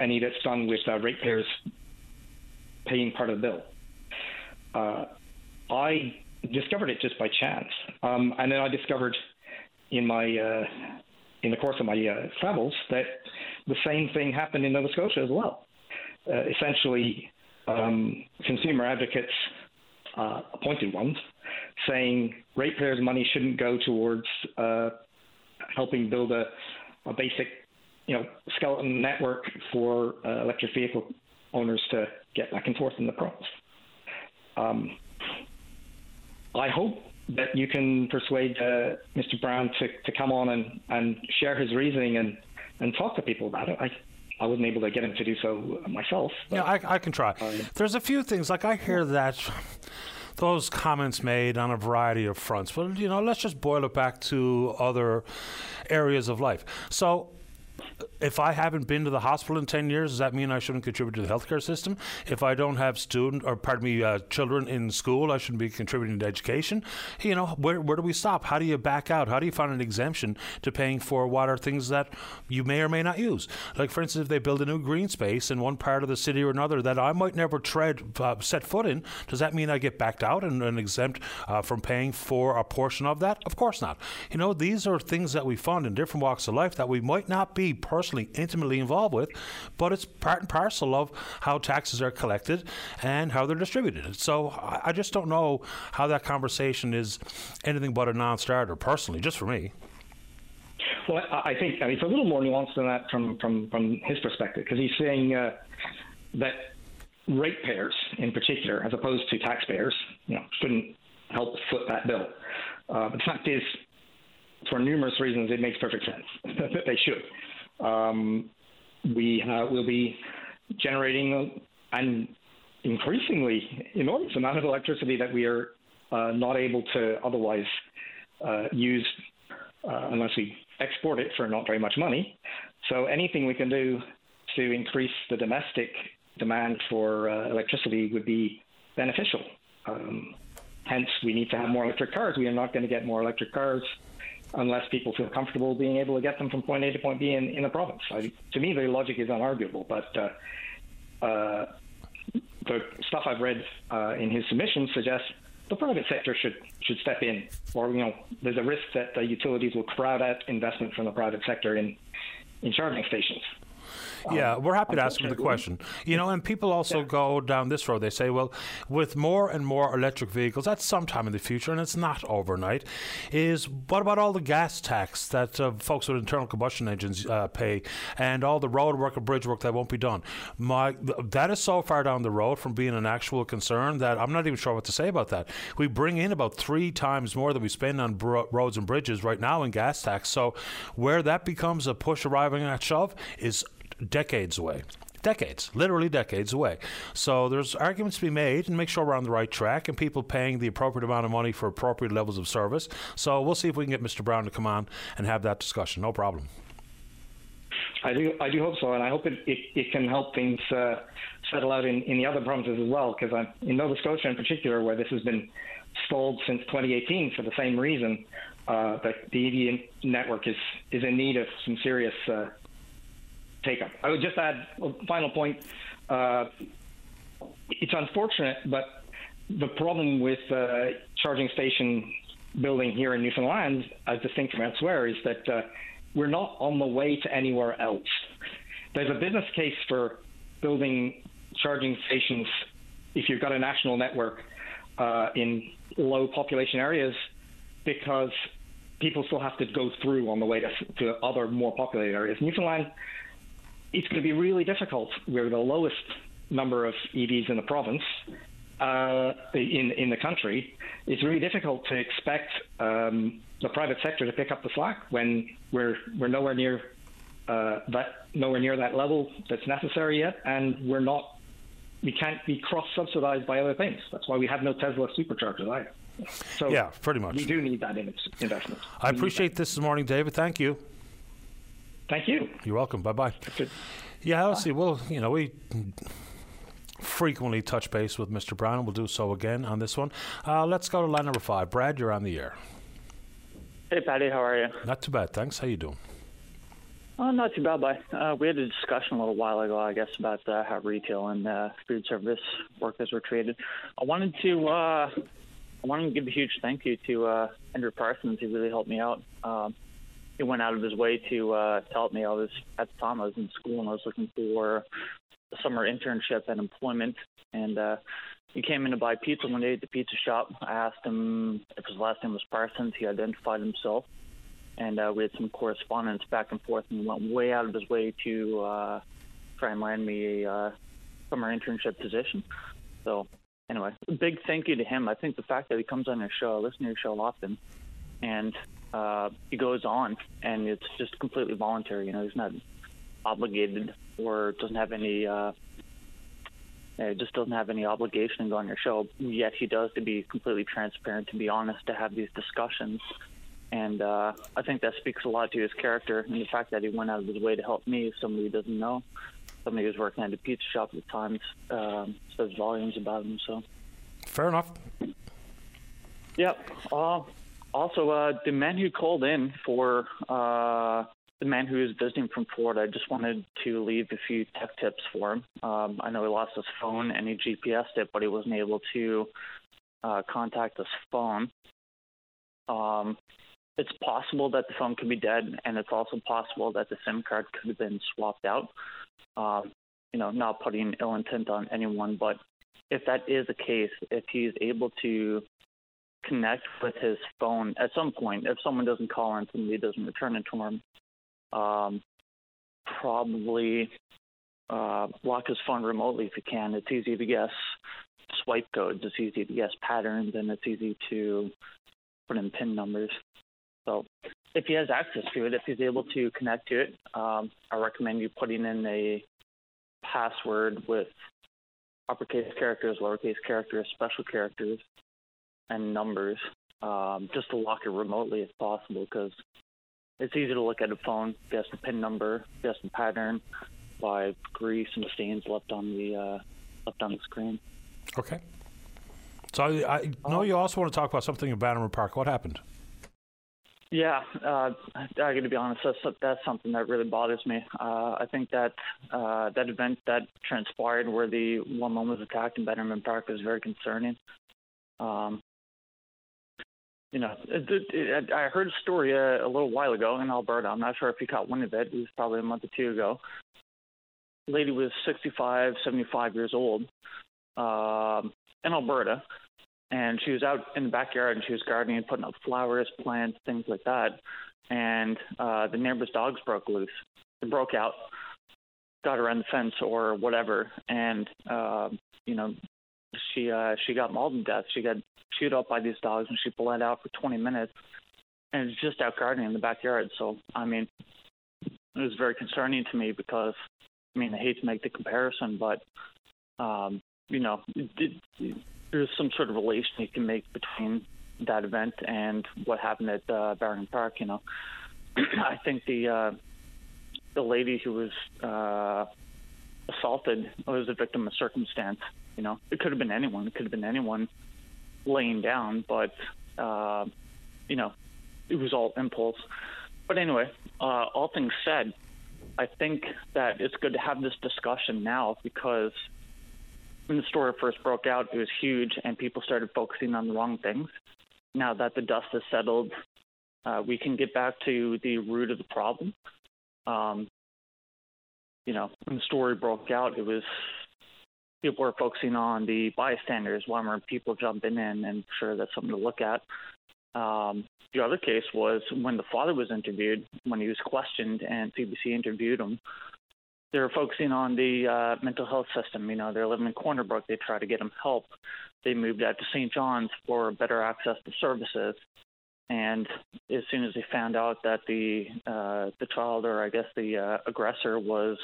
any that's done with ratepayers paying part of the bill uh, I discovered it just by chance, um, and then I discovered in my uh, in the course of my uh, travels that the same thing happened in Nova Scotia as well. Uh, essentially, um, consumer advocates, uh, appointed ones, saying ratepayers' money shouldn't go towards uh, helping build a, a basic, you know, skeleton network for electric vehicle owners to get back and forth in the province. Um, I hope that you can persuade uh, Mr. Browne to, to come on and, and share his reasoning and, and talk to people about it. I, I wasn't able to get him to do so myself. But, yeah, I, I can try. There's a few things like I hear that those comments made on a variety of fronts. But you know, let's just boil it back to other areas of life. So if I haven't been to the hospital in 10 years, does that mean I shouldn't contribute to the healthcare system? If I don't have student or pardon me, uh, children in school, I shouldn't be contributing to education. You know, where, where do we stop? How do you back out? How do you find an exemption to paying for what are things that you may or may not use? Like, for instance, if they build a new green space in one part of the city or another that I might never tread, uh, set foot in, does that mean I get backed out and, and exempt uh, from paying for a portion of that? Of course not. You know, these are things that we fund in different walks of life that we might not be personally intimately involved with, but it's part and parcel of how taxes are collected and how they're distributed. So I just don't know how that conversation is anything but a non-starter, personally, just for me. Well, I think I mean, it's a little more nuanced than that from from, from his perspective because he's saying uh, that ratepayers, in particular, as opposed to taxpayers, you know, shouldn't help foot that bill. Uh, the fact is, for numerous reasons, it makes perfect sense that they should um, we uh, will be generating an increasingly enormous amount of electricity that we are uh, not able to otherwise uh, use uh, unless we export it for not very much money. So anything we can do to increase the domestic demand for uh, electricity would be beneficial. Um, hence, we need to have more electric cars. We are not going to get more electric cars unless people feel comfortable being able to get them from point A to point B in, in a province. I, to me, the logic is unarguable, but uh, uh, the stuff I've read uh, in his submission suggests the private sector should should step in, or you know, there's a risk that the utilities will crowd out investment from the private sector in in charging stations. Yeah, we're happy to ask him the question. You know, and people also yeah. go down this road. They say, well, with more and more electric vehicles, that's sometime in the future, and it's not overnight. Is what about all the gas tax that uh, folks with internal combustion engines uh, pay, and all the road work and bridge work that won't be done? My that is so far down the road from being an actual concern that I'm not even sure what to say about that. We bring in about three times more than we spend on bro- roads and bridges right now in gas tax. So where that becomes a push arriving at shove is decades away decades, literally decades away. So there's arguments to be made and make sure we're on the right track and people paying the appropriate amount of money for appropriate levels of service. So we'll see if we can get Mr. Browne to come on and have that discussion. No problem. I do, I do hope so, and I hope it, it, it can help things uh, settle out in, in the other provinces as well. Because in Nova Scotia, in particular, where this has been stalled since 2018 for the same reason, uh, that the EV network is is in need of some serious uh, take up. I would just add a final point. Uh, it's unfortunate, but the problem with uh, charging station building here in Newfoundland, as distinct from elsewhere, is that uh, we're not on the way to anywhere else. There's a business case for building charging stations if you've got a national network uh, in low population areas because people still have to go through on the way to, to other more populated areas. Newfoundland, it's going to be really difficult. We're the lowest number of EVs in the province, uh, in in the country. It's really difficult to expect um, the private sector to pick up the slack when we're we're nowhere near uh, that nowhere near that level that's necessary yet, and we're not. We can't be cross-subsidized by other things. That's why we have no Tesla superchargers either. So yeah, pretty much. We do need that investment. I appreciate this morning, David. Thank you. Thank you. You're welcome. Bye bye. Yeah, I'll see. Well, you know, we frequently touch base with Mr. Browne, and we'll do so again on this one. Uh, let's go to line number five. Brad, you're on the air. Hey, Patty, how are you? Not too bad, thanks. How you doing? Oh, not too bad, bye. Uh, we had a discussion a little while ago, I guess, about uh, how retail and uh, food service workers were treated. I wanted to, uh, I wanted to give a huge thank you to uh, Andrew Parsons. He really helped me out. Um, he went out of his way to, uh, to help me. I was at the time I was in school and I was looking for a summer internship and employment, and uh, he came in to buy pizza one day at the pizza shop. I asked him if his last name was Parsons. He identified himself, and uh, we had some correspondence back and forth. And he went way out of his way to uh, try and land me a uh, summer internship position. So, anyway, big thank you to him. I think the fact that he comes on your show, I listen to your show often, and uh, he goes on, and it's just completely voluntary. You know, he's not obligated or doesn't have any uh, uh, just doesn't have any obligation to go on your show. Yet he does to be completely transparent, to be honest, to have these discussions. And uh, I think that speaks a lot to his character and the fact that he went out of his way to help me, somebody who doesn't know, somebody who's working at a pizza shop at times, time, um, says volumes about him. So, fair enough. Yep. Uh, also, uh, the man who called in for uh, the man who is visiting from Florida, I just wanted to leave a few tech tips for him. Um, I know he lost his phone and he GPSed it, but he wasn't able to uh, contact his phone. Um, it's possible that the phone could be dead, and it's also possible that the SIM card could have been swapped out. Um, you know, not putting ill intent on anyone, but if that is the case, if he's able to connect with his phone at some point, if someone doesn't call and somebody doesn't return it to him, um, probably uh, lock his phone remotely if you can. It's easy to guess swipe codes. It's easy to guess patterns, and it's easy to put in PIN numbers. So if he has access to it, if he's able to connect to it, um, I recommend you putting in a password with uppercase characters, lowercase characters, special characters, and numbers, um, just to lock it remotely if possible, because it's easy to look at a phone, guess the PIN number, guess the pattern by grease and stains left on the uh, left on the screen. Okay. So I, I know you also want to talk about something in Bannerman Park. What happened? Yeah, uh, I got to be honest. That's that's something that really bothers me. Uh, I think that uh, that event that transpired, where the woman was attacked in Bannerman Park, is very concerning. Um, you know, it, I heard a story a, uh, a little while ago in Alberta. I'm not sure if you caught wind of it. It was probably a month or two ago. Lady was 65, 75 years old um, in Alberta, and she was out in the backyard and she was gardening, and putting up flowers, plants, things like that. And uh, the neighbor's dogs broke loose. They broke out, got around the fence or whatever, and uh, you know, she uh, she got mauled to death. She got chewed up by these dogs, and she bled out for 20 minutes. And it's just out gardening in the backyard. So, I mean, it was very concerning to me because I mean, I hate to make the comparison, but um, you know, it, it, there's some sort of relation you can make between that event and what happened at uh, Barron Park. You know, I think the uh, the lady who was uh, assaulted was a victim of circumstance. You know, it could have been anyone. It could have been anyone laying down, but uh, you know, it was all impulse. But anyway, uh, all things said, I think that it's good to have this discussion now because when the story first broke out, it was huge and people started focusing on the wrong things. Now that the dust has settled, uh, we can get back to the root of the problem. Um, you know, when the story broke out, it was people were focusing on the bystanders. Why weren't people jumping in? And sure, that's something to look at. Um, the other case was when the father was interviewed, when he was questioned, and CBC interviewed him. They were focusing on the uh, mental health system. You know, they're living in Corner Brook. They try to get him help. They moved out to St. John's for better access to services. And as soon as they found out that the uh, the child, or I guess the uh, aggressor, was,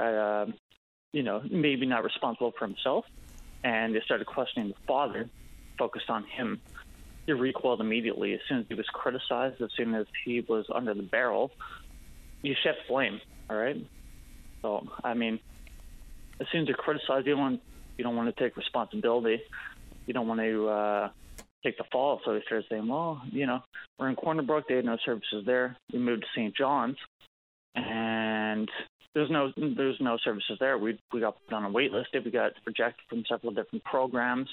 uh, you know, maybe not responsible for himself, and they started questioning the father, focused on him he recoiled immediately as soon as he was criticized, as soon as he was under the barrel. You shift blame, all right? So, I mean, as soon as you criticize, you don't want, you don't want to take responsibility. You don't want to uh, take the fall. So he started saying, well, you know, we're in Corner Brook. They had no services there. We moved to St. John's, and there's no there's no services there. We we got put on a wait list. We got rejected from several different programs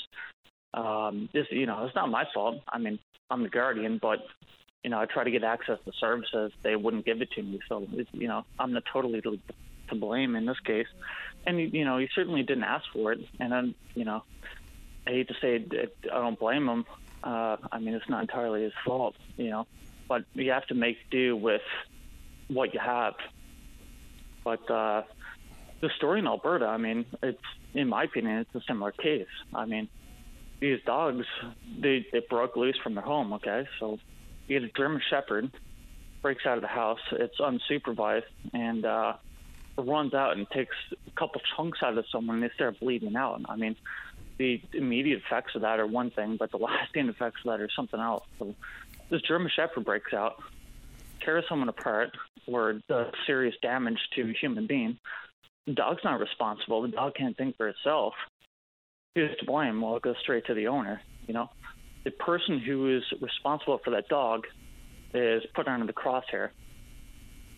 um, this, you know, it's not my fault. I mean, I'm the guardian, but you know, I try to get access to services. They wouldn't give it to me, so you know, I'm the totally to, to blame in this case. And you know, he certainly didn't ask for it. And then, you know, I hate to say it, I don't blame him. Uh, I mean, it's not entirely his fault, you know, but you have to make do with what you have. But uh, the story in Alberta, I mean, it's in my opinion, it's a similar case. I mean, these dogs they they broke loose from their home. Okay, so you get a German Shepherd breaks out of the house. It's unsupervised and uh, runs out and takes a couple chunks out of someone. and They start bleeding out. I mean, the immediate effects of that are one thing, but the lasting effects of that are something else. So this German Shepherd breaks out, tears someone apart, or does serious damage to a human being. The dog's not responsible. The dog can't think for itself who's to blame? Well, it goes straight to the owner. You know, the person who is responsible for that dog is put under the crosshair.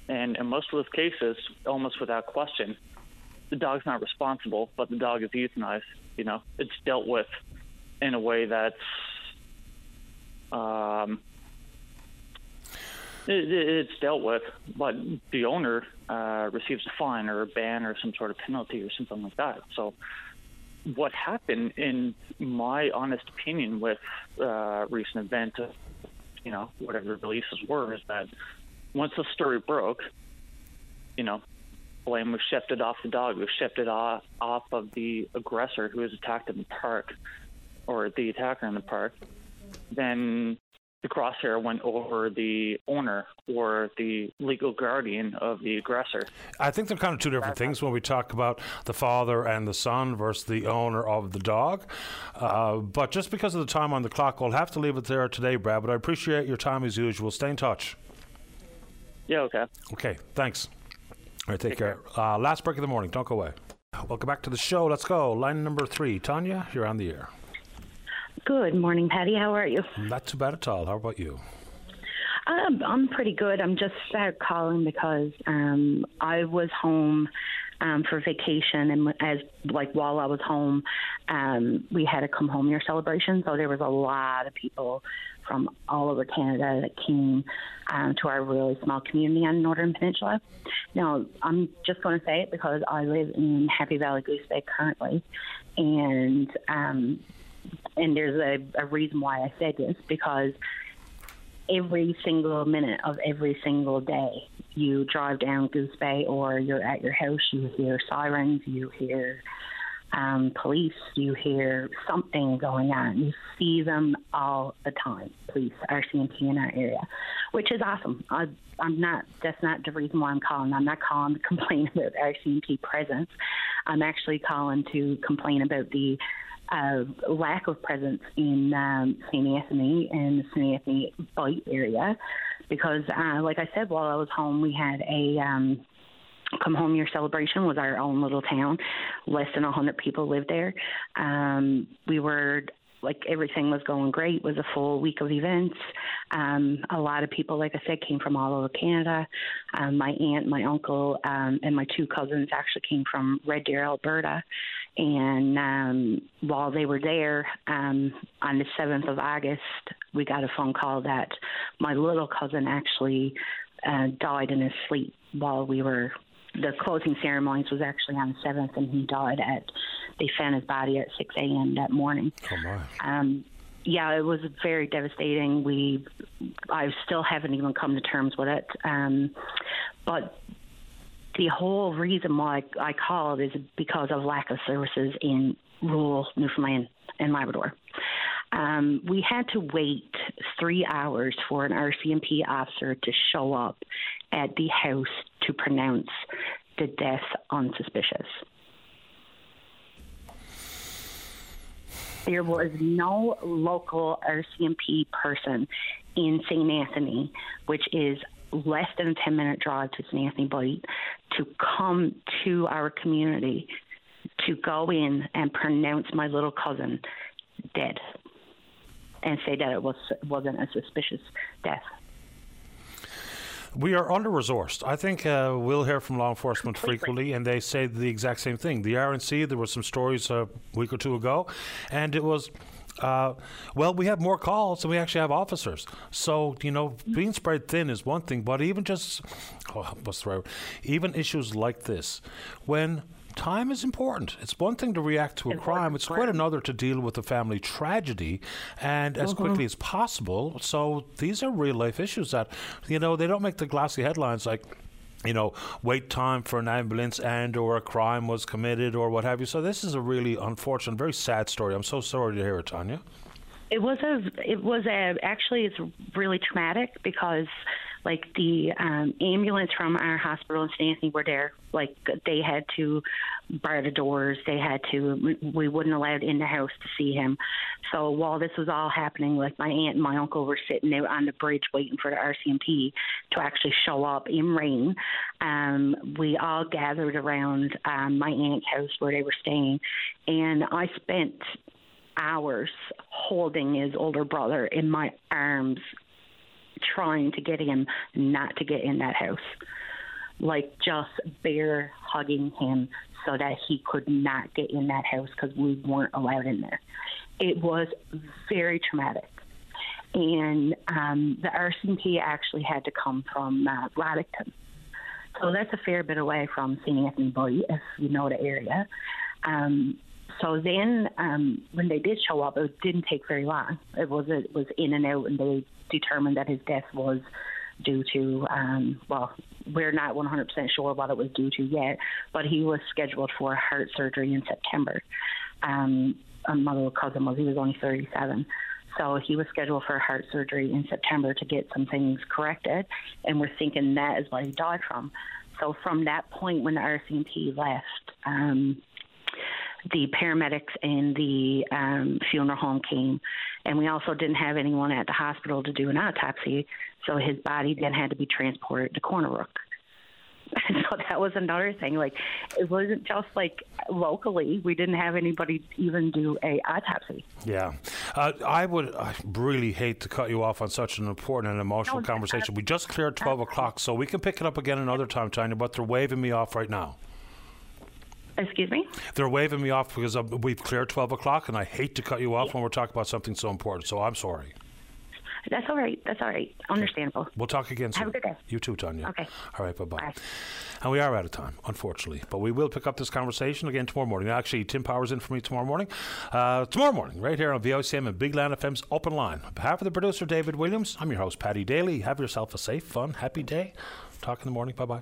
And in most of those cases, almost without question, the dog's not responsible, but the dog is euthanized. You know, it's dealt with in a way that's um, it, it's dealt with, but the owner uh, receives a fine or a ban or some sort of penalty or something like that. So what happened, in my honest opinion, with uh, recent events, you know, whatever releases were, is that once the story broke, you know, blame was shifted off the dog, was shifted off, off of the aggressor who was attacked in the park, or the attacker in the park. Then the crosshair went over the owner or the legal guardian of the aggressor. I think they're kind of two different things when we talk about the father and the son versus the owner of the dog. Uh, but just because of the time on the clock, we'll have to leave it there today, Brad. But I appreciate your time as usual. Stay in touch. Yeah, okay. Okay, thanks. All right, take, take care. care. Uh, last break of the morning. Don't go away. Welcome back to the show. Let's go. Line number three. Tanya, you're on the air. Good morning, Paddy. How are you? Not too bad at all. How about you? Um, I'm pretty good. I'm just uh, calling because um, I was home um, for vacation, and as like while I was home, um, we had a come home year celebration. So there was a lot of people from all over Canada that came um, to our really small community on Northern Peninsula. Now, I'm just going to say it because I live in Happy Valley Goose Bay currently, and um, and there's a, a reason why I say this because every single minute of every single day you drive down Goose Bay or you're at your house, you hear sirens, you hear um, police, you hear something going on. You see them all the time, police, RCMP in our area, which is awesome. I, I'm not, that's not the reason why I'm calling. I'm not calling to complain about RCMP presence. I'm actually calling to complain about the uh, lack of presence in um, St. Anthony and the St. Anthony Bight area because, uh, like I said, while I was home, we had a um, come home year celebration was our own little town. Less than a hundred people lived there. Um, we were like everything was going great. It was a full week of events. Um, a lot of people, like I said, came from all over Canada. Um, my aunt, my uncle, um, and my two cousins actually came from Red Deer, Alberta. And um, while they were there, um, on the 7th of August, we got a phone call that my little cousin actually uh, died in his sleep while we were the closing ceremonies was actually on the seventh, and he died at. They found his body at six a.m. that morning. Oh my. Um, yeah, it was very devastating. We, I still haven't even come to terms with it. Um, but the whole reason why I called is because of lack of services in rural Newfoundland and Labrador. Um, we had to wait three hours for an RCMP officer to show up at the house to pronounce the death unsuspicious. There was no local RCMP person in St. Anthony, which is less than a 10 minute drive to St. Anthony Bight, to come to our community to go in and pronounce my little cousin dead and say that it was wasn't a suspicious death. We are under resourced. I think uh, we'll hear from law enforcement frequently, and they say the exact same thing. The RNC, there were some stories a week or two ago, and it was. Uh, well, we have more calls than we actually have officers. So, you know, being spread thin is one thing, but even just, oh, what's the right word? Even issues like this, when time is important. It's one thing to react to a crime, it's quite another to deal with a family tragedy and as Mm-hmm. quickly as possible. So these are real life issues that, you know, they don't make the glossy headlines like, you know, wait time for an ambulance and or a crime was committed or what have you. So this is a really unfortunate, very sad story. I'm so sorry to hear it, Tanya. It was a. It was a. Actually, it's really traumatic because, like the um, ambulance from our hospital in. Anthony were there. Like they had to bar the doors. They had to. We wouldn't allow it in the house to see him. So while this was all happening, like my aunt and my uncle were sitting there on the bridge waiting for the RCMP to actually show up in rain. Um, we all gathered around um, my aunt's house where they were staying, and I spent hours holding his older brother in my arms, trying to get him not to get in that house. Like just bear hugging him so that he could not get in that house because we weren't allowed in there. It was very traumatic. And um, the RCMP actually had to come from uh. So that's a fair bit away from St. Anthony Boy, if you know the area. Um, so then, um, when they did show up, it didn't take very long. It was it was in and out, and they determined that his death was due to um, well, we're not 100% sure what it was due to yet, but he was scheduled for heart surgery in September. Um, my little cousin was he was only 37. So he was scheduled for heart surgery in September to get some things corrected, and we're thinking that is what he died from. So from that point, when the RCMP left, um, the paramedics and the um, funeral home came, and we also didn't have anyone at the hospital to do an autopsy. So his body then had to be transported to Corner Brook. so that was another thing. Like it wasn't just like locally; we didn't have anybody even do a autopsy. Yeah, uh, I would. I really hate to cut you off on such an important and emotional No, conversation. We just cleared twelve o'clock, so we can pick it up again another time, Tanya. But they're waving me off right now. Excuse me. They're waving me off because we've cleared twelve o'clock, and I hate to cut you off when we're talking about something so important. So I'm sorry. That's all right. That's all right. Understandable. We'll talk again soon. Have a good day. You too, Tanya. Okay. All right, bye-bye. And we are out of time, unfortunately. But we will pick up this conversation again tomorrow morning. Actually, Tim Powers in for me tomorrow morning. Uh, tomorrow morning, right here on VOCM and Big Land FM's Open Line. On behalf of the producer, David Williams, I'm your host, Paddy Daly. Have yourself a safe, fun, happy day. Talk in the morning. Bye-bye.